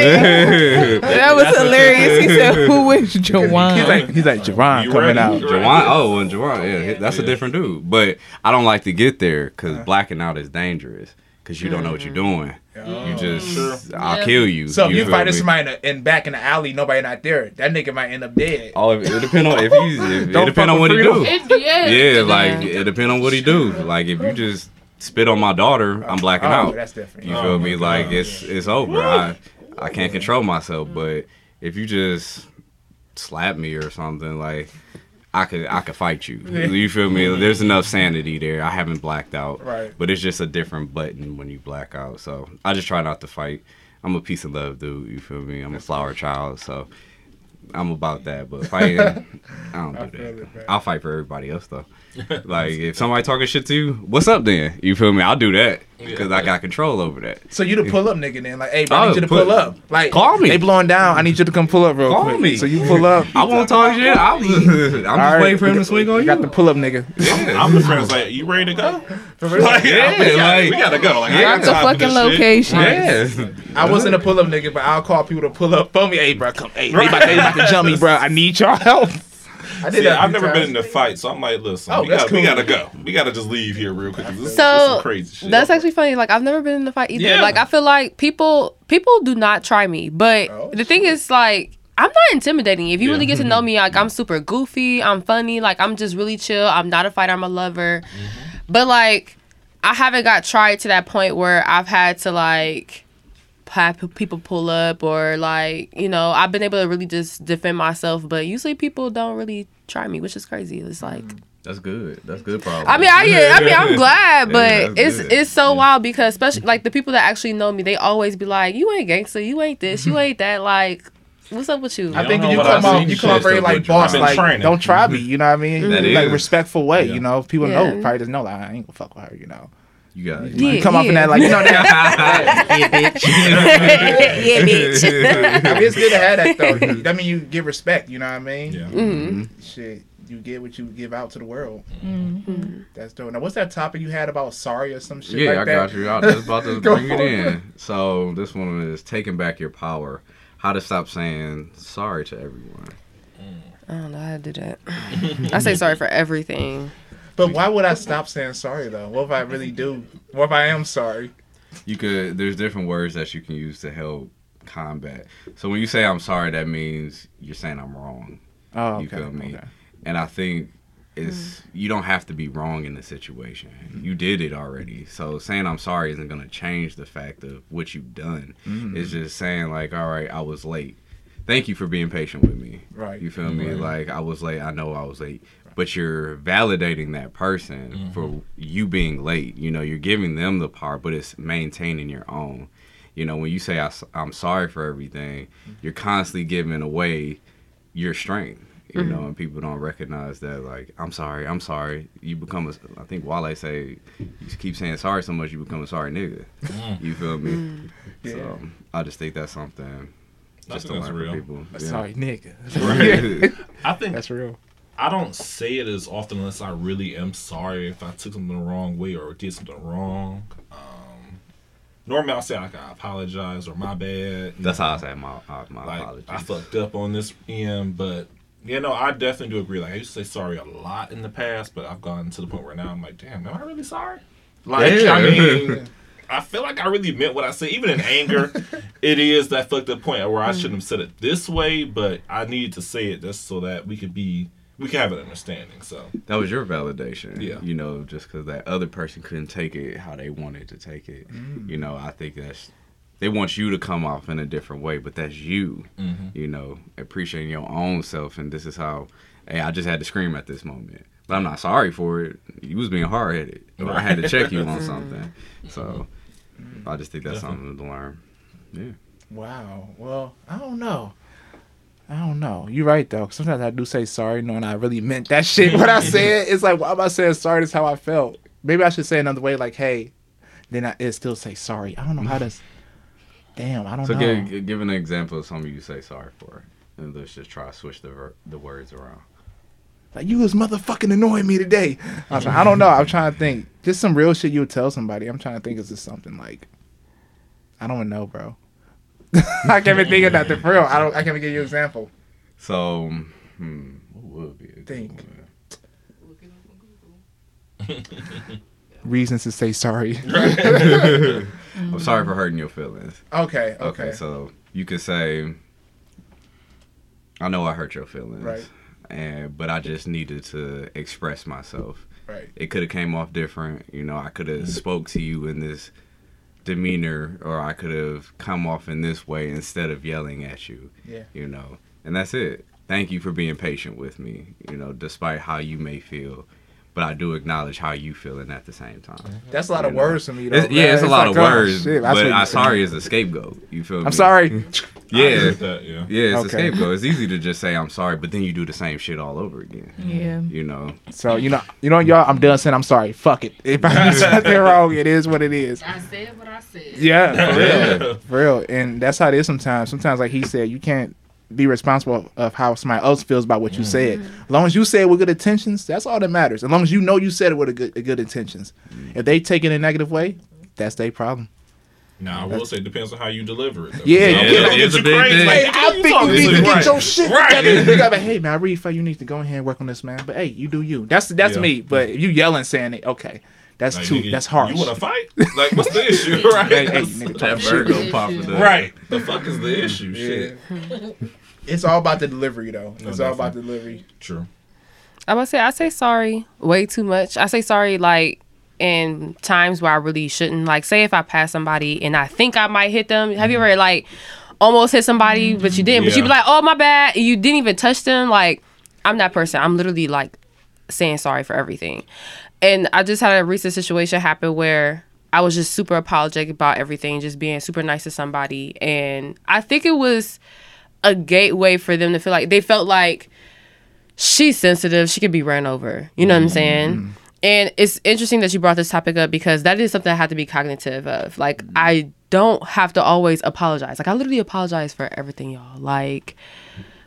Speaker 3: Hey, that was hilarious. He said, "Who is Jawan?"
Speaker 1: He's like he's like Jawan coming
Speaker 4: ready?
Speaker 1: out.
Speaker 4: You
Speaker 2: Jawan, oh, and Jawan, yeah, that's a different dude. But I don't like to get there because uh-huh. blacking out is dangerous because you don't know what you're doing. You mm. just, I'll
Speaker 6: Yeah.
Speaker 2: kill you.
Speaker 1: So if you
Speaker 2: feel
Speaker 1: fighting somebody in, the, in back in the alley, nobody not there. That nigga might end up dead.
Speaker 2: Oh, it, it depend on if he's, if, it
Speaker 1: Don't
Speaker 2: depend on what
Speaker 1: with
Speaker 2: he do.
Speaker 6: It, yeah.
Speaker 2: Yeah, like it depend on what he do. Like if you just spit on my daughter, I'm blacking
Speaker 1: oh,
Speaker 2: out.
Speaker 1: That's different.
Speaker 2: You
Speaker 4: Oh
Speaker 2: feel
Speaker 4: my
Speaker 2: me? Like
Speaker 4: gosh.
Speaker 2: it's it's over. I I can't control myself. But if you just slap me or something, like I could I could fight you. You feel me? There's enough sanity there. I haven't blacked out.
Speaker 1: Right.
Speaker 2: But it's just a different button when you black out. So I just try not to fight. I'm a piece of love dude. You feel me? I'm a flower child. So I'm about that. But fighting, I don't do
Speaker 1: feel
Speaker 2: that.
Speaker 1: it.
Speaker 2: I'll fight for everybody else though. Like if somebody talking shit to you, what's up then? You feel me? I'll do that because I got control over that.
Speaker 1: So you to pull up nigga then? Like, hey, bro, I need you to pull up. Like,
Speaker 2: Call me.
Speaker 1: They blowing down. I need you to come pull up real
Speaker 2: Call
Speaker 1: quick.
Speaker 2: me.
Speaker 1: So you pull up.
Speaker 2: I won't talk shit. I'm just, I'm just
Speaker 1: All right,
Speaker 2: waiting for him to swing on you.
Speaker 1: Got the pull up nigga.
Speaker 4: I'm the friend like, you ready to go?
Speaker 1: For real?
Speaker 4: Like,
Speaker 2: Yeah,
Speaker 4: we, gotta,
Speaker 2: like-
Speaker 4: we gotta go. Like, yeah, I
Speaker 3: Drop
Speaker 4: ain't
Speaker 3: the
Speaker 4: got time for
Speaker 3: fucking
Speaker 4: this shit.
Speaker 3: location.
Speaker 2: yeah.
Speaker 1: I wasn't a pull up nigga, but I'll call people to pull up for me. Hey, bro, come. Hey, they about, they about to jump me, bro. I need y'all help. I did
Speaker 4: See,
Speaker 1: that. a
Speaker 4: I've
Speaker 1: few
Speaker 4: never been in a fight, so I'm like, listen,
Speaker 1: Oh,
Speaker 4: we, gotta, we gotta go. We gotta just leave here real quick. This, this is
Speaker 5: So
Speaker 4: some crazy shit.
Speaker 5: that's actually funny. Like I've never been in a fight either.
Speaker 4: Yeah.
Speaker 5: Like I feel like people people do not try me, but
Speaker 1: Oh,
Speaker 5: the thing is like. I'm not intimidating. If you really get to know me, like mm-hmm. I'm super goofy, I'm funny, like I'm just really chill. I'm not a fighter, I'm a lover. Mm-hmm. But like I haven't got tried to that point where I've had to like have people pull up or like, you know, I've been able to really just defend myself, but usually people don't really try me, which is crazy. It's like mm.
Speaker 2: That's good. That's good. Problem.
Speaker 5: I mean, I, yeah, I mean, I'm glad, but
Speaker 2: that's
Speaker 5: it's
Speaker 2: good.
Speaker 5: it's so wild because especially like the people that actually know me, they always be like, "You ain't gangster, you ain't this, you ain't that." Like, what's up with you?
Speaker 1: I think
Speaker 4: don't
Speaker 1: you come
Speaker 4: what I
Speaker 1: off, you come off very like boss, like
Speaker 4: training.
Speaker 1: don't try me. You know what I mean?
Speaker 2: That
Speaker 1: like
Speaker 2: is.
Speaker 1: respectful way.
Speaker 4: Yeah.
Speaker 1: You know, people
Speaker 5: Yeah.
Speaker 1: know probably just know like I ain't gonna fuck with her. You know,
Speaker 2: you got it.
Speaker 5: Yeah.
Speaker 1: you come off in that like you know that. yeah, bitch.
Speaker 5: yeah, bitch.
Speaker 1: I mean, it's good to have that though. That mean you give respect. You know what I mean?
Speaker 4: Yeah.
Speaker 5: mm-hmm.
Speaker 1: Shit, you get what you give out to the world.
Speaker 3: Mm-hmm.
Speaker 1: That's dope. Now, what's that topic you had about sorry or some shit
Speaker 2: Yeah,
Speaker 1: like
Speaker 2: I
Speaker 1: that?
Speaker 2: got you. I was just about to bring it in. So this one is taking back your power. How to stop saying sorry to everyone.
Speaker 5: I don't know how to do that. I say sorry for everything.
Speaker 1: But why would I stop saying sorry though? What if I really do? What if I am sorry?
Speaker 2: You could. There's different words that you can use to help combat. So when you say I'm sorry, that means you're saying I'm wrong.
Speaker 1: Oh, okay.
Speaker 2: You feel me?
Speaker 1: okay.
Speaker 2: And I think it's you don't have to be wrong in the situation. You did it already. So saying I'm sorry isn't gonna change the fact of what you've done.
Speaker 1: Mm-hmm.
Speaker 2: It's just saying like, all right, I was late. Thank you for being patient with me.
Speaker 1: Right.
Speaker 2: You feel me? Like I was late. I know I was late. But you're validating that person
Speaker 1: Mm-hmm.
Speaker 2: for you being late. You know, you're giving them the part, but it's maintaining your own. You know, when you say I, am sorry for everything, you're constantly giving away your strength. You mm-hmm. know, and people don't recognize that. Like, I'm sorry, I'm sorry. You become a. I think Wale say, you keep saying sorry so much, you become a sorry nigga. Mm. You feel me? Mm. Yeah. So I just think that's something. Just to learn real. people.
Speaker 1: Yeah. Sorry, nigga.
Speaker 4: Right. I think
Speaker 1: that's real.
Speaker 4: I don't say it as often unless I really am sorry if I took something the wrong way or did something wrong. Um, normally I'll say like I apologize or my bad.
Speaker 2: That's know. how I say my uh, my
Speaker 4: like,
Speaker 2: apologies.
Speaker 4: I fucked up on this end, but yeah, no, I definitely do agree. Like I used to say sorry a lot in the past, but I've gotten to the point where now I'm like, damn, am I really sorry? Like yeah. I mean. I feel like I really meant what I said. Even in anger, it is that fucked up point where I shouldn't have said it this way, but I needed to say it just so that we could be we can have an understanding. So
Speaker 2: that was your validation.
Speaker 4: Yeah.
Speaker 2: You know, just because that other person couldn't take it how they wanted to take it. Mm. You know, I think that's they want you to come off in a different way, but that's you. Mm-hmm. You know, appreciating your own self, and this is how. Hey, I just had to scream at this moment, but I'm not sorry for it. You was being hard headed, or I had to check you on something. So I just think that's Definitely. something to learn. Yeah.
Speaker 1: Wow. Well, I don't know. I don't know. You're right though. Sometimes I do say sorry, knowing I really meant that shit. What I said, it's like, why am I saying sorry? That's how I felt. Maybe I should say another way, like, hey. Then I it still say sorry. I don't know how to. Damn, I don't
Speaker 2: so
Speaker 1: know.
Speaker 2: So give, give an example of something you say sorry for, and let's just try to switch the ver- the words around.
Speaker 1: Like you was motherfucking annoying me today. I, like, I don't know. I'm trying to think. Just some real shit you would tell somebody. I'm trying to think. Is this something like? I don't know, bro. I can't even think of nothing for real. I don't. I can't even give you an example.
Speaker 2: So, hmm, what would be a
Speaker 1: think? Look up on Google. Reasons to say sorry.
Speaker 2: I'm sorry for hurting your feelings.
Speaker 1: Okay,
Speaker 2: okay. Okay, so you could say, I know I hurt your feelings.
Speaker 1: Right.
Speaker 2: And but I just needed to express myself.
Speaker 1: Right.
Speaker 2: It could have came off different. You know, I could have spoke to you in this demeanor or I could have come off in this way instead of yelling at you.
Speaker 1: Yeah.
Speaker 2: You know. And that's it. Thank you for being patient with me, you know, despite how you may feel. But I do acknowledge how you feeling at the same time.
Speaker 1: That's a lot you of know? words to me, though.
Speaker 2: It's, yeah, it's, it's a lot like, of words. Oh, shit, but I'm sorry is a scapegoat. You feel me?
Speaker 1: I'm sorry.
Speaker 2: yeah. That, yeah. Yeah, it's okay. a scapegoat. It's easy to just say I'm sorry, but then you do the same shit all over again.
Speaker 3: Yeah.
Speaker 2: You know.
Speaker 1: So you know, you know, y'all. I'm done saying I'm sorry. Fuck it. If I did something wrong, it is what it is.
Speaker 6: I said what I said.
Speaker 1: Yeah, for real, for real. And that's how it is sometimes. Sometimes, like he said, you can't be responsible of how somebody else feels about what you mm. said. As long as you say it with good intentions, that's all that matters. As long as you know you said it with a good a good intentions. Mm. If they take it in a negative way, that's their problem.
Speaker 4: Now I will say it depends on how you deliver it. Though.
Speaker 1: Yeah, yeah,
Speaker 4: yeah it's a big thing.
Speaker 1: Like, I think you need to get right. your shit right. together. gotta, hey man, I really feel you need to go ahead and work on this, man. But hey, you do you. That's that's yeah. me. But if you yelling saying it, okay. That's like, too. Nigga, that's harsh.
Speaker 4: You want to fight? Like, what's the issue? Right? hey, hey, nigga,
Speaker 2: that Virgo popping up.
Speaker 4: Right. The fuck is the issue? Shit.
Speaker 1: It's all about the delivery, though. No, it's all about the delivery.
Speaker 4: True.
Speaker 5: I must say, I say sorry way too much. I say sorry like in times where I really shouldn't. Like, say if I pass somebody and I think I might hit them. Have you mm-hmm. ever like almost hit somebody but you didn't? Yeah. But you'd be like, oh my bad. You didn't even touch them. Like, I'm that person. I'm literally like saying sorry for everything. And I just had a recent situation happen where I was just super apologetic about everything, just being super nice to somebody. And I think it was a gateway for them to feel like they felt like she's sensitive, she could be ran over. You know what I'm saying? Mm-hmm. And it's interesting that you brought this topic up because that is something I have to be cognitive of. Like I don't have to always apologize. Like I literally apologize for everything, y'all. Like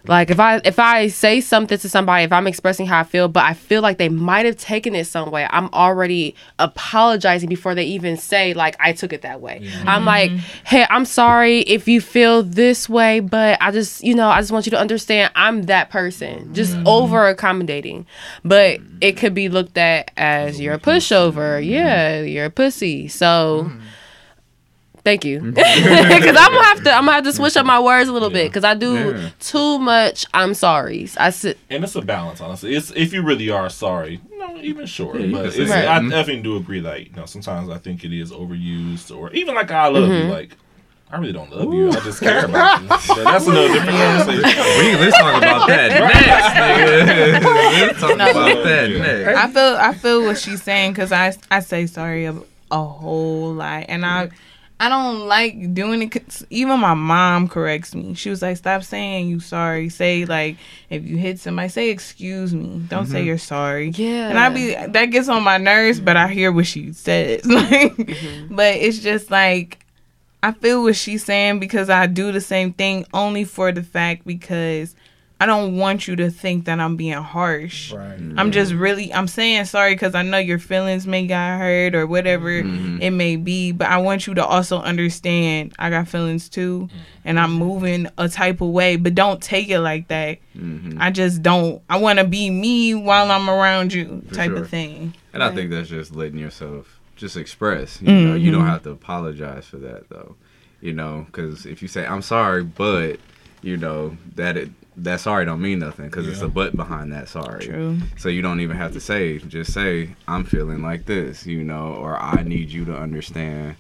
Speaker 5: like if I if I say something to somebody, if I'm expressing how I feel, but I feel like they might have taken it some way, I'm already apologizing before they even say like I took it that way. Mm-hmm. I'm like, hey, I'm sorry if you feel this way, but I just you know I just want you to understand I'm that person, just mm-hmm. over accommodating. But it could be looked at as you're a pushover. Yeah, you're a pussy. So. Mm-hmm Thank you, because I'm gonna have to. I'm gonna have to switch up my words a little yeah. bit because I do yeah. too much. I'm sorry. I sit,
Speaker 4: and it's a balance. Honestly, it's if you really are sorry, you know, even short. Yeah, but right. I definitely do agree that you know sometimes I think it is overused, or even like I love mm-hmm. you, like. I really don't love you. I just care about you. that's another different conversation.
Speaker 2: we, let's talk about that next, let's talk no, about that next.
Speaker 3: I feel I feel what she's saying because I I say sorry a, a whole lot, and I I don't like doing it. even my mom corrects me. She was like, "Stop saying you sorry. Say like if you hit somebody, say excuse me. Don't say mm-hmm. you're sorry."
Speaker 5: Yeah.
Speaker 3: And I be that gets on my nerves, but I hear what she says. Like, mm-hmm. but it's just like I feel what she's saying because I do the same thing only for the fact because I don't want you to think that I'm being harsh.
Speaker 1: Right.
Speaker 3: I'm just really I'm saying sorry because I know your feelings may got hurt or whatever it may be, but I want you to also understand I got feelings too, and I'm moving a type of way, but don't take it like that.
Speaker 2: Mm-hmm.
Speaker 3: I just don't. I want to be me while I'm around you,
Speaker 2: For
Speaker 3: type
Speaker 2: sure.
Speaker 3: of thing.
Speaker 2: And I think that's just letting yourself just express. You know, you don't have to apologize for that though. You know, because if you say I'm sorry, but you know that it that sorry don't mean nothing because it's a but behind that sorry.
Speaker 3: True.
Speaker 2: So you don't even have to say. Just say I'm feeling like this. You know, or I need you to understand.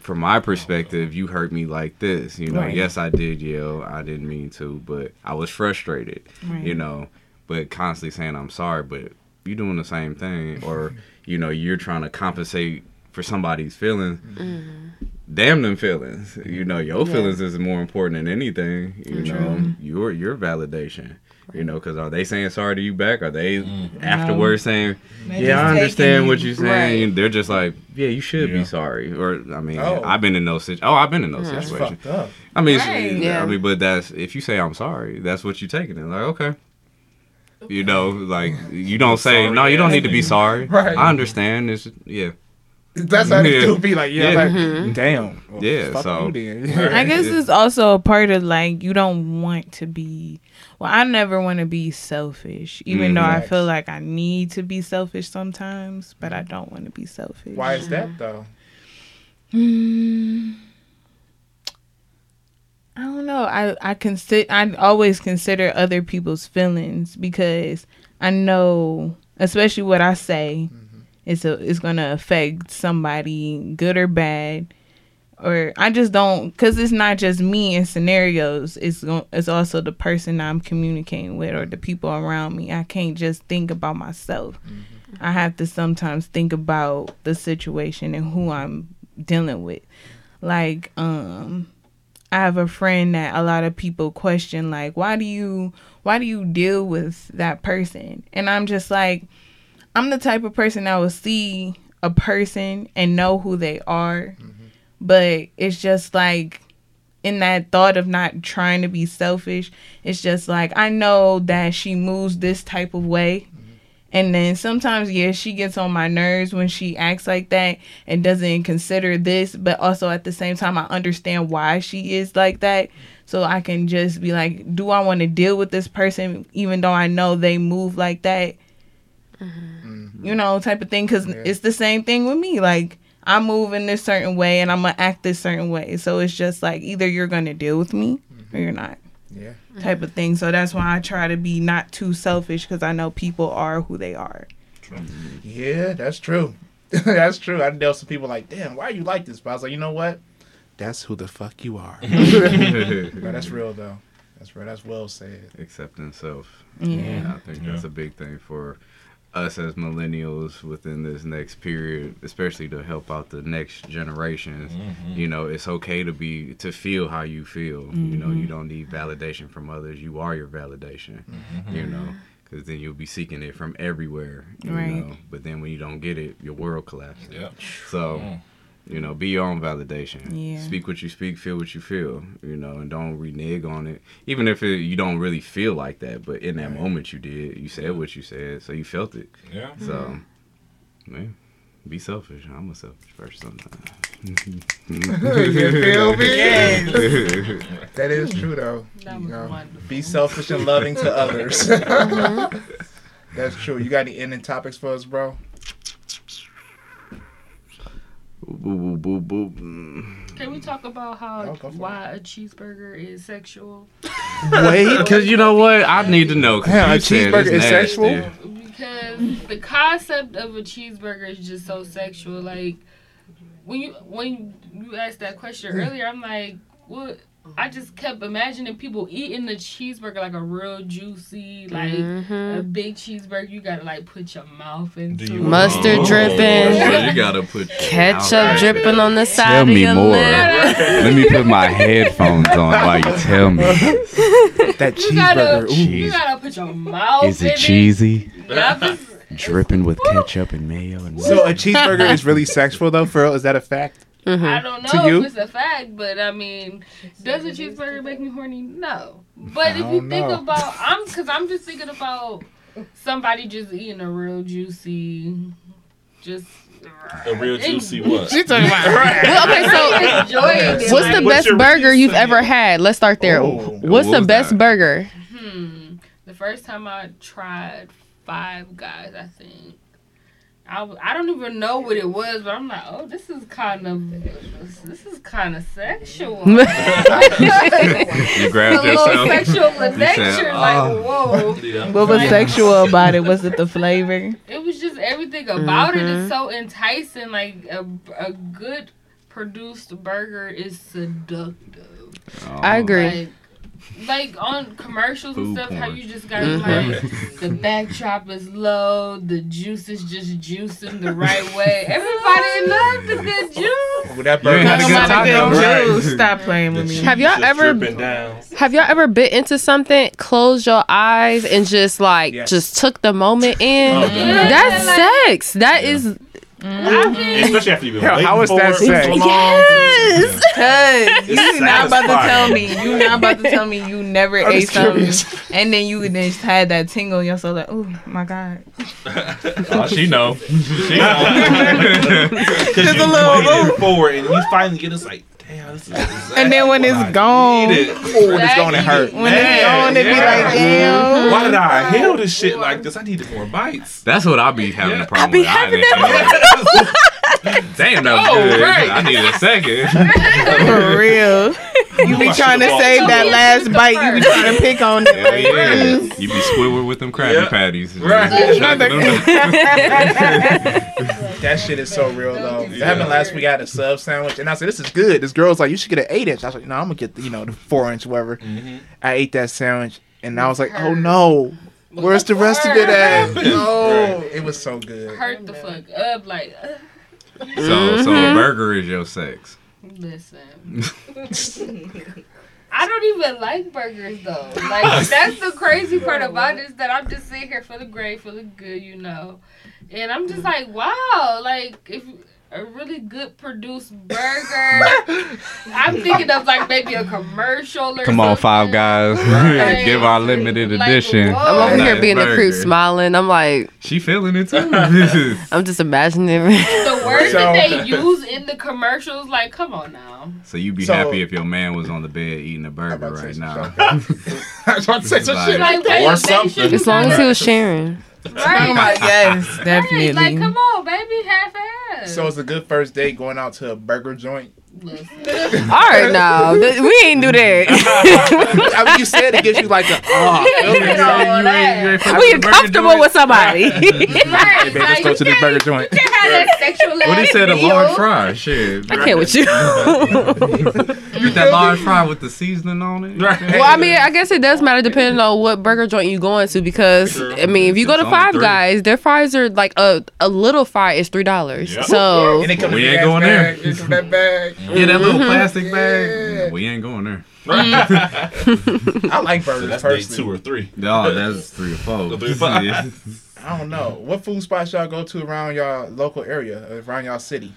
Speaker 2: From my perspective, you hurt me like this. You know,
Speaker 3: Right.
Speaker 2: yes, I did yell. I didn't mean to, but I was frustrated.
Speaker 3: Right.
Speaker 2: You know, but constantly saying I'm sorry, but you're doing the same thing, or you know, you're trying to compensate for somebody's feelings. Mm-hmm. Damn them feelings. You know, your feelings is more important than anything. You know, your your validation. You know, because are they saying sorry to you back? Are they mm-hmm. afterwards saying,
Speaker 3: They
Speaker 2: "Yeah, I understand what you're saying"?
Speaker 3: right.
Speaker 2: They're just like, "Yeah, you should
Speaker 4: Yeah.
Speaker 2: be sorry." Or I mean,
Speaker 1: Oh.
Speaker 2: I've been in those situations. Oh, I've been in those
Speaker 1: That's
Speaker 2: situations.
Speaker 1: fucked up.
Speaker 2: I mean,
Speaker 3: Right.
Speaker 2: it's-
Speaker 5: Yeah.
Speaker 2: I mean, but that's if you say I'm sorry, that's what you're taking it. Like, okay. You know, like you don't say
Speaker 4: Sorry
Speaker 2: no. You don't
Speaker 4: ass
Speaker 2: need to be sorry.
Speaker 1: Right.
Speaker 2: I understand. It's yeah.
Speaker 1: That's how they
Speaker 2: Yeah.
Speaker 1: do be like, yeah,
Speaker 2: Yeah.
Speaker 1: like, damn. Well,
Speaker 2: Yeah,
Speaker 1: fuck
Speaker 2: so-
Speaker 1: you then.
Speaker 3: I guess it's also a part of like you don't want to be. Well, I never want to be selfish, even
Speaker 2: Mm.
Speaker 3: though I feel like I need to be selfish sometimes, but I don't want to be selfish.
Speaker 1: Why is that though?
Speaker 3: Hmm. I don't know. I I consider I always consider other people's feelings because I know, especially what I say, it's a it's gonna affect somebody, good or bad. Or I just don't, cause it's not just me in scenarios. It's it's also the person I'm communicating with or the people around me. I can't just think about myself. I have to sometimes think about the situation and who I'm dealing with. Like, um, I have a friend that a lot of people question, like, why do you why do you deal with that person? And I'm just like, I'm the type of person that will see a person and know who they are. Mm-hmm. But it's just like in that thought of not trying to be selfish, it's just like I know that she moves this type of way. Mm-hmm. And then sometimes, yeah, she gets on my nerves when she acts like that and doesn't consider this, but also at the same time, I understand why she is like that. So I can just be like, do I want to deal with this person even though I know they move like that? Mm-hmm. You know, type of thing. Because
Speaker 1: Yeah.
Speaker 3: it's the same thing with me. Like, I move in this certain way and I'm going to act this certain way. So it's just like either you're going to deal with me or mm-hmm. you're not
Speaker 1: Yeah.
Speaker 3: type of thing. So that's why I try to be not too selfish because I know people are who they are.
Speaker 1: Yeah, that's true. that's true. I know some people like, damn, why are you like this? But I was like, you know what? That's who the fuck you are. but that's real though. That's real. That's well said.
Speaker 2: Accepting self.
Speaker 3: Yeah.
Speaker 2: I think
Speaker 4: Yeah.
Speaker 2: that's a big thing for us as millennials within this next period, especially to help out the next generations. Mm-hmm. You know, it's okay to be to feel how you feel. You know, you mm-hmm. don't need validation from others. You are your validation. Mm-hmm. You know, because then you'll be seeking it from everywhere. You
Speaker 3: Right.
Speaker 2: know, but then when you don't get it, your world collapses.
Speaker 4: Yeah.
Speaker 2: So.
Speaker 4: Mm.
Speaker 2: You know, be your own validation.
Speaker 3: Yeah.
Speaker 2: Speak what you speak, feel what you feel. You know, and don't renege on it. Even if it, you don't really feel like that, but in that moment you did. You said what you said, so you felt it.
Speaker 4: Yeah.
Speaker 2: So, mm-hmm. man, be selfish. I'm a selfish person sometimes.
Speaker 1: you feel me?
Speaker 3: Yes.
Speaker 1: That is true though.
Speaker 6: That
Speaker 1: You know,
Speaker 6: wonderful.
Speaker 1: be selfish and loving to others. Mm-hmm. That's true. You got any ending topics for us, bro?
Speaker 2: Boo, boo, boo, boo.
Speaker 6: Can we talk about how
Speaker 1: go for
Speaker 6: why a cheeseburger is sexual?
Speaker 1: Wait,
Speaker 2: Because you know what? I need to know.
Speaker 1: Hell, a cheeseburger is
Speaker 2: nasty.
Speaker 1: sexual?
Speaker 6: Because the concept of a cheeseburger is just so sexual. Like when you when you asked that question earlier, I'm like, what I just kept imagining people eating the cheeseburger like a real juicy, like a
Speaker 5: Mhm.
Speaker 6: big cheeseburger. You gotta like put your mouth into
Speaker 4: you.
Speaker 5: Mustard
Speaker 4: Oh.
Speaker 5: dripping.
Speaker 2: So you gotta put
Speaker 5: Ketchup dripping on the side
Speaker 2: Tell
Speaker 5: of
Speaker 2: me
Speaker 5: your
Speaker 2: more. Let me put my headphones on while you tell me.
Speaker 1: That
Speaker 6: You gotta,
Speaker 1: cheeseburger. Ooh.
Speaker 6: you gotta put your mouth.
Speaker 2: Is
Speaker 6: in
Speaker 2: it cheesy?
Speaker 6: Yup, it's-
Speaker 2: Dripping with ketchup and mayo and
Speaker 1: So a cheeseburger is really sexual though, for real? Is that a fact?
Speaker 5: Mm-hmm.
Speaker 6: I don't know if it's a fact, but I mean, does a cheeseburger make me horny? No. But if you think
Speaker 1: know.
Speaker 6: about, I'm because I'm just thinking about somebody just eating a real juicy, just
Speaker 4: A real juicy what?
Speaker 1: She talking about
Speaker 5: Well, okay, so
Speaker 6: enjoying it.
Speaker 5: what's the
Speaker 6: like,
Speaker 4: What's
Speaker 5: best burger you've
Speaker 4: reason?
Speaker 5: ever had? Let's start there.
Speaker 1: Oh.
Speaker 5: What's
Speaker 2: What
Speaker 5: the best
Speaker 2: that?
Speaker 5: burger?
Speaker 6: Hmm. The first time I tried Five Guys, I think. I, w- I don't even know what it was, but I'm like, oh, this is kind of this is kind of sexual.
Speaker 2: You grabbed
Speaker 6: a little
Speaker 2: yourself.
Speaker 6: sexual
Speaker 2: said,
Speaker 6: nature, like
Speaker 2: "Oh."
Speaker 6: whoa.
Speaker 4: Yeah.
Speaker 3: What was sexual about it? Was it the flavor?
Speaker 6: It was just everything about it
Speaker 5: Mm-hmm.
Speaker 6: is so enticing. Like a, a good produced burger is seductive.
Speaker 5: I agree.
Speaker 6: Like, like on commercials and
Speaker 2: Food
Speaker 6: stuff, how you just got
Speaker 5: Mhm.
Speaker 6: like the backdrop is low, the juice is just juicing the right way. Everybody loves the good juice.
Speaker 1: Well, that
Speaker 2: You
Speaker 1: burger
Speaker 2: ain't had a good
Speaker 1: a
Speaker 2: time,
Speaker 1: good
Speaker 2: though,
Speaker 1: time.
Speaker 2: right?
Speaker 3: Stop playing with me.
Speaker 5: Have y'all ever-
Speaker 4: dripping down?
Speaker 5: Have y'all ever bit into something, closed your eyes, and just like
Speaker 1: Yes.
Speaker 5: just took the moment in?
Speaker 4: Oh,
Speaker 6: Yeah,
Speaker 5: That's
Speaker 6: like-
Speaker 5: sex. That is
Speaker 6: I've been- Mm.
Speaker 4: Especially after you've been
Speaker 1: Hell,
Speaker 4: waiting
Speaker 1: how is that
Speaker 4: it
Speaker 1: sex?
Speaker 4: so long.
Speaker 5: yes.
Speaker 3: Cause you
Speaker 4: It's
Speaker 3: not about to tell me you not about to tell me you never
Speaker 1: I'm
Speaker 3: ate
Speaker 1: just
Speaker 3: something
Speaker 1: curious.
Speaker 3: and then you just had that tingle in your soul like oh my god
Speaker 4: Oh, she know. She know. Because you
Speaker 3: a little
Speaker 4: waited for it, and you finally get it's like, damn, this is exactly
Speaker 3: And then when
Speaker 4: what
Speaker 3: it's
Speaker 4: I
Speaker 3: gone-
Speaker 4: needed.
Speaker 1: Oh, it's going to hurt.
Speaker 3: when it's
Speaker 4: Man,
Speaker 3: on it be like damn
Speaker 4: Why did I inhale this shit like this? I needed more bites.
Speaker 2: That's what I be having
Speaker 4: Yeah.
Speaker 2: a problem
Speaker 5: I be
Speaker 2: with.
Speaker 5: having
Speaker 2: that. Damn, that was
Speaker 4: Oh,
Speaker 2: good.
Speaker 4: right.
Speaker 2: I need a second.
Speaker 3: for real you be trying to save that last bite you be trying to pick on it
Speaker 2: Hell
Speaker 3: like,
Speaker 2: yeah.
Speaker 3: mm.
Speaker 2: You be squidward with them Krabby
Speaker 4: Yeah.
Speaker 2: Patties.
Speaker 4: Right.
Speaker 1: That shit is so real though. That happened last week. I had a sub sandwich, and I said, "This is good." This girl's like, "You should get an eight inch." I was like, "No, I'm gonna get the, you know the four inch, whatever." I ate that sandwich, and I was like, "Oh no, where's the rest of it at?" No, it was so good.
Speaker 6: hurt the fuck up. Like, uh,
Speaker 2: So, so a burger is your sex.
Speaker 6: listen. I don't even like burgers though. Like that's the crazy part about it is that I'm just sitting here feeling great, feeling good, you know. And I'm just mm. like, wow, like if a really good produced burger. I'm thinking of like maybe a commercial or
Speaker 2: Come on,
Speaker 6: something.
Speaker 2: Five Guys.
Speaker 6: Right.
Speaker 2: Give our limited
Speaker 6: Like,
Speaker 2: edition.
Speaker 6: whoa.
Speaker 5: I'm over
Speaker 2: Nice
Speaker 5: here being the crew smiling. I'm like,
Speaker 2: She feeling it too.
Speaker 5: I'm just imagining.
Speaker 6: The words that they use in the commercials, like, come on now.
Speaker 2: so you'd be
Speaker 1: So-
Speaker 2: happy if your man was on the bed eating a burger
Speaker 1: I'm about to
Speaker 2: right now.
Speaker 1: I was about to say some
Speaker 2: Like-
Speaker 1: shit.
Speaker 6: Like,
Speaker 4: Or
Speaker 6: they- they
Speaker 4: something.
Speaker 5: as long as he was sharing.
Speaker 3: Oh my
Speaker 6: right.
Speaker 3: yes
Speaker 6: Right,
Speaker 3: definitely
Speaker 6: Like, come on, baby, half ass.
Speaker 1: So it's a good first date going out to a burger joint.
Speaker 6: Listen.
Speaker 5: All right, now we ain't do that.
Speaker 1: I mean, you said it gives you like a oh,
Speaker 6: You did all that.
Speaker 5: we comfortable with somebody.
Speaker 6: Right,
Speaker 1: Hey, babe, let's go to this burger joint.
Speaker 6: You can't have that sexual
Speaker 2: What he said, a large fry. Shit.
Speaker 5: I can't with you.
Speaker 2: Get that large fry with the seasoning on it.
Speaker 5: Well, I mean, I guess it does matter depending on what burger joint you going to because
Speaker 4: Sure.
Speaker 5: I mean, if you go to
Speaker 2: It's
Speaker 5: Five. Guys, their fries are like a a little fry is three dollars.
Speaker 4: Yep.
Speaker 5: So
Speaker 1: And
Speaker 2: We ain't
Speaker 1: gas
Speaker 2: going there.
Speaker 1: bag, It's that bag. Mm-hmm.
Speaker 2: Yeah, that little mm-hmm. plastic
Speaker 1: Yeah.
Speaker 2: bag. We ain't going there. Mm-hmm.
Speaker 1: I like
Speaker 4: So
Speaker 1: burgers
Speaker 4: that's day
Speaker 1: personally.
Speaker 4: two or three.
Speaker 2: No, that's three or four.
Speaker 4: Three or four.
Speaker 2: Yeah.
Speaker 1: I don't know. What food spots y'all go to around y'all local area, around y'all city?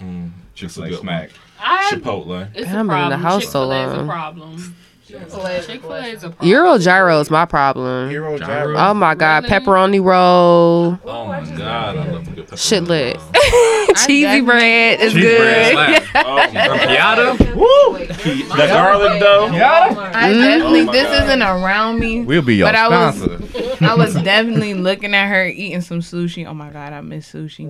Speaker 4: Mm,
Speaker 2: Just
Speaker 4: a
Speaker 2: like
Speaker 4: good
Speaker 2: smack.
Speaker 6: I,
Speaker 4: Chipotle.
Speaker 6: it's
Speaker 5: I've been
Speaker 6: a
Speaker 5: in the
Speaker 6: problem.
Speaker 5: house so
Speaker 6: Chick-fil-A is
Speaker 5: long.
Speaker 6: a problem. Chick-fil-A is a problem.
Speaker 5: Euro gyro is my problem.
Speaker 1: Hero
Speaker 2: Gyro.
Speaker 1: gyro.
Speaker 5: Oh my god, pepperoni roll,
Speaker 4: Oh my god, I love a good pepperoni.
Speaker 5: shit lit.
Speaker 4: roll.
Speaker 5: Cheesy bread is
Speaker 2: Cheese bread
Speaker 5: good.
Speaker 2: slap.
Speaker 4: Oh my god.
Speaker 2: Yada.
Speaker 4: The garlic though.
Speaker 3: I definitely
Speaker 4: Oh
Speaker 3: this
Speaker 4: God.
Speaker 3: isn't around me
Speaker 2: We'll be your
Speaker 3: But I was-
Speaker 2: sponsor.
Speaker 3: I was definitely looking at her eating some sushi. Oh my god, I miss sushi.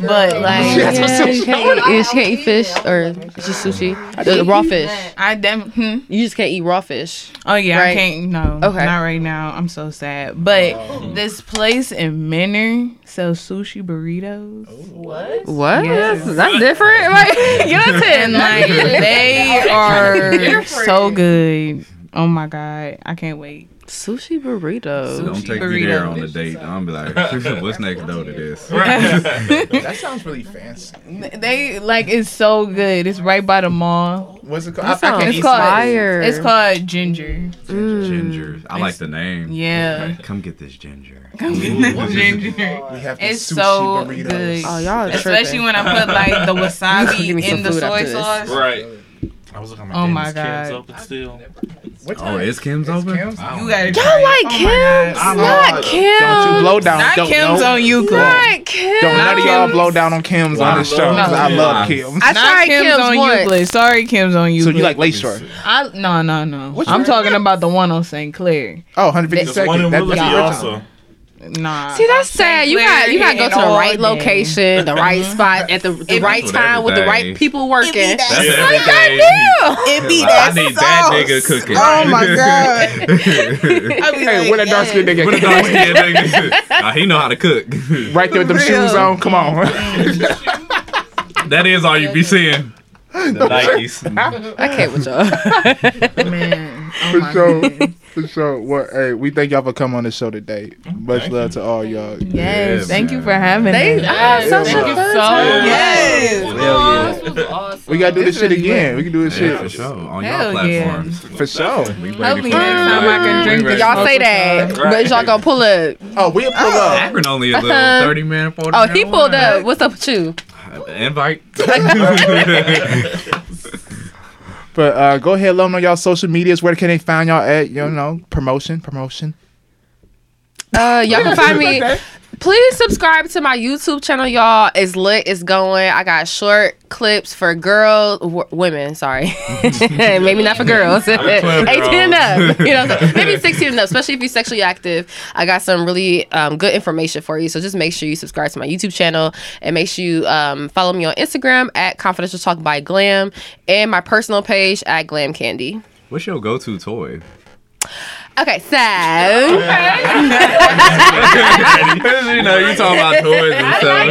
Speaker 3: But like,
Speaker 1: Yeah, some
Speaker 5: Yeah,
Speaker 1: sushi.
Speaker 5: can't eat, can't eat fish or just sushi. The raw fish.
Speaker 3: I dem- hmm?
Speaker 5: You just can't eat raw fish.
Speaker 3: Oh yeah,
Speaker 5: Right.
Speaker 3: I can't. No,
Speaker 5: Okay.
Speaker 3: not right now. I'm so sad. But oh. this place in Mentor sells sushi burritos.
Speaker 6: What?
Speaker 5: What?
Speaker 3: Yes.
Speaker 5: That's, that's different. Like, get us
Speaker 3: And
Speaker 5: in.
Speaker 3: like they are so good. Oh my god, I can't wait.
Speaker 5: Sushi burritos.
Speaker 2: Don't
Speaker 3: Sushi
Speaker 2: take me there on a date. I'm be like, what's next door to this?
Speaker 1: That sounds really fancy.
Speaker 3: They like it's so good. It's right by the mall.
Speaker 1: What's it called?
Speaker 5: That sounds
Speaker 3: It's called
Speaker 5: fire.
Speaker 3: It's called Ginger. Mm.
Speaker 2: Ginger. I like the name.
Speaker 3: Yeah.
Speaker 2: Come get this ginger.
Speaker 3: Ginger.
Speaker 1: We have the
Speaker 3: It's
Speaker 1: sushi
Speaker 3: so
Speaker 1: burritos.
Speaker 3: good.
Speaker 5: Oh, y'all
Speaker 3: Especially
Speaker 5: tripping.
Speaker 3: when I put like the wasabi
Speaker 5: Give me some
Speaker 3: in the soy sauce.
Speaker 4: Right. I was looking at
Speaker 3: Oh my
Speaker 4: is Kim's
Speaker 3: God.
Speaker 4: open still.
Speaker 1: What
Speaker 2: Oh, is Kim's
Speaker 1: It's
Speaker 2: open?
Speaker 1: Kim's?
Speaker 3: You gotta
Speaker 5: Y'all
Speaker 3: try
Speaker 5: like
Speaker 3: Oh
Speaker 5: Kim's?
Speaker 3: God.
Speaker 5: Not Kim's.
Speaker 1: Don't you blow down.
Speaker 3: Not
Speaker 1: don't,
Speaker 3: Kim's
Speaker 1: no.
Speaker 3: on Euclid.
Speaker 5: Not Kim's.
Speaker 1: Don't none of y'all blow down on Kim's
Speaker 4: Well,
Speaker 1: on this show.
Speaker 4: love
Speaker 1: 'cause I love Kim's.
Speaker 5: I
Speaker 3: Not
Speaker 5: tried
Speaker 3: Kim's,
Speaker 5: Kim's
Speaker 3: on
Speaker 5: once.
Speaker 3: Euclid. Sorry, Kim's on Euclid.
Speaker 1: So you like Lakeshore?
Speaker 3: I no no no.
Speaker 1: Which
Speaker 3: I'm
Speaker 1: one?
Speaker 3: talking about the one on St. Clair.
Speaker 1: Oh, 150
Speaker 4: There's one in
Speaker 1: seconds. That,
Speaker 4: Willoughby
Speaker 1: that's
Speaker 4: also.
Speaker 3: Nah.
Speaker 5: See, that's sad. You got you got to go to the
Speaker 3: all
Speaker 5: right
Speaker 3: day.
Speaker 5: location, the right spot at the, the right
Speaker 2: be-
Speaker 5: time with the right people working.
Speaker 2: That's
Speaker 4: Yeah.
Speaker 2: every day.
Speaker 3: It be
Speaker 2: I
Speaker 3: that
Speaker 2: need that
Speaker 3: sauce.
Speaker 2: nigga cooking.
Speaker 3: Oh my god. I be
Speaker 1: Hey,
Speaker 3: like,
Speaker 1: what a dark skin nigga.
Speaker 2: What a dark skinned nigga. Nah, he know how to cook.
Speaker 1: Right there with them shoes on. Come on.
Speaker 2: that is all you be seeing. The Nikes.
Speaker 5: I can't with y'all.
Speaker 3: Man. Oh
Speaker 1: For sure.
Speaker 3: goodness.
Speaker 1: For sure. Well, hey, we thank y'all for coming on the show today. Much
Speaker 4: Thank
Speaker 1: love
Speaker 4: you.
Speaker 1: to all y'all.
Speaker 3: Yes,
Speaker 2: Yeah,
Speaker 3: thank you for having
Speaker 5: They,
Speaker 3: us.
Speaker 5: I had such
Speaker 6: Thank
Speaker 5: a
Speaker 6: you so
Speaker 5: time.
Speaker 3: Yes.
Speaker 2: Hell yeah.
Speaker 6: This was awesome.
Speaker 1: We gotta do this
Speaker 3: It's
Speaker 1: shit again.
Speaker 3: lit.
Speaker 1: We can do this
Speaker 2: Yeah,
Speaker 1: shit
Speaker 2: for sure. On
Speaker 3: Hell
Speaker 2: y'all
Speaker 3: yeah.
Speaker 2: platforms.
Speaker 1: For sure.
Speaker 3: Hopefully next time I can drink this.
Speaker 5: Y'all say that,
Speaker 3: time.
Speaker 5: but y'all gonna pull up.
Speaker 1: Oh, we'll pull up.
Speaker 2: Akron only a little
Speaker 5: Uh-huh.
Speaker 2: 30 minute, 40
Speaker 5: Oh, he pulled
Speaker 2: one.
Speaker 5: up. What's up with you?
Speaker 2: Invite.
Speaker 1: But uh, go ahead, let them know y'all social medias. Where can they find y'all at? You know, promotion, promotion.
Speaker 5: Uh, y'all can find me. Please subscribe to my YouTube channel, y'all. It's lit. It's going. I got short clips for girls, w- women. Sorry, maybe not for girls. Eighteen and up. You know, what maybe sixteen and up. Especially if you're sexually active. I got some really um, good information for you. So just make sure you subscribe to my YouTube channel and make sure you um, follow me on Instagram at Confidential Talk by Glam and my personal page at Glam Candy.
Speaker 2: What's your go to toy?
Speaker 5: Okay, so.
Speaker 2: you know, you talking about toys and stuff.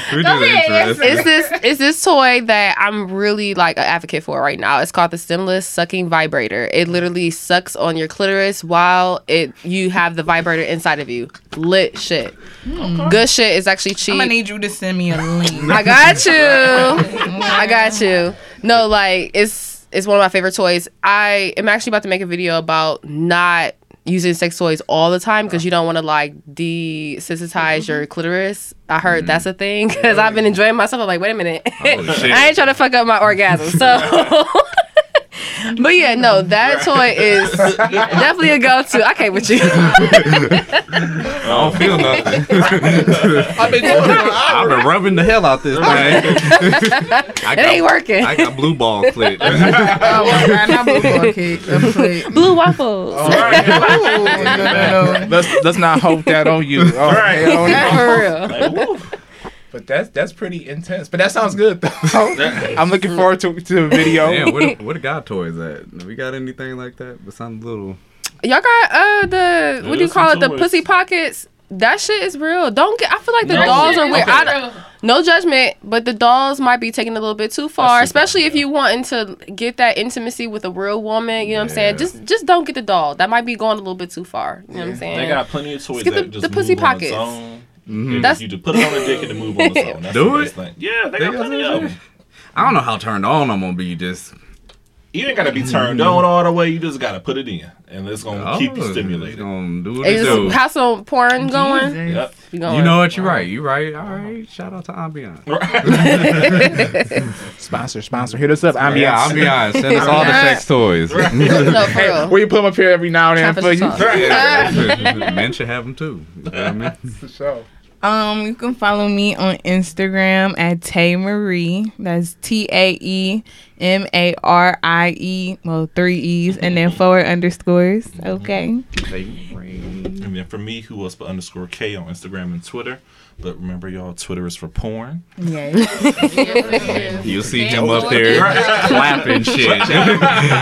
Speaker 2: we just.
Speaker 5: It's this it's this toy that I'm really like an advocate for right now. It's called the stemless sucking vibrator. It literally sucks on your clitoris while it you have the vibrator inside of you. Lit shit. Hmm. Good shit is actually cheap.
Speaker 3: I'm gonna need you to send me a link.
Speaker 5: I got you. I got you. No, like it's it's one of my favorite toys. I am actually about to make a video about not using sex toys all the time because you don't want to like desensitize your mm-hmm. clitoris. I heard that's a thing because I've been enjoying myself. I'm like, wait a minute,
Speaker 2: oh, Holy.
Speaker 5: I ain't trying to fuck up my orgasm. So. But yeah, no, that toy is definitely a go-to. I can't with you.
Speaker 2: I don't feel nothing.
Speaker 1: I've been doing it for an
Speaker 2: I've been rubbing the hell out this thing. I
Speaker 5: It ain't working.
Speaker 2: I got blue ball clit.
Speaker 3: Oh my blue ball cake.
Speaker 5: Blue waffles.
Speaker 3: Ooh, no, no, no.
Speaker 1: Let's let's not hope that on you. Oh,
Speaker 4: Right.
Speaker 1: hell no.
Speaker 5: For real.
Speaker 4: Like, woo.
Speaker 1: But that's that's pretty intense. But that sounds good though. I'm looking forward to to the video.
Speaker 2: Damn, where the, where the god toys at? We got anything like that? But something little.
Speaker 5: Y'all got uh the what do you call it?
Speaker 4: some
Speaker 5: The
Speaker 4: toys.
Speaker 5: pussy pockets. That shit is real. Don't get. I feel like the
Speaker 4: No,
Speaker 5: dolls are weird.
Speaker 4: Okay.
Speaker 5: I don't- no judgment, but the dolls might be taking a little bit too far, especially
Speaker 4: far,
Speaker 5: if you wanting to get that intimacy with a real woman. You know what I'm saying? Just just don't get the doll. That might be going a little bit too far. You know what I'm saying?
Speaker 4: They got plenty of toys
Speaker 5: get the-
Speaker 4: just
Speaker 5: the pussy
Speaker 4: move on
Speaker 5: pockets.
Speaker 4: Its own.
Speaker 2: Mhm.
Speaker 5: That's-
Speaker 4: you just put it on the dick and it move on its own. That's
Speaker 2: Do
Speaker 4: the
Speaker 2: it?
Speaker 4: thing. Yeah, they,
Speaker 2: They
Speaker 4: got
Speaker 2: got
Speaker 4: plenty of them.
Speaker 2: I don't know how turned on I'm gonna be. Just
Speaker 4: You ain't gotta be turned on all the way. You just gotta put it in, and it's gonna keep you
Speaker 2: oh,
Speaker 4: stimulated.
Speaker 2: Gonna do what
Speaker 5: Hey,
Speaker 2: it do.
Speaker 5: have some porn going.
Speaker 4: Yep.
Speaker 5: You, going.
Speaker 2: You know what? You're right. You're right. All right. Shout out to Ambiance. Right.
Speaker 1: Sponsor, sponsor. Hit us up. I'm
Speaker 2: yeah, Ambiance. Send us all the sex toys.
Speaker 5: No, for real.
Speaker 1: Where you put them up here every now and then for you.
Speaker 5: tough.
Speaker 2: Men should have them too. You know what I mean?
Speaker 1: For sure.
Speaker 3: Um, you can follow me on Instagram at Tae Marie. That's T A E M A R I E. Well, three E's and then four underscores. Okay.
Speaker 4: And then for me, who else but underscore K on Instagram and Twitter. But remember, y'all, Twitter is for porn.
Speaker 3: Yes.
Speaker 2: You'll see him up there clapping shit.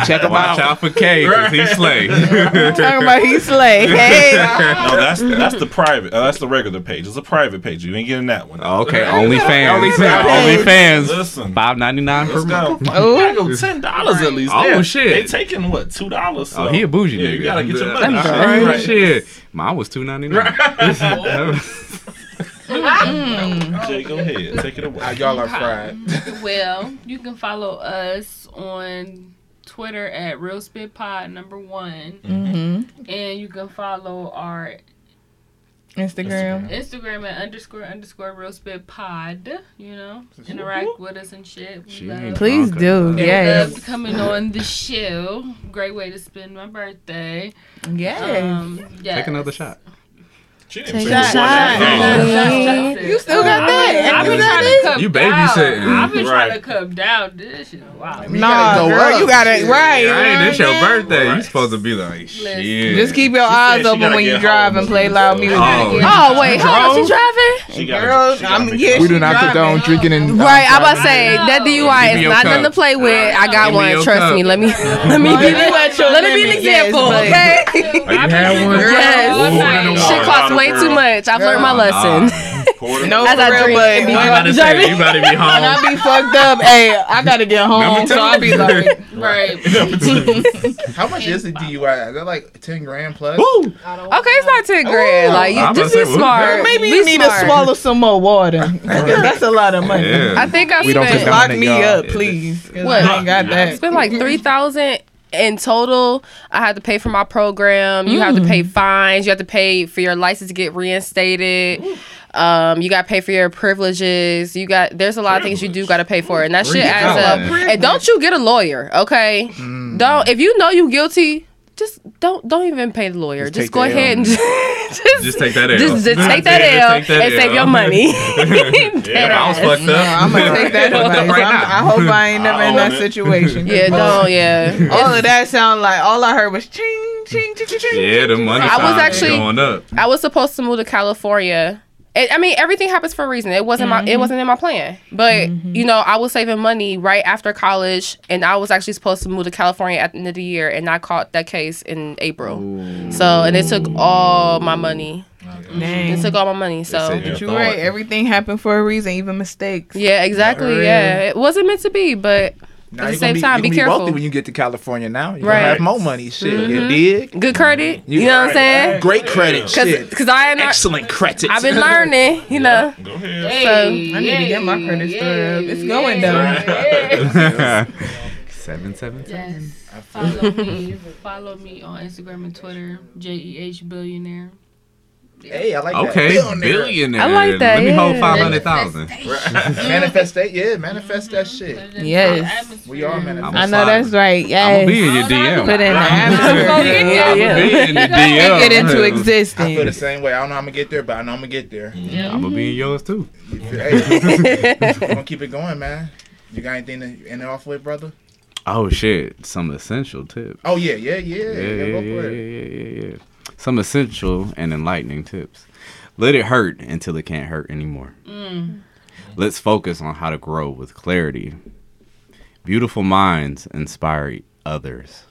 Speaker 1: Check him
Speaker 2: Watch
Speaker 1: out.
Speaker 2: out for K because he slay.
Speaker 3: Talking about he slay. Hey.
Speaker 4: No, that's that's the private. Uh, that's the regular page. It's a private page. You ain't getting that one.
Speaker 2: Okay, OnlyFans.
Speaker 1: OnlyFans.
Speaker 2: OnlyFans.
Speaker 4: Listen.
Speaker 2: Five ninety nine per
Speaker 4: Let's go.
Speaker 2: month.
Speaker 4: I go ten dollars at least.
Speaker 2: Oh,
Speaker 4: Yeah.
Speaker 2: shit.
Speaker 4: They taking what two dollars?
Speaker 2: Oh, he a bougie
Speaker 4: yeah,
Speaker 2: nigga.
Speaker 4: You gotta get your money.
Speaker 2: All
Speaker 4: Right.
Speaker 2: right, shit. Mine was two ninety nine.
Speaker 4: Jay, go ahead. Take it away.
Speaker 1: Y'all are fried.
Speaker 6: well, you can follow us on Twitter at Real Spit Pod number one,
Speaker 3: Mm-hmm.
Speaker 6: and you can follow our
Speaker 3: Instagram.
Speaker 6: Instagram at underscore underscore Real Spit Pod. You know, interact with us and shit. We
Speaker 2: She
Speaker 6: love-
Speaker 2: ain't
Speaker 3: Please
Speaker 2: drunk.
Speaker 3: do.
Speaker 6: we
Speaker 3: Yes.
Speaker 6: love coming on the show. Great way to spend my birthday.
Speaker 3: Yes.
Speaker 6: Um, yes.
Speaker 2: Take another shot.
Speaker 4: She didn't
Speaker 5: Take
Speaker 4: say
Speaker 5: a
Speaker 4: it.
Speaker 5: shot.
Speaker 4: Oh.
Speaker 3: You still got that?
Speaker 6: I've been
Speaker 3: You got
Speaker 6: trying
Speaker 3: it?
Speaker 6: to come
Speaker 2: You
Speaker 6: down.
Speaker 2: babysitting.
Speaker 6: I've been trying to
Speaker 4: Right.
Speaker 6: come down. This shit, wow.
Speaker 1: You
Speaker 3: Nah,
Speaker 1: gotta go
Speaker 3: girl,
Speaker 1: up.
Speaker 3: you got it
Speaker 1: Shit.
Speaker 3: right.
Speaker 2: Right, it's your
Speaker 3: you know what
Speaker 2: birthday. You
Speaker 4: Right.
Speaker 2: supposed to be like shit.
Speaker 3: Just keep your
Speaker 4: She
Speaker 3: eyes open when you drive and play loud oh. music.
Speaker 2: Oh,
Speaker 5: Oh wait, hold on, she driving?
Speaker 4: She gotta,
Speaker 3: Girl,
Speaker 4: she gotta
Speaker 3: I'm
Speaker 4: make
Speaker 3: yeah,
Speaker 1: We do not
Speaker 3: driving.
Speaker 1: condone drinking and
Speaker 5: Right, I'm about to say that DUI is not nothing to play with. I got one. Trust me. Let me let me
Speaker 3: Well,
Speaker 5: be
Speaker 3: you
Speaker 5: let it be an example, okay?
Speaker 2: Oh, you had one?
Speaker 5: Yes.
Speaker 6: Ooh,
Speaker 5: Shit costs way too much. I've learned my lesson.
Speaker 3: No,
Speaker 5: As
Speaker 3: for
Speaker 5: I
Speaker 3: real,
Speaker 5: drink
Speaker 3: but
Speaker 5: and be
Speaker 3: when
Speaker 2: I'm about to say, you better be
Speaker 3: when I be fucked up, hey, I gotta get home, so I be like,
Speaker 6: Right.
Speaker 1: How much is the DUI? Is that like ten grand plus?
Speaker 2: Woo!
Speaker 5: Okay, it's not ten grand. Like you
Speaker 2: I'm
Speaker 5: just
Speaker 2: about
Speaker 5: be
Speaker 2: to say,
Speaker 5: smart.
Speaker 3: maybe
Speaker 5: Be
Speaker 3: you need
Speaker 5: smart.
Speaker 3: to swallow some more water. That's a lot of money.
Speaker 2: Yeah.
Speaker 5: I think I
Speaker 1: We don't
Speaker 5: spent
Speaker 1: condone
Speaker 3: Lock
Speaker 1: it,
Speaker 3: me
Speaker 1: y'all.
Speaker 3: up, please. 'cause
Speaker 5: What?
Speaker 3: I ain't got
Speaker 5: I
Speaker 3: that.
Speaker 5: spent like three thousand in total. I had to pay for my program. You have to pay fines. You have to pay for your license to get reinstated. Um, you got to pay for your privileges. You got there's a lot of things you do got to pay for, and that shit adds up. And don't you get a lawyer, okay? Don't if you know you guilty. Just don't don't even pay the lawyer.
Speaker 1: Just
Speaker 5: Just, go ahead
Speaker 1: L.
Speaker 5: and just, just,
Speaker 2: Just take that L.
Speaker 5: just, just take that
Speaker 2: Just
Speaker 5: L
Speaker 2: take that
Speaker 5: and save your money.
Speaker 2: Yeah, I was fucked
Speaker 3: No,
Speaker 2: up.
Speaker 3: I'm gonna take that
Speaker 2: Fucked up right
Speaker 3: I'm-
Speaker 2: now.
Speaker 3: I hope I ain't never in that
Speaker 4: it.
Speaker 3: situation.
Speaker 5: yeah, don't. Yeah.
Speaker 3: All of that sound like all I heard was ching ching ching ching. ching.
Speaker 2: Yeah, the money
Speaker 5: I was actually-
Speaker 2: going up.
Speaker 5: I was supposed to move to California. It, I mean, everything happens for a reason. It wasn't my. It mm-hmm. wasn't in my plan. But mm-hmm. you know, I was saving money right after college, and I was actually supposed to move to California at the end of the year, and I caught that case in April. So, and it took all my money.
Speaker 3: Dang.
Speaker 5: It took all my money. So,
Speaker 3: But you right. Everything happened for a reason, even mistakes.
Speaker 5: yeah, exactly.
Speaker 1: For
Speaker 5: Yeah, it wasn't meant to be, but
Speaker 1: Now
Speaker 5: at the
Speaker 1: you
Speaker 5: same
Speaker 1: be,
Speaker 5: time,
Speaker 1: you
Speaker 5: be careful.
Speaker 1: wealthy when you get to California. Now you
Speaker 5: Right.
Speaker 1: gonna have more money. Shit, you
Speaker 5: Mhm.
Speaker 1: dig?
Speaker 5: good credit. You,
Speaker 1: You-
Speaker 5: know what I'm saying?
Speaker 1: Great credit.
Speaker 5: Cause,
Speaker 1: Shit.
Speaker 5: cause I ain't.
Speaker 1: Excellent credit.
Speaker 5: I've been learning. You know.
Speaker 4: Go ahead.
Speaker 6: Hey,
Speaker 3: I need to get my credit
Speaker 6: yeah,
Speaker 3: story up. It's
Speaker 6: yeah,
Speaker 3: going
Speaker 6: yeah.
Speaker 2: Seven seven seven.
Speaker 6: Yes. Follow me. Follow me on Instagram and Twitter. J E H Billionaire.
Speaker 1: Hey, I like that.
Speaker 2: Okay,
Speaker 1: Billionaire.
Speaker 2: billionaire.
Speaker 5: I like that,
Speaker 2: Let me hold five hundred thousand.
Speaker 1: Manifest that, yeah, manifest that shit.
Speaker 3: Yes.
Speaker 1: We all manifest.
Speaker 3: I know that's right.
Speaker 2: I'm gonna be in your DM.
Speaker 3: Put in the
Speaker 2: I'm
Speaker 3: atmosphere.
Speaker 2: gonna be in your DM.
Speaker 3: Get into existence.
Speaker 1: I feel the same way. I don't know how I'm gonna get there, but I know I'm gonna get there. Mm-hmm.
Speaker 2: I'm gonna be in yours too.
Speaker 1: Hey, we're gonna keep it going, man. You got anything to end it off with, brother?
Speaker 2: Oh shit! Some essential tips.
Speaker 1: Oh yeah, yeah, yeah.
Speaker 2: yeah,
Speaker 1: yeah,
Speaker 2: yeah,
Speaker 1: go
Speaker 2: yeah,
Speaker 1: for
Speaker 2: yeah, yeah, yeah. Some essential and enlightening tips. Let it hurt until it can't hurt anymore. Mm. Let's focus on how to grow with clarity. Beautiful minds inspire others.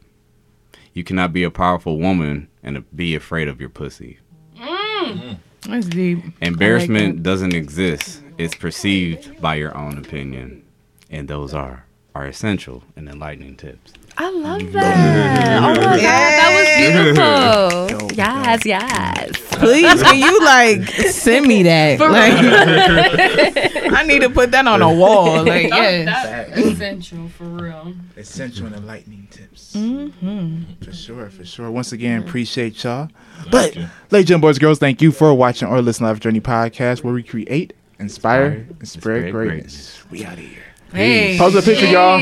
Speaker 2: You cannot be a powerful woman and be afraid of your pussy. Mm. Mm-hmm.
Speaker 3: That's deep.
Speaker 2: Embarrassment doesn't exist. It's perceived by your own opinion. And those are our essential and enlightening tips.
Speaker 5: I love that. Oh my god, that was beautiful. Yes, yes.
Speaker 3: Please, can you like send me that? Like, I need to put that on a wall. Like, yes.
Speaker 6: That's essential for real.
Speaker 1: Essential and enlightening tips.
Speaker 3: Mm-hmm.
Speaker 1: For sure, for sure. Once again, appreciate y'all. But, ladies and boys, girls, thank you for watching or listening to Lavish Journey Podcast, where we create, inspire, and spread
Speaker 2: spread
Speaker 1: greatness. We out of here.
Speaker 3: Hey.
Speaker 1: Pose a picture, y'all.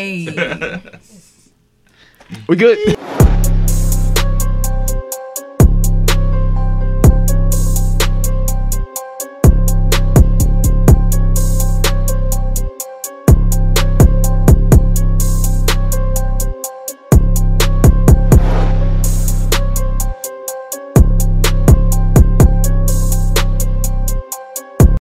Speaker 3: Hey.
Speaker 1: We good.